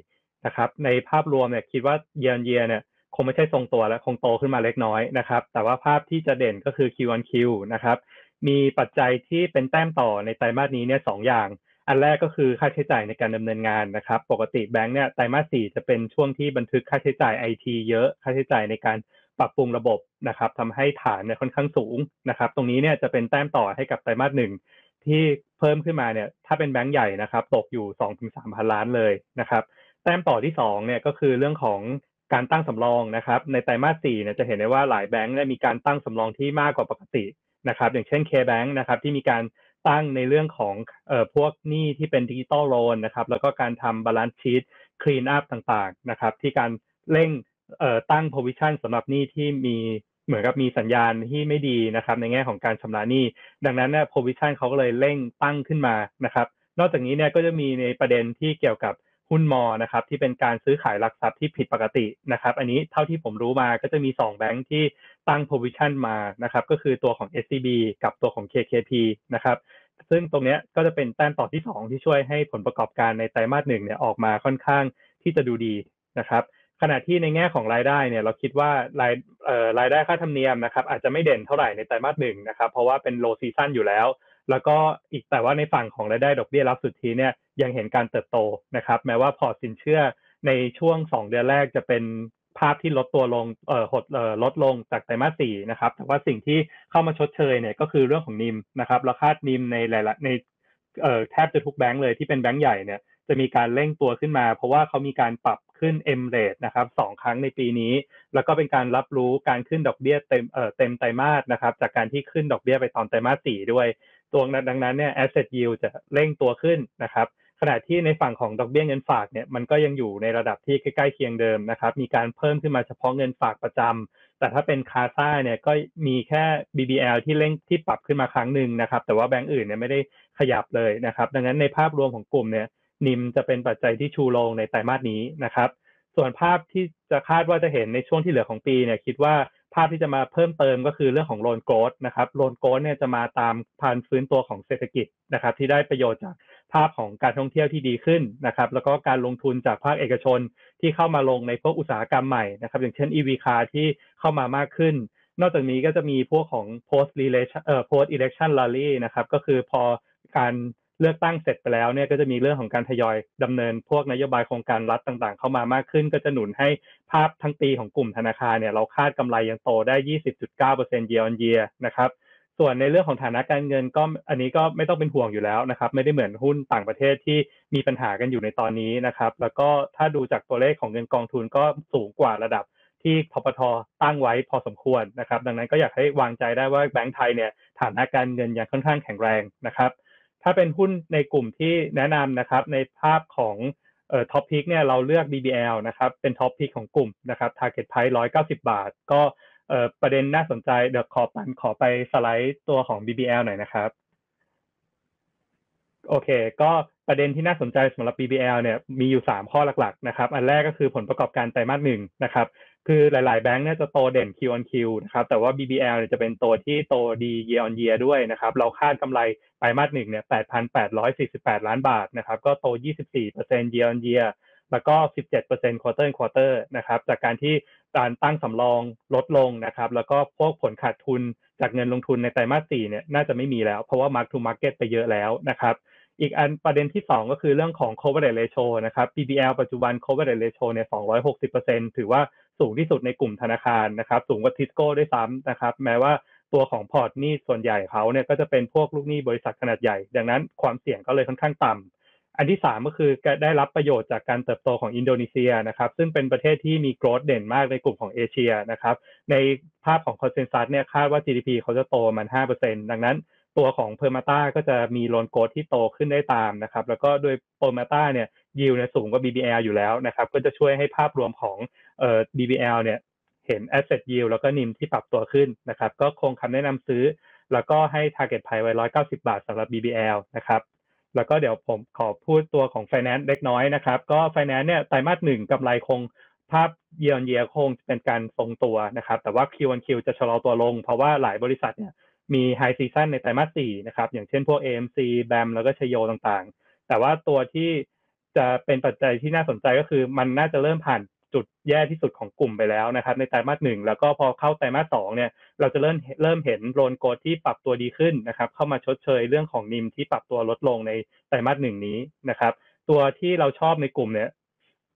นะครับ ในภาพรวมเนี่ยคิดว่าเยียนเยียเนี่ยคงไม่ใช่ทรงตัวแล้วคงโตขึ้นมาเล็กน้อยนะครับ แต่ว่าภาพที่จะเด่นก็คือ Q1Q นะครับ มีปัจจัยที่เป็นแต้มต่อในไตรมาสนี้เนี่ยสองอย่าง อันแรกก็คือค่าใช้จ่ายในการดำเนินงานนะครับ ปกติแบงค์เนี่ยไตรมาสสี่จะเป็นช่วงที่บันทึกค่าใช้จ่ายไอทีเยอะ ค่าใช้จ่ายในการปรับปรุงระบบนะครับทำให้ฐานเนี่ยค่อนข้างสูงนะครับ ตรงนี้เนี่ยจะเป็นแต้มต่อให้กับไตรมาสหนึ่ง ที่เพิ่มขึ้นมาเนี่ยถ้าเป็นแบงค์ใหญ่นะครับ ตกอยู่2-3พันล้านเลยนะครับ แต้มต่อที่2เนี่ยก็คือเรื่องของการตั้งสำรองนะครับ ในไตรมาสสี่เนี่ยจะเห็นได้ว่าหลายแบงค์เนี่ยมีการตั้งสำรองที่มากกว่าปกตินะครับ อย่างเช่น K-Bank นะครับที่มีการตั้งในเรื่องของเอ่อพวกหนี้ที่เป็น digital loan นะครับ แล้วก็การทำ balance sheet clean up ต่างๆนะครับ ที่การเร่งเอ่อตั้ง provision สำหรับหนี้ที่มี เหมือนกับมีสัญญาณที่ไม่ดีนะครับ ในแง่ของการชำระหนี้ ดังนั้นเนี่ย provision เขาก็เลยเร่งตั้งขึ้นมานะครับ นอกจากนี้เนี่ยก็จะมีในประเด็นที่เกี่ยวกับหุ้น MORE นะครับที่เป็นการซื้อขายหลักทรัพย์ที่ผิดปกตินะครับ อันนี้เท่าที่ผมรู้มาก็จะมี 2 แบงค์ที่ตั้ง provision มานะครับ ก็คือตัวของ SCB กับตัวของ KKP นะครับซึ่งตรงนี้ก็จะเป็นแต้มต่อที่ 2 ที่ช่วยให้ผลประกอบการในไตรมาสหนึ่งเนี่ยออกมาค่อนข้างที่จะดูดีนะครับ ขณะที่ในแง่ของรายได้เนี่ยเราคิดว่ารายเอ่อรายได้ค่าธรรมเนียมนะครับอาจจะไม่เด่นเท่าไหร่ในไตรมาสหนึ่งนะครับเพราะว่าเป็น low season อยู่แล้ว แล้วก็อีกแต่ว่าในฝั่งของรายได้ดอกเบี้ยรับสุทธิเนี่ยยังเห็นการเติบโตนะครับแม้ว่าพอสินเชื่อในช่วง 2 เดือนแรกจะเป็นภาพที่ลดตัวลงเอ่อหดเอ่อลดลงจากไตรมาสสี่นะครับแต่ว่าสิ่งที่เข้ามาชดเชยเนี่ยก็คือเรื่องของนิมนะครับราคานิมในหลายๆในเอ่อแทบจะทุกแบงก์เลยที่เป็นแบงก์ใหญ่เนี่ย จะมีการเร่งตัวขึ้นมา เพราะว่าเขามีการปรับขึ้น M rate นะครับสองครั้งในปีนี้ แล้วก็เป็นการรับรู้การขึ้นดอกเบี้ยเต็มเอ่อเต็มไตรมาสนะครับ จากการที่ขึ้นดอกเบี้ยไปตอนไตรมาสสี่ด้วย ตัวดังนั้นเนี่ย asset yield จะเร่งตัวขึ้นนะครับขณะที่ในฝั่งของดอกเบี้ยเงินฝากเนี่ยมันก็ยังอยู่ในระดับที่ใกล้ๆเคียงเดิมนะครับ มีการเพิ่มขึ้นมาเฉพาะเงินฝากประจำแต่ถ้าเป็น CASA เนี่ยก็มีแค่ BBL ที่เร่งที่ปรับขึ้นมาครั้งหนึ่งนะครับ แต่ว่าแบงก์อื่นเนี่ยไม่ได้ขยับเลยนะครับ ดังนั้นในภาพรวมของกลุ่มเนี่ย NIM จะเป็นปัจจัยที่ชูโรงในไตรมาสนี้นะครับ ส่วนภาพที่จะคาดว่าจะเห็นในช่วงที่เหลือของปีเนี่ยคิดว่าภาพที่จะมาเพิ่มเติมก็คือเรื่องของ loan growth นะครับ loan growth เนี่ยจะมาตามพันฟื้นตัวของเศรษฐกิจนะครับ ที่ได้ประโยชน์จากภาพของการท่องเที่ยวที่ดีขึ้นนะครับ แล้วก็การลงทุนจากภาคเอกชนที่เข้ามาลงในพวกอุตสาหกรรมใหม่นะครับ อย่างเช่น EV car ที่เข้ามามากขึ้น นอกจากนี้ก็จะมีพวกของ post relation เอ่อ post election rally นะครับ ก็คือพอการ เลือกตั้งเสร็จไปแล้วเนี่ยก็จะมีเรื่องของการทยอยดำเนิน พวกนโยบายโครงการรัฐต่างๆ เข้ามามากขึ้น ก็จะหนุนให้ภาพทั้งปีของกลุ่มธนาคารเนี่ยเราคาดกำไรยังโตได้ 20.9% year on year นะครับส่วนในเรื่องของฐานะการเงินก็อันนี้ก็ไม่ต้องเป็นห่วงอยู่แล้วนะครับ ไม่ได้เหมือนหุ้นต่างประเทศที่มีปัญหากันอยู่ในตอนนี้นะครับ แล้วก็ถ้าดูจากตัวเลขของเงินกองทุนก็สูงกว่าระดับที่ธปทตั้งไว้พอสมควรนะครับ ดังนั้นก็อยากให้วางใจได้ว่าแบงก์ไทยเนี่ยฐานะการเงินยังค่อนข้างแข็งแรงนะครับ ถ้าเป็นหุ้นในกลุ่มที่แนะนำนะครับ ในภาพของเอ่อ top pick เนี่ยเราเลือก BBL นะครับ เป็น top pick ของกลุ่มนะครับ target price 190 บาท ก็เอ่อประเด็นน่าสนใจเดี๋ยวขอปันขอไปสไลด์ตัวของ BBL หน่อยนะครับ โอเค ก็ ประเด็นที่น่าสนใจสำหรับ BBL เนี่ยมีอยู่ 3 ข้อหลักๆนะครับ อันแรกก็คือผลประกอบการไตรมาสหนึ่งนะครับ คือหลาย ๆ แบงค์เนี่ยจะโตเด่น Q on Q นะครับ แต่ว่า BBL เนี่ยจะเป็นตัวที่โตดี year on year ด้วยนะครับ เราคาดกำไรไตรมาสหนึ่งเนี่ย 8,848 ล้านบาทนะครับ ก็โต 24% year on year แล้วก็ 17% quarter on quarter นะครับ จากการที่การตั้งสำรองลดลงนะครับ แล้วก็พวกผลขาดทุนจากเงินลงทุนในไตรมาสสี่เนี่ยน่าจะไม่มีแล้ว เพราะว่า mark to market ไปเยอะแล้วนะครับ อีกอันประเด็นที่ 2 ก็คือเรื่องของ coverage ratio นะครับ BBL ปัจจุบัน coverage ratio เนี่ย260%ถือว่าสูงที่สุดในกลุ่มธนาคารนะครับ สูงกว่าทิสโก้ด้วยซ้ำนะครับ แม้ว่าตัวของพอร์ตนี้ส่วนใหญ่เขาเนี่ยก็จะเป็นพวกลูกหนี้บริษัทขนาดใหญ่ ดังนั้นความเสี่ยงก็เลยค่อนข้างต่ำอันที่ 3 ก็คือได้รับประโยชน์จากการเติบโตของอินโดนีเซียนะครับซึ่งเป็นประเทศที่มี growth เด่นมากในกลุ่มของเอเชียนะครับในภาพของ consensus เนี่ยคาดว่า GDP เขาจะโตมัน5%ดังนั้น ตัวของ Permata ก็จะมี loan growth ที่โตขึ้นได้ตามนะครับ แล้วก็โดย Permata เนี่ยยิวเนี่ยสูงกว่า BBL อยู่แล้วนะครับ ก็จะช่วยให้ภาพรวมของเอ่อ BBL เนี่ยเห็น asset yield แล้วก็ NIM ที่ปรับตัวขึ้นนะครับ ก็คงคำแนะนำซื้อ แล้วก็ให้ target price ไว้ 190 บาทสำหรับ BBL นะครับ แล้วก็เดี๋ยวผมขอพูดตัวของ finance เล็กน้อยนะครับ ก็ finance เนี่ยไตรมาสหนึ่งกำไรคงภาพ year on year คงเป็นการทรงตัวนะครับ แต่ว่า Q on Q จะชะลอตัวลง เพราะว่าหลายบริษัทเนี่ย มี high season ในไตรมาสสี่นะครับ อย่างเช่นพวก AMC BAM แล้วก็ชโยต่างๆ แต่ว่าตัวที่จะเป็นปัจจัยที่น่าสนใจก็คือ มันน่าจะเริ่มผ่านจุดแย่ที่สุดของกลุ่มไปแล้วนะครับ ในไตรมาสหนึ่งแล้วก็พอเข้าไตรมาสสองเนี่ย เราจะเริ่มเริ่มเห็น loan growth ที่ปรับตัวดีขึ้นนะครับ เข้ามาชดเชยเรื่องของ NIM ที่ปรับตัวลดลงในไตรมาสหนึ่งนี้นะครับ ตัวที่เราชอบในกลุ่มเนี่ย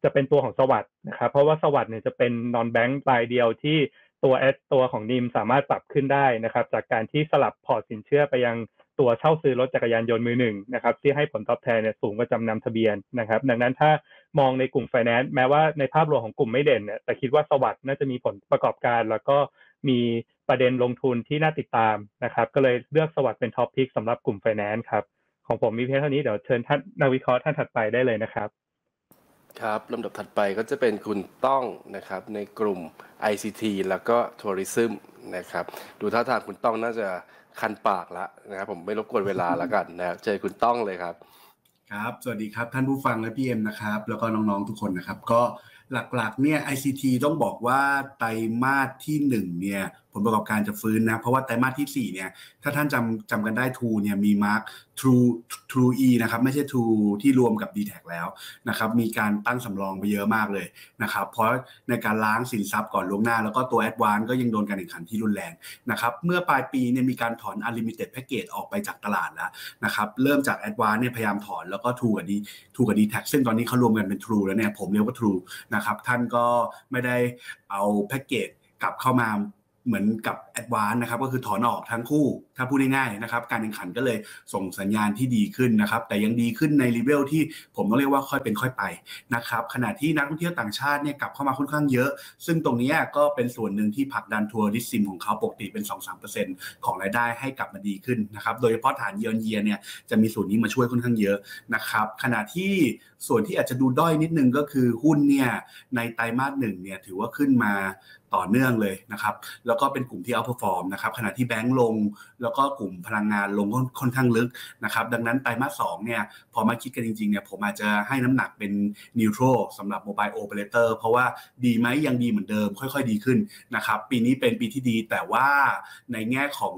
จะเป็นตัวของ SAWAD นะครับ เพราะว่า SAWAD เนี่ยจะเป็น non-bank รายเดียวที่ ตัวแอดตัวของ NIM สามารถปรับขึ้นได้นะครับ จากการที่สลับ port สินเชื่อไปยังตัวเช่าซื้อรถจักรยานยนต์มือหนึ่งนะครับที่ให้ผลตอบแทนเนี่ยสูงกว่าจำนำทะเบียนนะครับ ดังนั้นถ้ามองในกลุ่มไฟแนนซ์แม้ว่าในภาพรวมของกลุ่มไม่เด่นเนี่ยแต่คิดว่า SAWAD น่าจะมีผลประกอบการ แล้วก็มีประเด็นลงทุนที่น่าติดตามนะครับ ก็เลยเลือก SAWAD เป็น top pick สำหรับกลุ่มไฟแนนซ์ครับของผมมีเพียงเท่านี้เดี๋ยวเชิญท่านนักวิเคราะห์ท่านถัดไปได้เลยนะครับ ครับลำดับถัดไปก็จะเป็นคุณต้องนะครับในกลุ่ม ICT แล้วก็ tourism นะครับดูท่าทางคุณต้องน่าจะคันปากแล้วนะครับผมไม่รบกวนเวลาแล้วกันนะเจอคุณต้องเลยครับ ครับ สวัสดีครับท่านผู้ฟังและพี่เอ็มนะครับ แล้วก็น้องๆทุกคนนะครับ ก็หลักๆเนี่ย ICT ต้องบอกว่าไตรมาสที่1เนี่ย ผลประกอบการจะฟื้นนะ เพราะว่าไตรมาสที่ 4 เนี่ย ถ้าท่านจำจำกันได้ True เนี่ยมีมาร์ค True True E นะครับไม่ใช่ True ที่รวมกับ d t แทแล้วนะครับมีการตั้งสำรองไปเยอะมากเลยนะครับเพราะในการล้างสินทรัพย์ก่อนล่วงหน้า แล้วก็ตัว a d v a n c e ก็ยังโดนการแข่งขันที่รุนแรงนะครับเมื่อปลายปีเนี่ยมีการถอน Unlimited Package ออกไปจากตลาดแล้วนะครับเริ่มจาก a d v a n c e เนี่ยพยายามถอนแล้วก็ True กับ D True กับ d t แทซึ่งตอนนี้เขารวมกันเป็น True แล้วเนี่ยผมเรียกว่า True นะครับท่านก็ไม่ได้เอาแพ็กเกจกลับเข้ามา เหมือนกับแอดวานนะครับก็คือถอนออกทั้งคู่ ถ้าพูดง่ายๆนะครับการแข่งขันก็เลยส่งสัญญาณที่ดีขึ้นนะครับแต่ยังดีขึ้นในรีเวลที่ผมต้องเรียกว่าค่อยเป็นค่อยไปนะครับขณะที่นักท่องเที่ยวต่างชาติเนี่ยกลับเข้ามาค่อนข้างเยอะ ซึ่งตรงนี้ก็เป็นส่วนหนึ่งที่ผลักดันทัวริสิมของเขาปกติเป็น 2-3%ของรายได้ให้กลับมาดีขึ้นนะครับโดยเฉพาะฐานเยียนเยียเนี่ยจะมีส่วนนี้มาช่วยค่อนข้างเยอะนะครับขณะที่ส่วนที่อาจจะดูด้อยนิดนึงก็คือหุ้นเนี่ยในไตรมาสหนึ่งเนี่ยถือว่าขึ้นมาต่อเนื่องเลยนะครับ แล้วก็เป็นกลุ่มที่เอาพอฟอร์มนะครับ ขณะที่แบงก์ลงแล้วก็กลุ่มพลังงานลงค่อนข้างลึกนะครับดังนั้นไตรมาสสองเนี่ยพอมาคิดกันจริงๆเนี่ยผมอาจจะให้น้ำหนักเป็นนิวโตรสำหรับโมบายโอเปอเรเตอร์เพราะว่าดีไหมยังดีเหมือนเดิม ค่อยๆ ดีขึ้นนะครับปีนี้เป็นปีที่ดีแต่ว่าในแง่ของ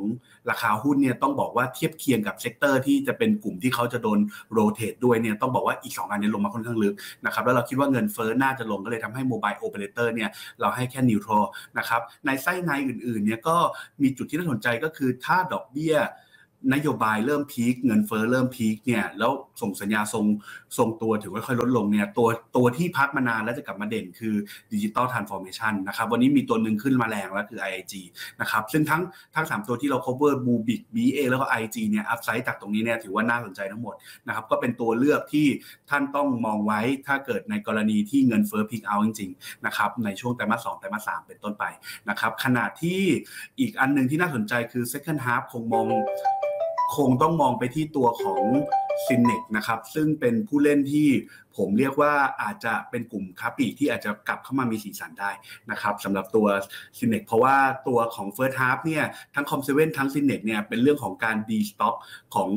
ราคาหุ้นเนี่ยต้องบอกว่าเทียบเคียงกับ sector ที่จะเป็นกลุ่มที่เขาจะโดน rotate ด้วยเนี่ยต้องบอกว่าอีก 2 อันนี้ลงมาค่อนข้างลึกนะครับแล้วเราคิดว่าเงินเฟ้อน่าจะลงก็เลยทำให้ mobile operator เนี่ยเราให้แค่ neutral นะครับในไส้ในอื่นๆเนี่ยก็มีจุดที่น่าสนใจก็คือถ้าดอกเบี้ย นโยบายเริ่ม peak เงินเฟ้อเริ่ม peak เนี่ยแล้วส่งสัญญาณทรง ทรงตัวถือว่าค่อยลดลงเนี่ยตัวตัวที่พักมานานแล้วจะกลับมาเด่นคือdigital transformation นะครับวันนี้มีตัวหนึ่งขึ้นมาแรงแล้วคือ IIG นะครับซึ่งทั้งทั้ง 3 ตัวที่เรา cover Bluebik BE8 แล้วก็ IIG เนี่ย upside จากตรงนี้เนี่ยถือว่าน่าสนใจทั้งหมดนะครับก็เป็นตัวเลือกที่ท่านต้องมองไว้ถ้าเกิดในกรณีที่เงินเฟ้อ peak เอาจริงๆนะครับในช่วงไตรมาสสองไตรมาสสามเป็นต้นไปนะครับขณะที่อีกอันหนึ่งที่น่าสนใจคือ second half คงมองคงต้องมองไปที่ตัวของ Synnex นะครับซึ่งเป็นผู้เล่นที่ผมเรียกว่าอาจจะเป็นกลุ่มค้าปลีกที่อาจจะกลับเข้ามามีสีสันได้นะครับสำหรับตัว Synnex เพราะว่าตัวของ first half เนี่ยทั้ง COM7ทั้ง Synnex เนี่ยเป็นเรื่องของการ destock ของ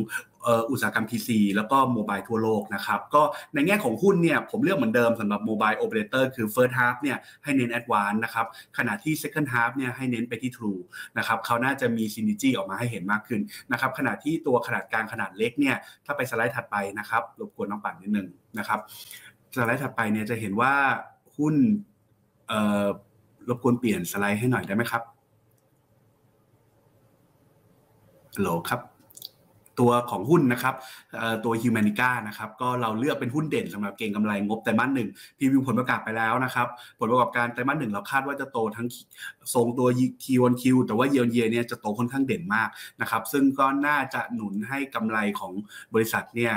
อุตสาหกรรม PC แล้วก็ mobile ทั่วโลกนะครับ ก็ในแง่ของหุ้นเนี่ยผมเลือกเหมือนเดิมสำหรับ mobile operator คือ First Half เนี่ยให้เน้น Advance นะครับขณะที่ Second Half เนี่ยให้เน้นไปที่ True นะครับเขาน่าจะมี Synergy ออกมาให้เห็นมากขึ้นนะครับขณะที่ตัวขนาดกลางขนาดเล็กเนี่ยถ้าไปสไลด์ถัดไปนะครับรบกวนน้องปั่นนิดนึงนะครับสไลด์ถัดไปเนี่ยจะเห็นว่าหุ้นเออรบกวนเปลี่ยนสไลด์ให้หน่อยได้ไหมครับโหลครับ ตัวของหุ้นนะครับตัวฮิวแมนิก้านะครับก็เราเลือกเป็นหุ้นเด่นสำหรับเก่งกำไรงบไตรมาสหนึ่งพรีวิวผลประกาศไปแล้วนะครับผลประกอบการไตรมาสหนึ่งเราคาดว่าจะโตทั้ง ทรงตัวคีวันคิวแต่ว่าเยียร์เยียเนี่ยจะโตค่อนข้างเด่นมากนะครับ ซึ่งก็น่าจะหนุนให้กำไรของบริษัทเนี่ย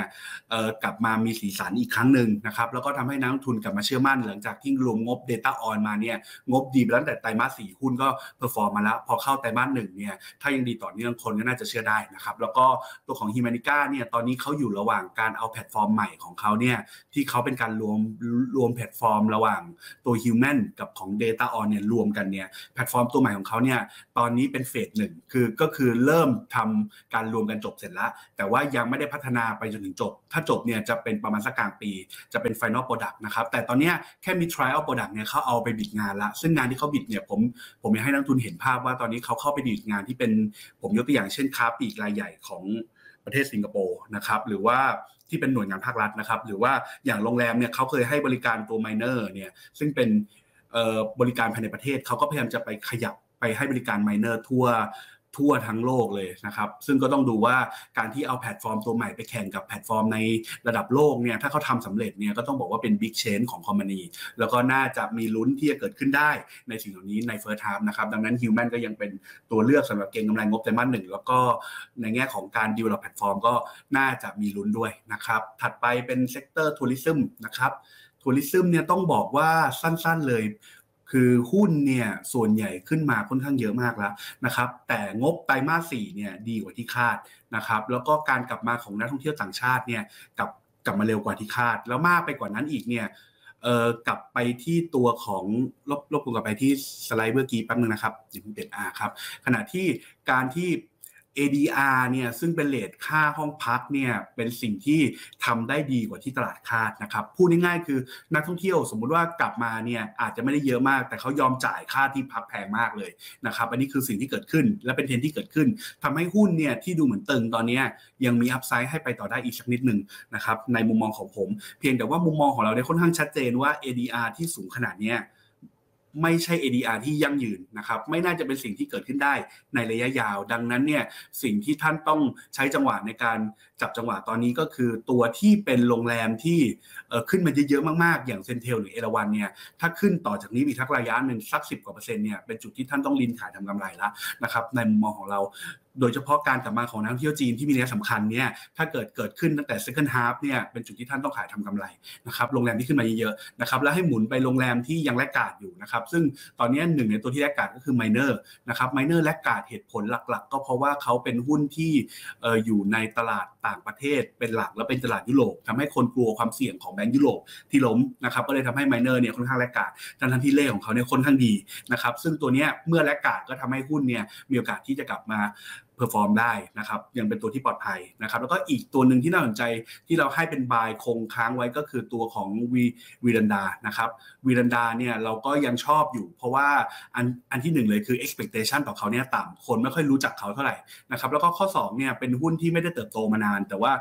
กลับมามีสีสันอีกครั้งหนึ่งนะครับ แล้วก็ทำให้นักลงทุนกลับมาเชื่อมั่น หลังจากที่รวมงบ Data On มาเนี่ยงบดีไปตั้งแต่ไตรมาสสี่หุ้นก็ perform มาแล้ว พอเข้าไตรมาสหนึ่งเนี่ยถ้ายังดีต่อเนื่องคนก็น่าจะเชื่อได้นะครับ แล้วก็ตัวของ Humanica เนี่ยตอนนี้เขาอยู่ระหว่างการเอาแพลตฟอร์มใหม่ของเขาเนี่ยที่เขาเป็นการรวมรวมแพลตฟอร์ม ระหว่างตัว Human กับของ Data On เนี่ยรวมกันเนี่ยแพลตฟอร์มตัวใหม่ของเขาเนี่ยตอนนี้เป็น phase หนึ่งคือก็คือเริ่มทำการรวมกันจบเสร็จแล้ว แต่ว่ายังไม่ได้พัฒนาไปจนถึงจบ ถ้าจบเนี่ยจะเป็นประมาณสักกลางปี จะเป็น Final Product นะครับแต่ตอนนี้แค่มี Trial Product เนี่ยเขาเอาไป bid งานละ ซึ่งงานที่เขา bid เนี่ยผมผมอยากให้นักลงทุนเห็นภาพว่าตอนนี้เขาเข้าไป bid งานที่เป็นผมยกตัวอย่างเช่นค้าปลีกรายใหญ่ของประเทศสิงคโปร์นะครับหรือว่าที่เป็นหน่วยงานภาครัฐนะครับ หรือว่าอย่างโรงแรมเนี่ยเขาเคยให้บริการตัว Minor เนี่ยซึ่งเป็น บริการภายในประเทศเขาก็พยายามจะไปขยับไปให้บริการ Minor ทั่วทั่วทั้งโลกเลยนะครับ ซึ่งก็ต้องดูว่าการที่เอาแพลตฟอร์มตัวใหม่ไปแข่งกับแพลตฟอร์มในระดับโลกเนี่ย ถ้าเขาทำสำเร็จเนี่ยก็ต้องบอกว่าเป็น big change ของ company แล้วก็น่าจะมีลุ้นที่จะเกิดขึ้นได้ในสิ่งเหล่านี้ใน first half นะครับ ดังนั้น Human ก็ยังเป็นตัวเลือกสำหรับเก็งกำไรงบไตรมาสหนึ่งแล้วก็ในแง่ของการ develop platform ก็น่าจะมีลุ้นด้วยนะครับ ถัดไปเป็น sector tourismนะครับ ทัวริซึมเนี่ยต้องบอกว่าสั้นๆเลย คือหุ้นเนี่ยส่วนใหญ่ขึ้นมาค่อนข้างเยอะมากแล้วนะครับ แต่งบไตรมาสสี่เนี่ยดีกว่าที่คาดนะครับ แล้วก็การกลับมาของนักท่องเที่ยวต่างชาติเนี่ยกลับกลับมาเร็วกว่าที่คาด แล้วมากไปกว่านั้นอีกเนี่ยเอ่อกลับไปที่ตัวของลบลบกลับไปที่สไลด์เมื่อกี้แป๊บนึงนะครับอย่าเพิ่งเปลี่ยนอาครับขณะที่การที่ ADR เนี่ยซึ่งเป็นเลทค่าห้องพักเนี่ยเป็นสิ่งที่ทำได้ดีกว่าที่ตลาดคาดนะครับพูดง่ายๆคือนักท่องเที่ยวสมมุติว่ากลับมาเนี่ยอาจจะไม่ได้เยอะมาก แต่เขายอมจ่ายค่าที่พักแพงมากเลยนะครับอันนี้คือสิ่งที่เกิดขึ้นและเป็นเทรนที่เกิดขึ้นทำให้หุ้นเนี่ยที่ดูเหมือนตึงตอนนี้ยังมีอัพไซด์ให้ไปต่อได้อีกสักนิดหนึ่งนะครับในมุมมองของผม เพียงแต่ว่ามุมมองของเราเนี่ยค่อนข้างชัดเจนว่า ADR ที่สูงขนาดนี้ ไม่ใช่ ADR ที่ยั่งยืนนะครับไม่น่าจะเป็นสิ่งที่เกิดขึ้นได้ในระยะยาว ดังนั้นเนี่ยสิ่งที่ท่านต้องใช้จังหวะในการ จับจังหวะตอนนี้ก็คือตัวที่เป็นโรงแรมที่ขึ้นมาเยอะๆมากๆ อย่างเซนเทลหรือเอราวันเนี่ยถ้าขึ้นต่อจากนี้อีกทักระยะหนึ่งสักสิบกว่าเปอร์เซ็นต์เนี่ยเป็นจุดที่ท่านต้องลินขายทำกำไรแล้วนะครับในมุมมองของเราโดยเฉพาะการกลับมาของนักท่องเที่ยวจีนที่มีนัยสำคัญเนี่ยถ้าเกิดเกิดขึ้นตั้งแต่ second half เนี่ยเป็นจุดที่ท่านต้องขายทำกำไรนะครับโรงแรมที่ขึ้นมาเยอะๆนะครับแล้วให้หมุนไปโรงแรมที่ยังแลกกาดอยู่นะครับซึ่งตอนนี้หนึ่งในตัวที่ laggard ก็คือ Minor นะครับ miner แลกกาดเหตุผลหลัก ๆ ก็เพราะว่าเขาเป็นหุ้นที่อยู่ในตลาดต่างประเทศเป็นหลักและเป็นตลาดยุโรปทำให้คนกลัวความเสี่ยงของแบงก์ยุโรปที่ล้มนะครับก็เลยทำให้ Minor เนี่ยค่อนข้าง laggard ทั้งที่เล่ของเขาเนี่ยค่อนข้างดีนะครับซึ่งตัวเนี้เมื่อ laggard ก็ทำให้หุ้นเนี่ยมีโอกาสที่จะกลับมา perform ได้นะครับยังเป็นตัวที่ปลอดภัยนะครับแล้วก็อีกตัวหนึ่งที่น่าสนใจที่เราให้เป็น buy คงค้างไว้ก็คือตัวของวีVeranda นะครับ Veranda เนี่ยเราก็ยังชอบอยู่ เพราะว่าอันอันที่หนึ่งเลยคือ expectation ต่อเขาเนี่ยต่ำคนไม่ค่อยรู้จักเขาเท่าไหร่นะครับแล้วก็ข้อ2เนี่ยเป็นหุ้นที่ไม่ได้เติบโตมานาน แต่ว่า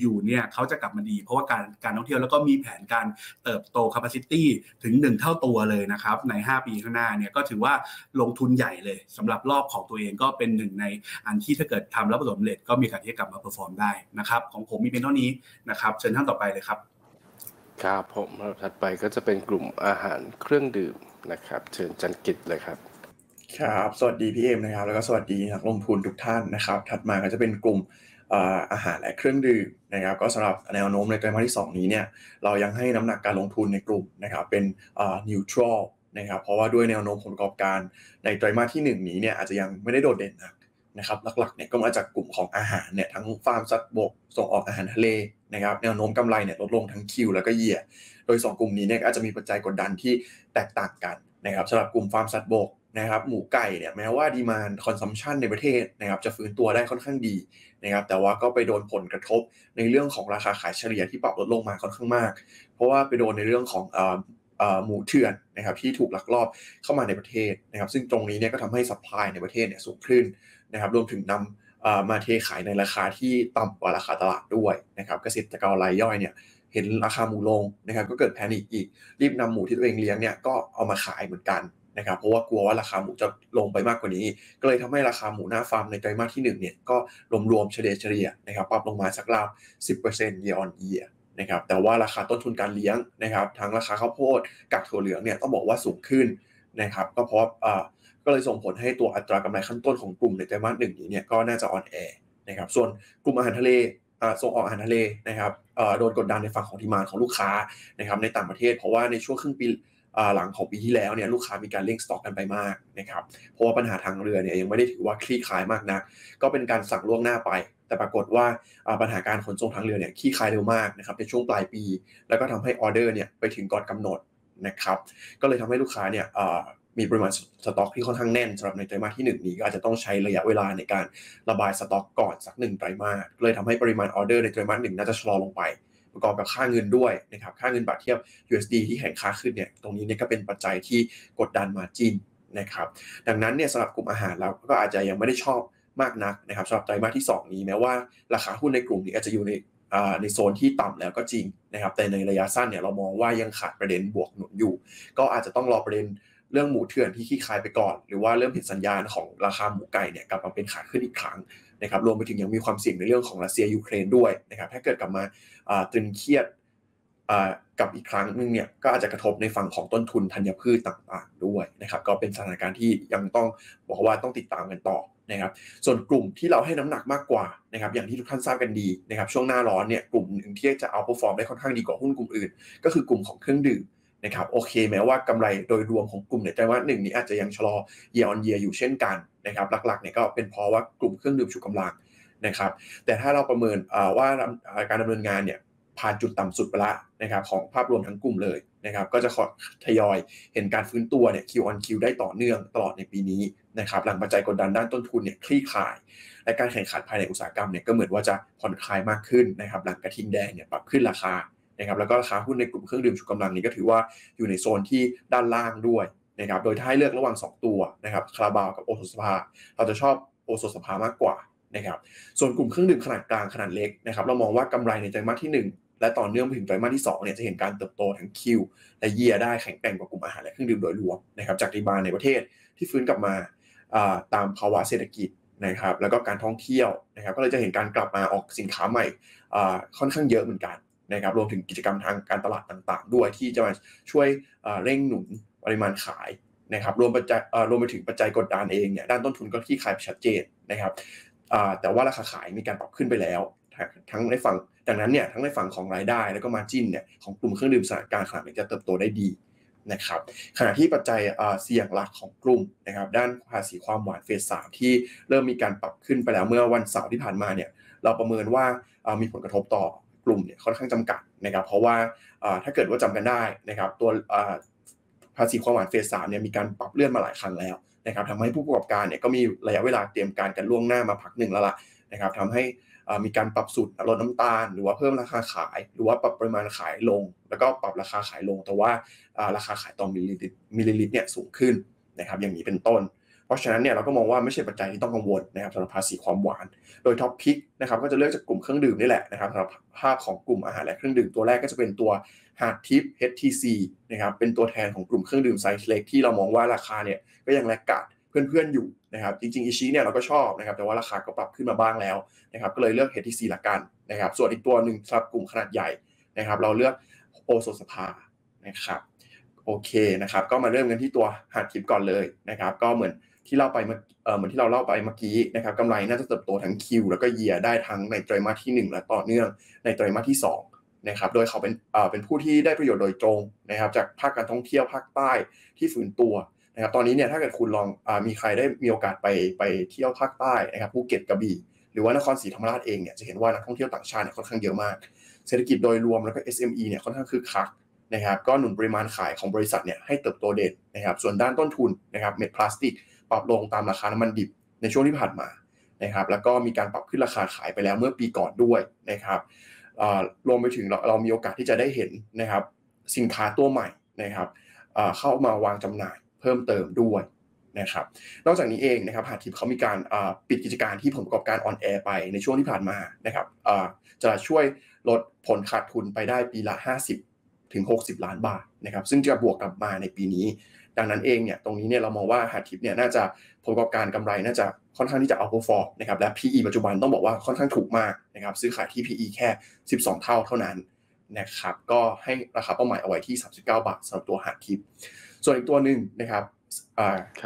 อยู่ๆเนี่ยเขาจะกลับมาดี เพราะว่าการการท่องเที่ยวแล้วก็มีแผนการเติบโต capacity ถึง 1 เท่าตัวเลยนะครับใน 5 ปีข้างหน้าเนี่ยก็ถือว่าลงทุนใหญ่เลยสำหรับรอบของตัวเองก็เป็นหนึ่งในอันที่ถ้าเกิดทำแล้วประสบความสำเร็จก็มีการที่จะกลับมา perform ได้นะครับของผมมีเป็นเท่านี้นะครับเชิญท่านต่อไปเลยครับครับผมถัดไปก็จะเป็นกลุ่มอาหารเครื่องดื่มนะครับ เชิญจันกิจเลยครับ ครับ สวัสดีพี่เอ็มนะครับ แล้วก็สวัสดีนักลงทุนทุกท่านนะครับ ถัดมาก็จะเป็นกลุ่มอาหารและเครื่องดื่มนะครับ ก็สำหรับแนวโน้มในไตรมาสที่ 2 นี้เนี่ยเรายังให้น้ำหนักการลงทุนในกลุ่มนะครับเป็น neutral นะครับเพราะว่าด้วยแนวโน้มผลประกอบการในไตรมาสที่ 1 นี้เนี่ยอาจจะยังไม่ได้โดดเด่นนะ นะครับหลักๆเนี่ยก็มาจากกลุ่มของอาหารเนี่ยทั้งฟาร์มสัตว์บกส่งออกอาหารทะเลนะครับแนวโน้มกำไรเนี่ยลดลงทั้ง Q แล้วก็ year โดย 2 กลุ่มนี้เนี่ยอาจจะมีปัจจัยกดดันที่แตกต่างกันนะครับสำหรับกลุ่มฟาร์มสัตว์บกนะครับหมูไก่เนี่ยแม้ว่า demand consumption ในประเทศนะครับจะฟื้นตัวได้ค่อนข้างดีนะครับแต่ว่าก็ไปโดนผลกระทบในเรื่องของราคาขายเฉลี่ยที่ปรับลดลงมาค่อนข้างมาก เพราะว่าไปโดนในเรื่องของหมูเถื่อนนะครับที่ถูกลักลอบเข้ามาในประเทศนะครับซึ่งตรงนี้เนี่ยก็ทำให้ supply ในประเทศเนี่ยสูงขึ้น นะครับรวมถึงนำมาเทขายในราคาที่ต่ำกว่าราคาตลาดด้วยนะครับเกษตรกรรายย่อยเนี่ยเห็นราคาหมูลงนะครับก็เกิด panic อีกรีบนำหมูที่ตัวเองเลี้ยงเนี่ยก็เอามาขายเหมือนกันนะครับเพราะว่ากลัวว่าราคาหมูจะลงไปมากกว่านี้ ก็เลยทำให้ราคาหมูหน้าฟาร์มในไตรมาสที่1เนี่ยก็รวมๆเฉลี่ยเฉลี่ยนะครับปรับลงมาสักราว 10% year on year นะครับแต่ว่าราคาต้นทุนการเลี้ยงนะครับทั้งราคาข้าวโพดกับถั่วเหลืองเนี่ยต้องบอกว่าสูงขึ้นนะครับก็เพราะ ก็เลยส่งผลให้ตัวอัตรากำไรขั้นต้นของกลุ่มในไตรมาสหนึ่งนี้เนี่ยก็น่าจะอ่อนแอนะครับส่วนกลุ่มอาหารทะเลส่งออกอาหารทะเลนะครับโดนกดดันในฝั่งของดีมานของลูกค้านะครับในต่างประเทศ เพราะว่าในช่วงครึ่งปีหลังของปีที่แล้วเนี่ยลูกค้ามีการเร่งสต็อกกันไปมากนะครับเพราะว่าปัญหาทางเรือเนี่ยยังไม่ได้ถือว่าคลี่คลายมากนัก ก็เป็นการสั่งล่วงหน้าไป แต่ปรากฏว่าปัญหาการขนส่งทางเรือเนี่ยคลี่คลายเร็วมากนะครับในช่วงปลายปี แล้วก็ทำให้ออเดอร์เนี่ยไปถึงก่อนกำหนดนะครับก็เลยทำให้ลูกค้าเนี่ย มีปริมาณสต็อกที่ค่อนข้างแน่นสำหรับในไตรมาสที่ 1 นี้ก็อาจจะต้องใช้ระยะเวลาในการระบายสต็อกก่อนสักหนึ่งไตรมาสเลยทำให้ปริมาณออเดอร์ในไตรมาสหนึ่งน่าจะชะลอลงไป ประกอบกับค่าเงินด้วยนะครับค่าเงินบาทเทียบ USD ที่แข็งค่าขึ้นเนี่ยตรงนี้เนี่ยก็เป็นปัจจัยที่กดดัน margin นะครับดังนั้นเนี่ยสำหรับกลุ่มอาหารเราก็อาจจะยังไม่ได้ชอบมากนักนะครับสำหรับไตรมาสที่ 2 นี้แม้ว่าราคาหุ้นในกลุ่มนี้อาจจะอยู่ในในโซนที่ต่ำแล้วก็จริงนะครับแต่ในระยะสั้นเนี่ยเรามองว่ายังขาดประเด็นบวกหนุนอยู่ ก็อาจจะต้องรอประเด็น เรื่องหมูเถื่อนที่ขี้คายไปก่อน หรือว่าเริ่มเห็นสัญญาณของราคาหมูไก่เนี่ยกลับมาเป็นขาขึ้นอีกครั้งนะครับรวมไปถึงยังมีความเสี่ยงในเรื่องของรัสเซียยูเครนด้วยนะครับถ้าเกิดกลับมาตึงเครียดกับอีกครั้งนึงเนี่ยก็อาจจะกระทบในฝั่งของต้นทุนธัญพืชต่างๆด้วยนะครับก็เป็นสถานการณ์ที่ยังต้องบอกว่าต้องติดตามกันต่อนะครับส่วนกลุ่มที่เราให้น้ำหนักมากกว่านะครับอย่างที่ทุกท่านทราบกันดีนะครับช่วงหน้าร้อนเนี่ยกลุ่มหนึ่งที่จะเอาพอฟอร์มได้ค่อนข้างดีกว่าหุ้นกลุ่มอื่น ก็คือกลุ่มของเครื่องดื่ม นะครับโอเคแม้ว่ากำไรโดยรวมของกลุ่มเนี่ยไตรมาหนึ่งนี้อาจจะยังชะลอ year on year อยู่เช่นกันนะครับหลักๆเนี่ยก็เป็นเพราะว่ากลุ่มเครื่องดื่มชูกำลังนะครับแต่ถ้าเราประเมินว่าการดำเนินงานเนี่ยผ่านจุดต่ำสุดไปละนะครับของภาพรวมทั้งกลุ่มเลยนะครับก็จะทยอยเห็นการฟื้นตัวเนี่ย Q on Q ได้ต่อเนื่องตลอดในปีนี้นะครับหลังปัจจัยกดดันด้านต้นทุนเนี่ยคลี่คลาย และการแข่งขันภายในอุตสาหกรรมเนี่ยก็เหมือนว่าจะผ่อนคลายมากขึ้นนะครับหลังกระทิงแดงเนี่ยปรับขึ้นราคา นะครับแล้วก็ราคาหุ้นในกลุ่มเครื่องดื่มชูกำลังนี้ก็ถือว่าอยู่ในโซนที่ด้านล่างด้วยนะครับโดยถ้าให้เลือกระหว่าง 2 ตัวนะครับคาราบาวกับโอโซสภา เราจะชอบโอโซสภามากกว่านะครับส่วนกลุ่มเครื่องดื่มขนาดกลางขนาดเล็กนะครับเรามองว่ากำไรในไตรมาสที่ 1 และต่อเนื่องไปถึงไตรมาสที่2เนี่ยจะเห็นการเติบโตทั้งคิวและเยียได้แข็งแกร่งกว่ากลุ่มอาหารและเครื่องดื่มโดยรวมนะครับจากดีบานในประเทศที่ฟื้นกลับมาตามภาวะเศรษฐกิจนะครับแล้วก็การท่องเที่ยวนะครับก็เลยจะเห็นการกลับมาออกสินค้าใหม่ค่อนข้างเยอะเหมือนกัน นะครับรวมถึงกิจกรรมทางการตลาดต่าง ๆ ด้วยที่จะมาช่วยเร่งหนุนปริมาณขายนะครับรวมปัจจัยรวมไปถึงปัจจัยกดดันเองเนี่ยด้านต้นทุนก็ที่ขายชัดเจนนะครับแต่ว่าราคาขายมีการปรับขึ้นไปแล้ว ทั้งในฝั่งดังนั้นเนี่ยทั้งในฝั่งของรายได้แล้วก็มาจิ้นเนี่ยของกลุ่มเครื่องดื่มสถานการขนาดเล็กจะเติบโตได้ดีนะครับขณะที่ปัจจัยเสี่ยงหลักของกลุ่มนะครับด้านภาษีความหวานเฟสสามที่เริ่มมีการปรับขึ้นไปแล้วเมื่อวันเสาร์ที่ผ่านมาเนี่ยเราประเมินว่ามีผลกระทบต่อ กลุ่มเนี่ยค่อนข้างจำกัดนะครับ เพราะว่าถ้าเกิดว่าจำกันได้นะครับตัวภาษีความหวานเฟสสามเนี่ยมีการปรับเลื่อนมาหลายครั้งแล้วนะครับทำให้ผู้ประกอบการเนี่ยก็มีระยะเวลาเตรียมการกันล่วงหน้ามาพักหนึ่งแล้วล่ะนะครับทำให้มีการปรับสูตรลดน้ำตาล หรือว่าเพิ่มราคาขาย หรือว่าปรับปริมาณขายลง แล้วก็ปรับราคาขายลง แต่ว่าราคาขายต่อมิลลิลิตรเนี่ยสูงขึ้นนะครับอย่างนี้เป็นต้น เพราะฉะนั้นเนี่ยเราก็มองว่าไม่ใช่ปัจจัยที่ต้องกังวลนะครับสำหรับภาษีความหวาน โดย top pick นะครับก็จะเลือกจากกลุ่มเครื่องดื่มนี่แหละนะครับสำหรับภาพของกลุ่มอาหารและเครื่องดื่มตัวแรกก็จะเป็นตัวหาดทิพย์ HTC นะครับเป็นตัวแทนของกลุ่มเครื่องดื่มไซส์เล็กที่เรามองว่าราคาเนี่ยก็ยัง laggard เพื่อนๆอยู่นะครับจริงๆอิชิเนี่ยเราก็ชอบนะครับแต่ว่าราคาก็ปรับขึ้นมาบ้างแล้วนะครับก็เลยเลือก HTC ละกันนะครับส่วนอีกตัวหนึ่งสำหรับกลุ่มขนาดใหญ่นะครับเราเลือกโอสถสภานะครับโอเคนะครับก็มาเริ่มกันที่ตัวหาดทิพย์ก่อนเลยนะครับก็เหมือน ที่เล่าไปเมื่อเหมือนที่เราเล่าไปเมื่อกี้นะครับกำไรน่าจะเติบโตทั้ง Q แล้วก็ year ได้ทั้งในไตรมาสที่ 1 และต่อเนื่องในไตรมาสที่2นะครับโดยเขาเป็นเป็นผู้ที่ได้ประโยชน์โดยตรงนะครับจากภาคการท่องเที่ยวภาคใต้ที่ฟื้นตัวนะครับตอนนี้เนี่ยถ้าเกิดคุณลองอมีใครได้มีโอกาสไปไปเที่ยวภาคใต้นะครับภูเก็ตกระบี่หรือว่านครศรีธรรมราชเองเนี่ยจะเห็นว่านักท่องเที่ยวต่างชาติเนี่ยค่อนข้างเยอะมาก เศรษฐกิจโดยรวมแล้วก็ SME เนี่ยค่อนข้างคึกคักนะครับก็หนุนปริมาณขายของบริษัทเนี่ยให้เติบโตเด่นนะครับส่วนด้านต้นทุนนะครับเม็ดพลาสติก ปรับลงตามราคาน้ำมันดิบในช่วงที่ผ่านมานะครับ แล้วก็มีการปรับขึ้นราคาขายไปแล้วเมื่อปีก่อนด้วยนะครับรวมไปถึงเราเรามีโอกาสที่จะได้เห็นนะครับ สินค้าตัวใหม่นะครับเข้ามาวางจำหน่ายเพิ่มเติมด้วยนะครับ นอกจากนี้เองนะครับหาดทิพย์เขามีการปิดกิจการที่ผลประกอบการอ่อนแอไปในช่วงที่ผ่านมานะครับจะช่วยลดผลขาดทุนไปได้ปีละ 50 ถึง 60 ล้านบาทนะครับ ซึ่งจะบวกกลับมาในปีนี้ ดังนั้นเองเนี่ยตรงนี้เนี่ยเรามองว่าหาดทิพย์เนี่ยน่าจะผลประกอบการกำไรน่าจะค่อนข้างที่จะเอาพอฟอร์นะครับและ PE ปัจจุบันต้องบอกว่าค่อนข้างถูกมากนะครับซื้อขายที่ PE แค่ 12 เท่าเท่านั้นนะครับก็ให้ราคาเป้าหมายเอาไว้ที่ 39 บาทสำหรับตัวหาทิป ส่วนอีกตัวหนึ่งนะครับ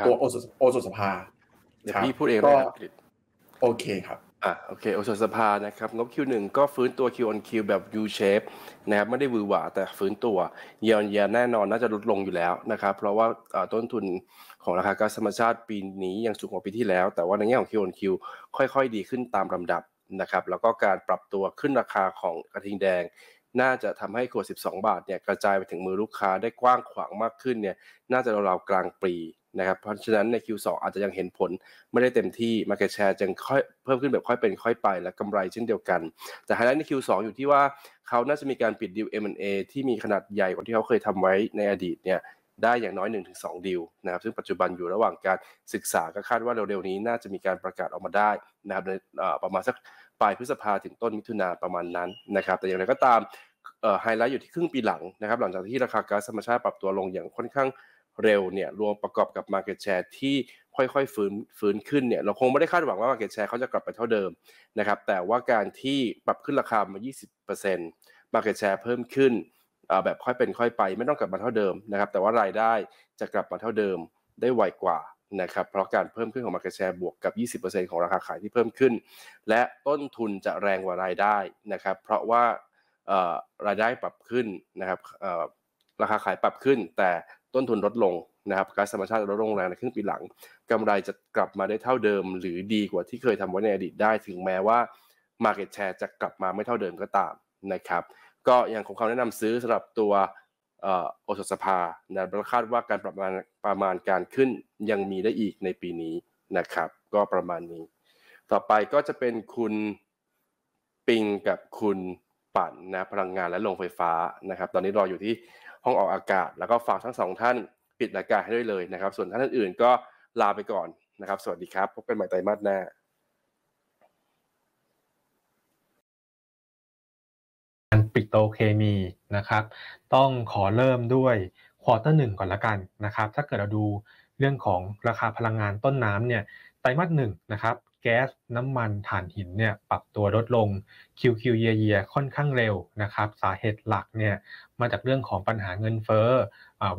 ตัวโอโซโอโซสภาเดี๋ยวพี่พูดเองก็โอเคครับ อะโอเคโอสสภานะครับงบ Q1 ก็ฟื้นตัว Q on Q แบบ U shape นะครับไม่ได้วือหวาแต่ฟื้นตัวเยียร์เยียแน่นอนน่าจะลดลงอยู่แล้วนะครับเพราะว่าต้นทุนของราคาก๊าซธรรมชาติปีนี้ยังสูงกว่าปีที่แล้ว แต่ว่าในแง่ของ Q on Q ค่อยๆ ดีขึ้นตามลำดับนะครับแล้วก็การปรับตัวขึ้นราคาของกระทิงแดง น่าจะทำให้ขวด 12 บาทเนี่ยกระจายไปถึงมือลูกค้าได้กว้างขวางมากขึ้นเนี่ยน่าจะราวๆกลางปี นะครับเพราะฉะนั้นใน Q2 อาจจะยังเห็นผลไม่ได้เต็มที่ Market Share จึงค่อยเพิ่มขึ้นแบบค่อยเป็นค่อยไป และกำไรเช่นเดียวกัน แต่ไฮไลท์ใน Q2 อยู่ที่ว่าเขาน่าจะมีการปิดดีล M&A ที่มีขนาดใหญ่กว่าที่เขาเคยทำไว้ในอดีตเนี่ยได้อย่างน้อย 1-2 ดีลนะครับซึ่งปัจจุบันอยู่ระหว่างการศึกษาก็คาดว่าเร็วๆนี้น่าจะมีการประกาศออกมาได้นะครับในประมาณสักปลายพฤษภาถึงต้นมิถุนาประมาณนั้นนะครับแต่อย่างไรก็ตามไฮไลท์อยู่ที่ครึ่งปีหลังนะครับหลังจากที่ราคาก๊าซธรรมชาติปรับตัวลงอย่างค่อนข้าง เร็วเนี่ยรวมประกอบกับ Market Share ที่ค่อยๆ ฟื้นฟื้นขึ้นเนี่ยเราคงไม่ได้คาดหวังว่า Market Share เขาจะกลับไปเท่าเดิมนะครับแต่ว่าการที่ปรับขึ้นราคามา 20% Market Share เพิ่มขึ้นแบบค่อยเป็นค่อยไปไม่ต้องกลับมาเท่าเดิมนะครับแต่ว่ารายได้จะกลับมาเท่าเดิมได้ไวกว่านะครับเพราะการเพิ่มขึ้นของ Market Share บวกกับ 20%ของราคาขายที่เพิ่มขึ้น และต้นทุนจะแรงกว่ารายได้นะครับเพราะว่ารายได้ปรับขึ้นนะครับราคาขายปรับขึ้น แต่ ต้นทุนลดลงนะครับก๊าซธรรมชาติลดลงแรงในครึ่งปีหลังกำไรจะกลับมาได้เท่าเดิม หรือดีกว่าที่เคยทำไว้ในอดีตได้ ถึงแม้ว่า Market Share จะกลับมาไม่เท่าเดิมก็ตามนะครับก็ยังคงคำแนะนำซื้อสำหรับตัวโอสถสภานะคาดว่าการประมาณประมาณการขึ้นยังมีได้อีกในปีนี้นะครับ ก็ประมาณนี้ ต่อไปก็จะเป็นคุณปิงกับคุณปั่นนะพลังงานและโรงไฟฟ้านะครับ ตอนนี้รออยู่ที่ ห้องออกอากาศ แล้วก็ฝากทั้งสองท่านปิดรายการให้ด้วยเลยนะครับ ส่วนท่านอื่นก็ลาไปก่อนนะครับ สวัสดีครับ พบกันใหม่ไตรมาสหน้าปิโตเคมีนะครับ ต้องขอเริ่มด้วยควอเตอร์หนึ่งก่อนละกันนะครับ ถ้าเกิดเราดูเรื่องของราคาพลังงานต้นน้ำเนี่ยไตรมาสหนึ่งนะครับ แก๊สน้ำมันถ่านหินเนี่ยปรับตัวลดลง QQ year year ค่อนข้างเร็วนะครับ สาเหตุหลักเนี่ยมาจากเรื่องของปัญหาเงินเฟ้อ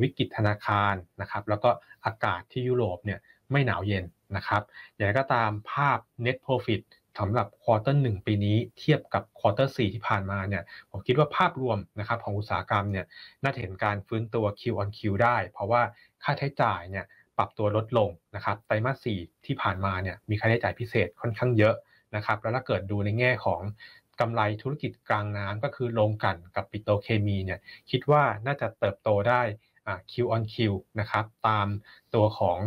วิกฤตธนาคารนะครับ แล้วก็อากาศที่ยุโรปเนี่ยไม่หนาวเย็นนะครับ อย่างไรก็ตามภาพ net profit สำหรับ quarter หนึ่งปีนี้เทียบกับ quarter สี่ที่ผ่านมาเนี่ยผมคิดว่าภาพรวมนะครับของอุตสาหกรรมเนี่ยน่าจะเห็นการฟื้นตัว Q on Q ได้ เพราะว่าค่าใช้จ่ายเนี่ย ปรับตัวลดลงนะครับไตรมาสสี่ที่ผ่านมาเนี่ยมีค่าใช้จ่ายพิเศษค่อนข้างเยอะนะครับแล้วถ้าเกิดดูในแง่ของกำไรธุรกิจกลางน้ำก็คือโรงกันกับปิโตเคมีเนี่ยคิดว่าน่าจะเติบโตได้ Q on Q นะครับตามตัวของ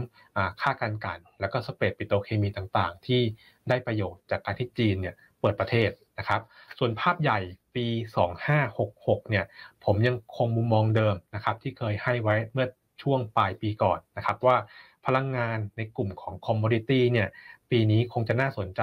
ค่าการกัน แล้วก็สเปรดปิโตเคมีต่างๆ ที่ได้ประโยชน์จากการที่จีนเนี่ยเปิดประเทศนะครับ ส่วนภาพใหญ่ปี 2566เนี่ยผมยังคงมุมมองเดิมนะครับที่เคยให้ไว้เมื่อ ช่วงปลายปีก่อนนะครับว่าพลังงานในกลุ่มของ commodity เนี่ยปีนี้คงจะน่าสนใจ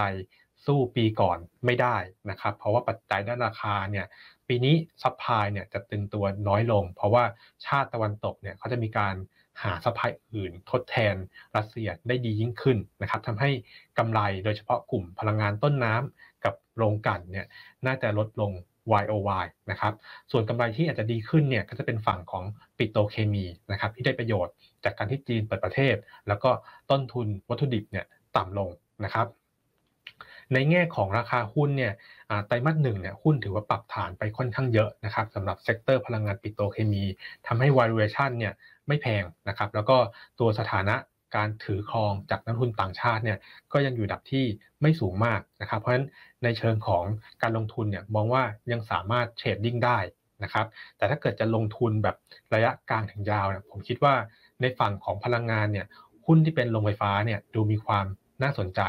สู้ปีก่อนไม่ได้นะครับเพราะว่าปัจจัยด้านราคาเนี่ยปีนี้ supply เนี่ยจะตึงตัวน้อยลง เพราะว่าชาติตะวันตกเนี่ยเขาจะมีการหา supply อื่นทดแทนรัสเซียได้ดียิ่งขึ้นนะครับทำให้กำไรโดยเฉพาะกลุ่มพลังงานต้นน้ำกับโรงกลั่นเนี่ยน่าจะลดลง YOY นะครับส่วนกำไรที่อาจจะดีขึ้นเนี่ยก็จะเป็นฝั่งของปิโตรเคมีนะครับที่ได้ประโยชน์จากการที่จีนเปิดประเทศ แล้วก็ต้นทุนวัตถุดิบเนี่ยต่ำลงนะครับในแง่ของราคาหุ้นเนี่ยไตรมาสหนึ่งเนี่ยหุ้นถือว่าปรับฐานไปค่อนข้างเยอะนะครับสำหรับ sector พลังงานปิโตรเคมีทำให้ valuation เนี่ยไม่แพงนะครับแล้วก็ตัวสถานะ การถือครองจากนักลงทุนต่างชาติเนี่ยก็ยังอยู่ระดับที่ไม่สูงมากนะครับ เพราะฉะนั้นในเชิงของการลงทุนเนี่ยมองว่ายังสามารถเทรดดิ้งได้นะครับแต่ถ้าเกิดจะลงทุนแบบระยะกลางถึงยาวเนี่ยผมคิดว่าในฝั่งของพลังงานเนี่ยหุ้นที่เป็นโรงไฟฟ้าเนี่ยดูมีความน่าสนใจ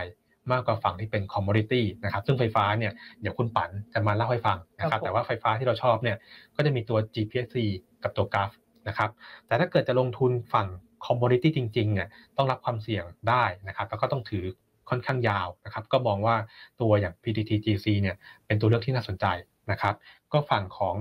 มากกว่าฝั่งที่เป็นคอมมอดิตี้นะครับซึ่งไฟฟ้าเนี่ยเดี๋ยวคุณปันจะมาเล่าให้ฟังนะครับแต่ว่าไฟฟ้าที่เราชอบเนี่ยก็จะมีตัว GPSC กับตัวกราฟนะครับแต่ถ้าเกิดจะลงทุนฝั่ง คอมมอดิตี้จริงๆเนี่ยต้องรับความเสี่ยงได้นะครับ แล้วก็ต้องถือค่อนข้างยาวนะครับ ก็มองว่าตัวอย่าง PTTGC เนี่ยเป็นตัวเลือกที่น่าสนใจนะครับ ก็ฝั่งของ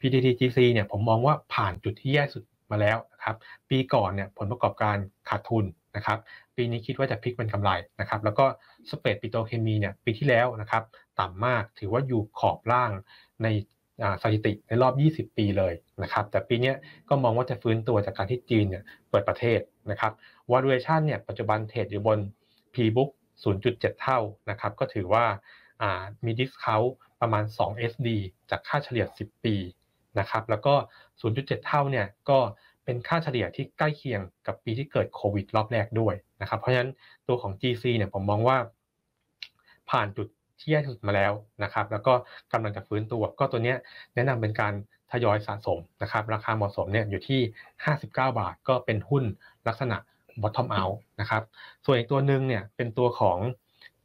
PTTGC เนี่ยผมมองว่าผ่านจุดที่แย่สุดมาแล้วนะครับ ปีก่อนเนี่ยผลประกอบการขาดทุนนะครับ ปีนี้คิดว่าจะพลิกเป็นกำไรนะครับ แล้วก็สเปรดปิโตเคมีเนี่ยปีที่แล้วนะครับ ต่ำมากถือว่าอยู่ขอบล่างใน สถิติในรอบ 20 ปีเลยนะครับ แต่ปีนี้ก็มองว่าจะฟื้นตัวจากการที่จีนเนี่ยเปิดประเทศนะครับ valuation เนี่ยปัจจุบัน trade อยู่บน P book 0.7 เท่านะครับ ก็ถือว่ามี discount ประมาณ 2 SD จากค่าเฉลี่ย 10 ปีนะครับ แล้วก็ 0.7 เท่าเนี่ยก็เป็นค่าเฉลี่ยที่ใกล้เคียงกับปีที่เกิดโควิดรอบแรกด้วยนะครับ เพราะฉะนั้นตัวของ GC เนี่ยผมมองว่าผ่านจุด ที่แย่ที่สุดมาแล้วนะครับ แล้วก็กำลังจะฟื้นตัว ก็ตัวนี้แนะนำเป็นการทยอยสะสมนะครับ ราคาเหมาะสมเนี่ยอยู่ที่ 59 บาท ก็เป็นหุ้นลักษณะ bottom out นะครับ ส่วนอีกตัวหนึ่งเนี่ยเป็นตัวของ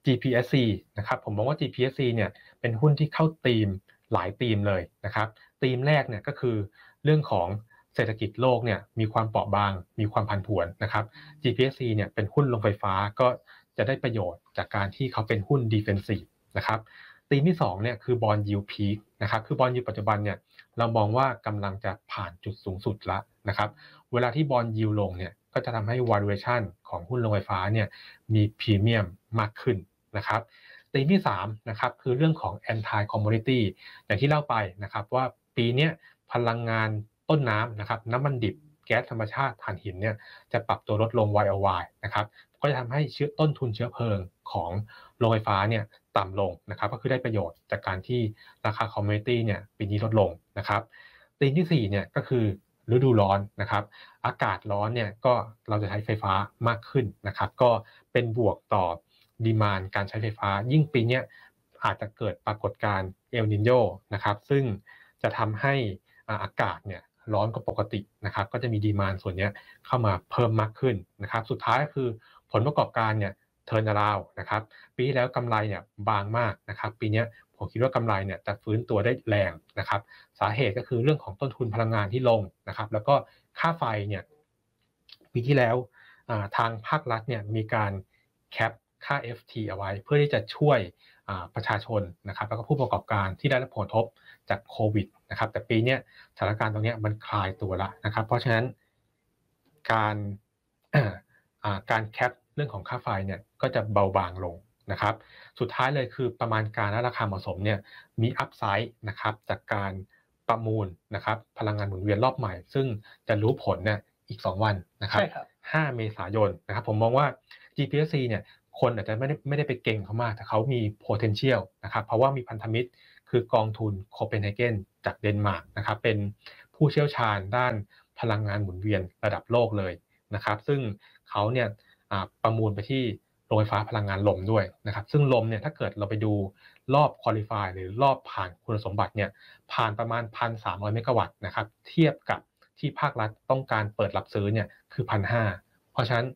GPSC นะครับ ผมมองว่า GPSC เนี่ยเป็นหุ้นที่เข้าธีมหลายธีมเลยนะครับธีมแรกเนี่ยก็คือเรื่องของเศรษฐกิจโลกเนี่ยมีความเปราะบาง มีความผันผวนนะครับ GPSC เนี่ยเป็นหุ้นลงไฟฟ้าก็จะได้ประโยชน์จากการที่เขาเป็นหุ้น defensive นะครับธีมที่2เนี่ยคือบอลยูพีคนะครับคือบอลยูปัจจุบันเนี่ยเรามองว่ากำลังจะผ่านจุดสูงสุดล้วนะครับเวลาที่บอลยูลงเนี่ยก็จะทำให้ valuation ของหุ้นโรงไฟฟ้าเนี่ยมีพรีเมียมมากขึ้นนะครับธีมที่3นะครับคือเรื่องของ anti commodity อย่างที่เล่าไปนะครับว่าปีนี้พลังงานต้นน้ำนะครับน้ำมันดิบแก๊สธรรมชาติถ่านหินเนี่ยจะปรับตัวลดลง y o y นะครับก็จะทำให้เชื้อต้นทุนเชื้อเพลิงของ โรงไฟฟ้าเนี่ยต่ำลงนะครับก็คือได้ประโยชน์จากการที่ราคา commodity เนี่ยปีนี้ลดลงนะครับธีมที่4เนี่ยก็คือฤดูร้อนนะครับอากาศร้อนเนี่ยก็เราจะใช้ไฟฟ้ามากขึ้นนะครับก็เป็นบวกต่อ demand การใช้ไฟฟ้า ยิ่งปีนี้อาจจะเกิดปรากฏการณ์เอลนีโญนะครับซึ่งจะทำให้อากาศเนี่ยร้อนกว่าปกตินะครับก็จะมีดีมานส่วนนี้เข้ามาเพิ่มมากขึ้นนะครับสุดท้ายก็คือผลประกอบการเนี่ย เทิร์นาราวนะครับปีที่แล้วกำไรเนี่ยบางมากนะครับปีนี้ผมคิดว่ากำไรเนี่ยจะฟื้นตัวได้แรงนะครับสาเหตุก็คือเรื่องของต้นทุนพลังงานที่ลงนะครับแล้วก็ค่าไฟเนี่ยปีที่แล้วทางภาครัฐเนี่ยมีการแคปค่า FT เอาไว้ เพื่อที่จะช่วยประชาชนนะครับแล้วก็ผู้ประกอบการที่ได้รับผลกระทบจากโควิดนะครับแต่ปีนี้สถานการณ์ตรงนี้มันคลายตัวละนะครับเพราะฉะนั้นการ การแคปเรื่องของค่าไฟเนี่ยก็จะเบาบางลงนะครับ สุดท้ายเลยคือประมาณการและราคาเหมาะสมเนี่ยมีอัพไซด์นะครับจากการประมูลนะครับพลังงานหมุนเวียนรอบใหม่ ซึ่งจะรู้ผลเนี่ยอีก 2 วันนะครับ5เมษายนนะครับผมมองว่า GPSC เนี่ยคนอาจจะไม่ได้ไม่ได้ไปเก่งเขามาก แต่เขามี potential นะครับเพราะว่ามีพันธมิตรคือกองทุนโคเปนเฮเกนจากเดนมาร์กนะครับเป็นผู้เชี่ยวชาญด้านพลังงานหมุนเวียนระดับโลกเลยนะครับ ซึ่ง เขาเนี่ยประมูลไปที่โรงไฟฟ้าพลังงานลมด้วยนะครับ ซึ่งลมเนี่ยถ้าเกิดเราไปดูรอบคุริฟายหรือรอบผ่านคุณสมบัติเนี่ยผ่านประมาณ 1,300 เมกะวัตต์นะครับ เทียบกับที่ภาครัฐต้องการเปิดรับซื้อเนี่ยคือ1,500เพราะฉะนั้น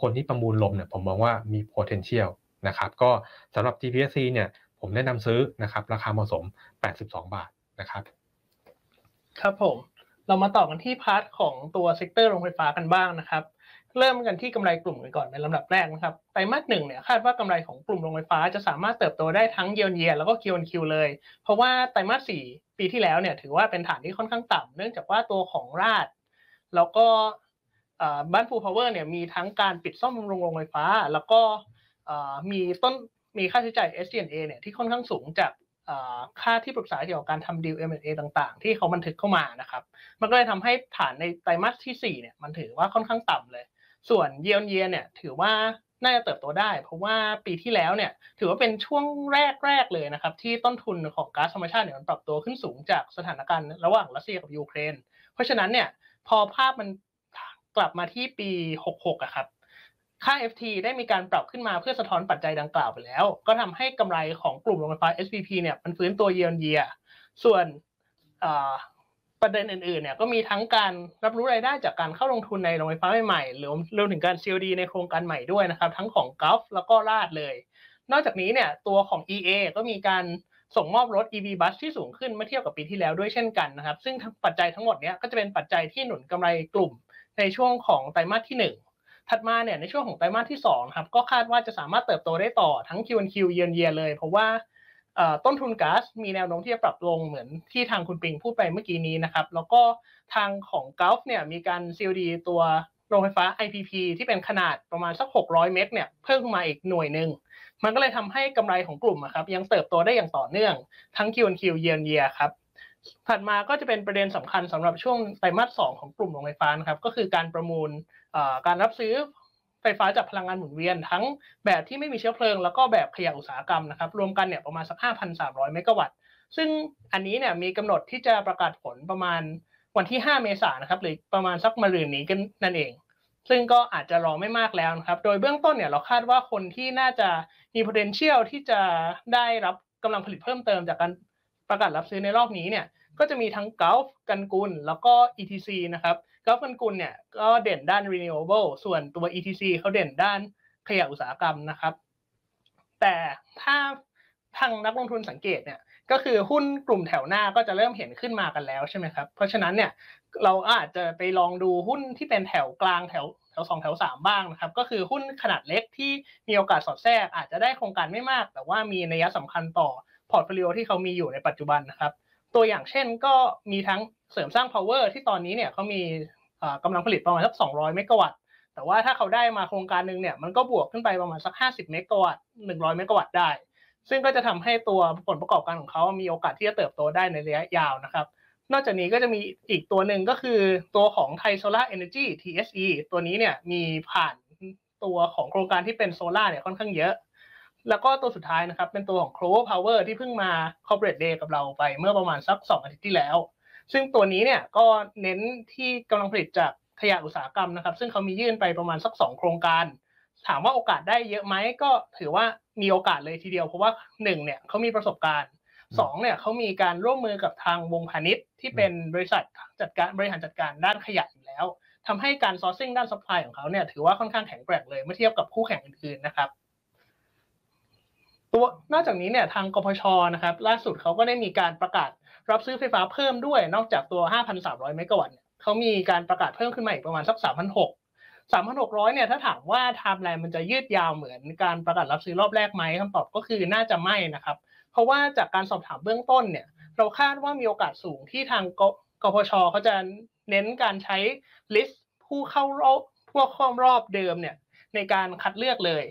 คนที่ประมูลลมเนี่ยผมมองว่ามี potential นะครับ ก็สำหรับ GPSC เนี่ยผมแนะนำซื้อนะครับราคาเหมาะสม 82 บาทนะครับ ครับผม เรามาต่อกันที่ part ของตัว sector โรงไฟฟ้ากันบ้างนะครับ เริ่มกันที่กำไรกลุ่มกันก่อนในลำดับแรกนะครับไตรมาสหนึ่งเนี่ยคาดว่ากำไรของกลุ่มโรงไฟฟ้าจะสามารถเติบโตได้ทั้ง year year แล้วก็ QQ เลย เพราะว่าไตรมาสสี่ปีที่แล้วเนี่ยถือว่าเป็นฐานที่ค่อนข้างต่ำเนื่องจากว่าตัวของราดแล้วก็บ้านฟูพาวเวอร์เนี่ยมีทั้งการปิดซ่อมบำรุงโรงไฟฟ้า แล้วก็มีต้นมีค่าใช้จ่าย SG&A เนี่ยที่ค่อนข้างสูงจากค่าที่ปรึกษาเกี่ยวกับการทำดีล M&A ต่างๆ ที่เขาบันทึกเข้ามานะครับ มันก็เลยทำให้ฐานในไตรมาสที่4เนี่ยมันถือว่าค่อนข้างต่ำเลย ส่วนเยียร์เยียเนี่ยถือว่าน่าจะเติบโตได้ เพราะว่าปีที่แล้วเนี่ยถือว่าเป็นช่วงแรกๆเลยนะครับ ที่ต้นทุนของก๊าซธรรมชาติเนี่ยมันปรับตัวขึ้นสูงจากสถานการณ์ระหว่างรัสเซียกับยูเครน เพราะฉะนั้นเนี่ยพอภาพมันกลับมาที่ปี 66อะครับค่า FT ได้มีการปรับขึ้นมาเพื่อสะท้อนปัจจัยดังกล่าวไปแล้ว ก็ทำให้กำไรของกลุ่มโรงไฟฟ้า SPP เนี่ยมันฟื้นตัวเยียร์เยียส่วน ประเด็นอื่นๆเนี่ยก็มีทั้งการรับรู้รายได้จากการเข้าลงทุนในโรงไฟฟ้าใหม่ๆหรือรวมถึงการ COD ในโครงการใหม่ด้วยนะครับ ทั้งของก u f แล้วก็ลาดเลย นอกจากนี้เนี่ยตัวของ EA ก็มีการส่งมอบรถ EV bus ที่สูงขึ้นเมื่อเทียบกับปีที่แล้วด้วยเช่นกันนะครับ ซึ่งปัจจัยทั้งหมดเนี้ยก็จะเป็นปัจจัยที่หนุนกำไรกลุ่มในช่วงของไตรมาสที่ 1 ถัดมาเนี่ยในช่วงของไตรมาสที่2ครับก็คาดว่าจะสามารถเติบโตได้ต่อทั้ง Q1Q เยียนเยียเลย เพราะว่า ต้นทุนก๊าซมีแนวโน้มที่จะปรับลงเหมือนที่ทางคุณปิงพูดไปเมื่อกี้นี้นะครับแล้วก็ทางของก u f เนี่ยมีการ COD ตัวโรงไฟฟ้า IPP ที่เป็นขนาดประมาณสัก 600 เมกเนี่ยเพิ่มขึ้นมาอีกหน่วยหนึ่งมันก็เลยทำให้กำไรของกลุ่มครับยังเติบโตได้อย่างต่อเนื่องทั้ง Q1Q เยียนเยียครับถัดมาก็จะเป็นประเด็นสำคัญสำหรับช่วงไตรมาสสองของกลุ่มโรงไฟฟ้านะครับก็คือการประมูลการรับซื้อ ไฟฟ้าจากพลังงานหมุนเวียน ทั้งแบบที่ไม่มีเชื้อเพลิง แล้วก็แบบขยะอุตสาหกรรมนะครับรวมกันเนี่ยประมาณสัก 5,300 เมกะวัตต์ซึ่งอันนี้เนี่ยมีกำหนดที่จะประกาศผลประมาณวันที่ 5 เมษายนนะครับหรือประมาณสักมะรืนนี้กันนั่นเอง ซึ่งก็อาจจะรอไม่มากแล้วนะครับ โดยเบื้องต้นเนี่ยเราคาดว่าคนที่น่าจะมี potential ที่จะได้รับกำลังผลิตเพิ่มเติมจากการประกาศรับซื้อในรอบนี้เนี่ยก็จะมีทั้ง Gulf กันกุลแล้วก็ ETC นะครับ Gulf กันกุลเนี่ยก็เด่นด้าน renewable ส่วนตัว ETC เขาเด่นด้านขยะอุตสาหกรรมนะครับ แต่ถ้าทางนักลงทุนสังเกตเนี่ยก็คือหุ้นกลุ่มแถวหน้าก็จะเริ่มเห็นขึ้นมากันแล้วใช่ไหมครับ เพราะฉะนั้นเนี่ยเราอาจจะไปลองดูหุ้นที่เป็นแถวกลางแถวแถวสองแถวสามบ้างนะครับ ก็คือหุ้นขนาดเล็กที่มีโอกาสสอดแทรกอาจจะได้โครงการไม่มาก แต่ว่ามีนัยสำคัญต่อ portfolio ที่เขามีอยู่ในปัจจุบันนะครับ ตัวอย่างเช่นก็มีทั้งเสริมสร้าง power ที่ตอนนี้เนี่ยเขามีกำลังผลิตประมาณสัก 200 เมกะวัตต์ แต่ว่าถ้าเขาได้มาโครงการหนึ่งเนี่ยมันก็บวกขึ้นไปประมาณสัก 50 เมกะวัตต์ 100 เมกะวัตต์ได้ ซึ่งก็จะทำให้ตัวผลประกอบการของเขามีโอกาสที่จะเติบโตได้ในระยะยาวนะครับ นอกจากนี้ก็จะมีอีกตัวหนึ่งก็คือตัวของไทยโซล่าเอเนจี TSE ตัวนี้เนี่ยมีผ่านตัวของโครงการที่เป็นโซล่าเนี่ยค่อนข้างเยอะ แล้วก็ตัวสุดท้ายนะครับ เป็นตัวของ Clover Power ที่เพิ่งมา Corporate Day กับเราไปเมื่อประมาณสัก 2 อาทิตย์ที่แล้ว ซึ่งตัวนี้เนี่ยก็เน้นที่กำลังผลิตจากขยะอุตสาหกรรมนะครับ ซึ่งเขามียื่นไปประมาณสัก 2 โครงการ ถามว่าโอกาสได้เยอะไหมก็ถือว่ามีโอกาสเลยทีเดียว เพราะว่าหนึ่งเนี่ยเขามีประสบการณ์สองเนี่ยเขามีการร่วมมือกับทางวงษ์พาณิชย์ที่เป็นบริษัทจัดการบริหารจัดการด้านขยะอยู่แล้วทำให้การ sourcing ด้าน supply ของเขาเนี่ยถือว่าค่อนข้างแข็งแกร่งเลยเมื่อเทียบกับคู่แข่งอื่นๆนะครับ ตัวนอกจากนี้เนี่ยทางกพชนะครับล่าสุดเขาก็ได้มีการประกาศรับซื้อไฟฟ้าเพิ่มด้วยนอกจากตัว 5,300 เมกะวัตต์เขามีการประกาศเพิ่มขึ้นมาอีกประมาณสัก 3,600 3,600 เนี่ยถ้าถามว่าไทม์ไลน์มันจะยืดยาวเหมือนการประกาศรับซื้อรอบแรกไหมคำตอบก็คือน่าจะไม่นะครับ เพราะว่าจากการสอบถามเบื้องต้นเนี่ยเราคาดว่ามีโอกาสสูงที่ทางกพชเขาจะเน้นการใช้ list ผู้เข้ารอบพวกของรอบเดิมเนี่ย ในการคัดเลือกเลย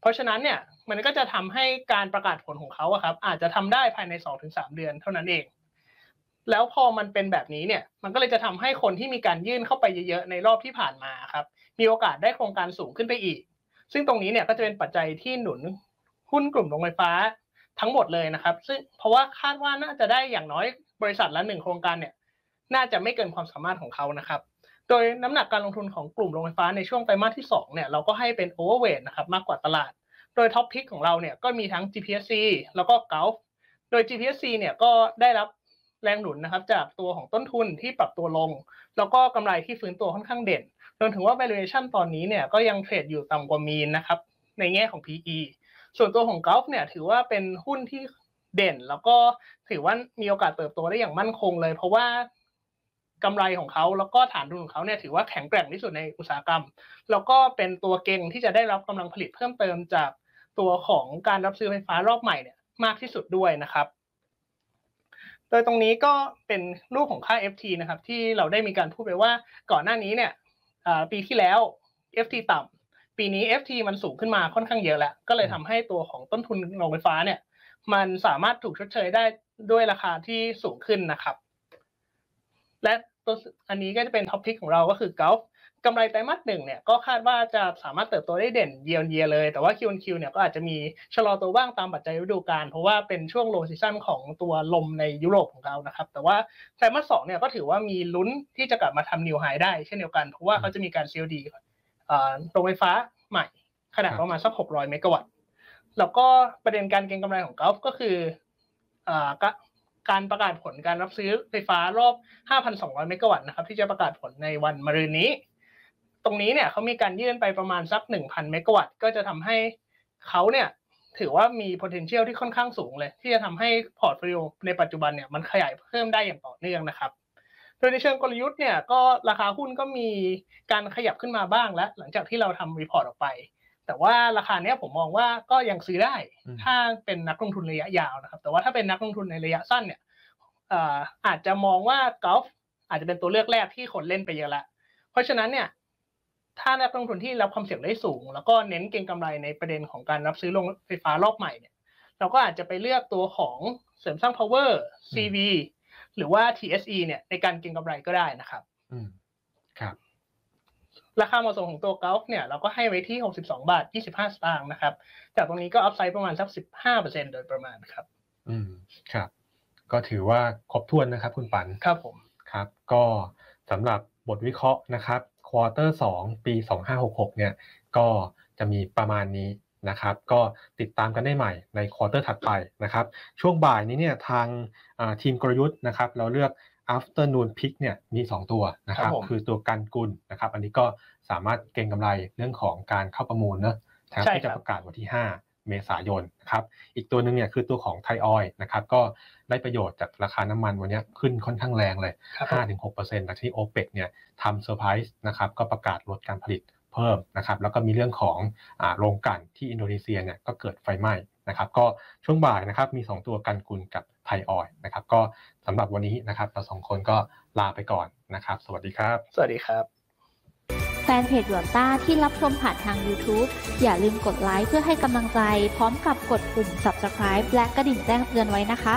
เพราะฉะนั้นเนี่ยมันก็จะทำให้การประกาศผลของเขาอะครับ อาจจะทำได้ภายใน2-3เดือนเท่านั้นเอง แล้วพอมันเป็นแบบนี้เนี่ย มันก็เลยจะทำให้คนที่มีการยื่นเข้าไปเยอะๆในรอบที่ผ่านมาครับ มีโอกาสได้โครงการสูงขึ้นไปอีก ซึ่งตรงนี้เนี่ยก็จะเป็นปัจจัยที่หนุนหุ้นกลุ่มโรงไฟฟ้าทั้งหมดเลยนะครับ ซึ่งเพราะว่าคาดว่าน่าจะได้อย่างน้อยบริษัทละหนึ่งโครงการเนี่ย น่าจะไม่เกินความสามารถของเขานะครับ โดยน้ำหนักการลงทุนของกลุ่มโรงไฟฟ้าในช่วงไตรมาสที่2เนี่ยเราก็ให้เป็นโอเวอร์เวทนะครับมากกว่าตลาด โดย top pick ของเราเนี่ยก็มีทั้ง GPSC แล้วก็ Gulf โดย GPSC เนี่ยก็ได้รับแรงหนุนนะครับจากตัวของต้นทุนที่ปรับตัวลง แล้วก็กำไรที่ฟื้นตัวค่อนข้างเด่นรวมถึงว่า valuation ตอนนี้เนี่ยก็ยัง trade อยู่ต่ำกว่า mean นะครับในแง่ของ PE ส่วนตัวของ Gulf เนี่ยถือว่าเป็นหุ้นที่เด่น แล้วก็ถือว่ามีโอกาสเติบโตได้อย่างมั่นคงเลย เพราะว่า กำไรของเขาแล้วก็ฐานทุนของเขาเนี่ยถือว่าแข็งแกร่งที่สุดในอุตสาหกรรม แล้วก็เป็นตัวเก่งที่จะได้รับกำลังผลิตเพิ่มเติมจากตัวของการรับซื้อไฟฟ้ารอบใหม่เนี่ยมากที่สุดด้วยนะครับ โดยตรงนี้ก็เป็นรูปของค่า FT นะครับ ที่เราได้มีการพูดไปว่าก่อนหน้านี้เนี่ยปีที่แล้ว FT ต่ำปีนี้ FT มันสูงขึ้นมาค่อนข้างเยอะแล้ว ก็เลยทำให้ตัวของต้นทุนโรงไฟฟ้าเนี่ย มันสามารถถูกชดเชยได้ด้วยราคาที่สูงขึ้นนะครับ และตัวอันนี้ก็จะเป็น top pick ของเราก็คือ Gulf กำไรไตรมาสหนึ่งเนี่ยก็คาดว่าจะสามารถเติบโตได้เด่นเยียร์เยียเลย แต่ว่า Q on Q เนี่ยก็อาจจะมีชะลอตัวบ้างตามปัจจัยฤดูกาลเพราะว่าเป็นช่วง low season ของตัวลมในยุโรปของเรานะครับ แต่ว่าไตรมาสสองเนี่ยก็ถือว่ามีลุ้นที่จะกลับมาทำ new high ได้เช่นเดียวกัน เพราะว่าเขาจะมีการ COD โรงไฟฟ้าใหม่ ขนาดประมาณสัก 600 เมกะวัตต์แล้วก็ประเด็นการเก็งกำไรของ Gulf ก็คือ การประกาศผลการรับซื้อไฟฟ้ารอบ 5,200 เมกะวัตต์นะครับ ที่จะประกาศผลในวันมะรืนนี้ ตรงนี้เนี่ยเขามีการยื่นไปประมาณสัก 1,000 เมกะวัตต์ก็จะทำให้เขาเนี่ยถือว่ามี potential ที่ค่อนข้างสูงเลย ที่จะทำให้ portfolio ในปัจจุบันเนี่ยมันขยายเพิ่มได้อย่างต่อเนื่องนะครับ โดยในเชิงกลยุทธ์เนี่ยก็ราคาหุ้นก็มีการขยับขึ้นมาบ้างแล้ว หลังจากที่เราทำ report ออกไป แต่ว่าราคาเนี้ยผมมองว่าก็ยังซื้อได้ ถ้าเป็นนักลงทุนระยะยาวนะครับ แต่ว่าถ้าเป็นนักลงทุนในระยะสั้นเนี่ยอาจจะมองว่ากอล์ฟอาจจะเป็นตัวเลือกแรกที่คนเล่นไปเยอะละ เพราะฉะนั้นเนี่ยถ้านักลงทุนที่รับความเสี่ยงได้สูง แล้วก็เน้นเก็งกำไรในประเด็นของการรับซื้อโรงไฟฟ้ารอบใหม่เนี่ย เราก็อาจจะไปเลือกตัวของเสริมสร้าง power CV หรือว่า TSE เนี่ยในการเก็งกำไรก็ได้นะครับ อืมครับ ราคาเหมาะสมของตัวกอล์ฟเนี่ยเราก็ให้ไว้ที่ 62 บาท 25 สตางค์นะครับ จากตรงนี้ก็ upside ประมาณสัก 15%โดยประมาณครับ อืม ครับ ก็ถือว่าครบถ้วนนะครับ คุณปัน ครับผม ครับ ก็สำหรับบทวิเคราะห์นะครับ quarter สองปี 2566 เนี่ย ก็จะมีประมาณนี้นะครับ ก็ติดตามกันได้ใหม่ใน quarter ถัดไปนะครับ ช่วงบ่ายนี้เนี่ยทางทีมกลยุทธ์นะครับ เราเลือก afternoon pick เนี่ยมี 2 ตัวนะครับคือตัวกันกุลนะครับ อันนี้ก็สามารถเก็งกำไรเรื่องของการเข้าประมูลเนอะนะครับที่จะประกาศวันที่ 5 เมษายนนะครับอีกตัวหนึ่งเนี่ยคือตัวของไทยออยนะครับก็ได้ประโยชน์จากราคาน้ำมันวันนี้ขึ้นค่อนข้างแรงเลย 5-6%หลังที่โอเปกเนี่ยทำเซอร์ไพรส์นะครับก็ประกาศลดการผลิต เพิ่มนะครับแล้วก็มีเรื่องของอ่าโรงกลั่นที่อินโดนีเซียเนี่ยก็เกิดไฟไหม้นะครับก็ช่วงบ่ายนะครับมี 2 ตัวกันกุลกับไทยออยนะครับก็สำหรับวันนี้นะครับเราสองคนก็ลาไปก่อนนะครับ สวัสดีครับ สวัสดีครับ แฟนเพจหยวนต้าที่รับชมผ่านทาง YouTube อย่าลืมกดไลค์เพื่อให้กำลังใจ พร้อมกับกดปุ่ม Subscribe และกระดิ่งแจ้งเตือนไว้นะคะ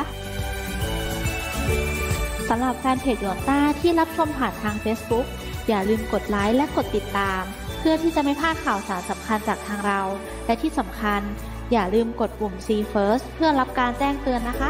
สำหรับแฟนเพจหยวนต้าที่รับชมผ่านทาง Facebook อย่าลืมกดไลค์และกดติดตาม เพื่อที่จะไม่พลาดข่าวสารสำคัญจากทางเรา และที่สำคัญอย่าลืมกดปุ่ม See First เพื่อรับการแจ้งเตือนนะคะ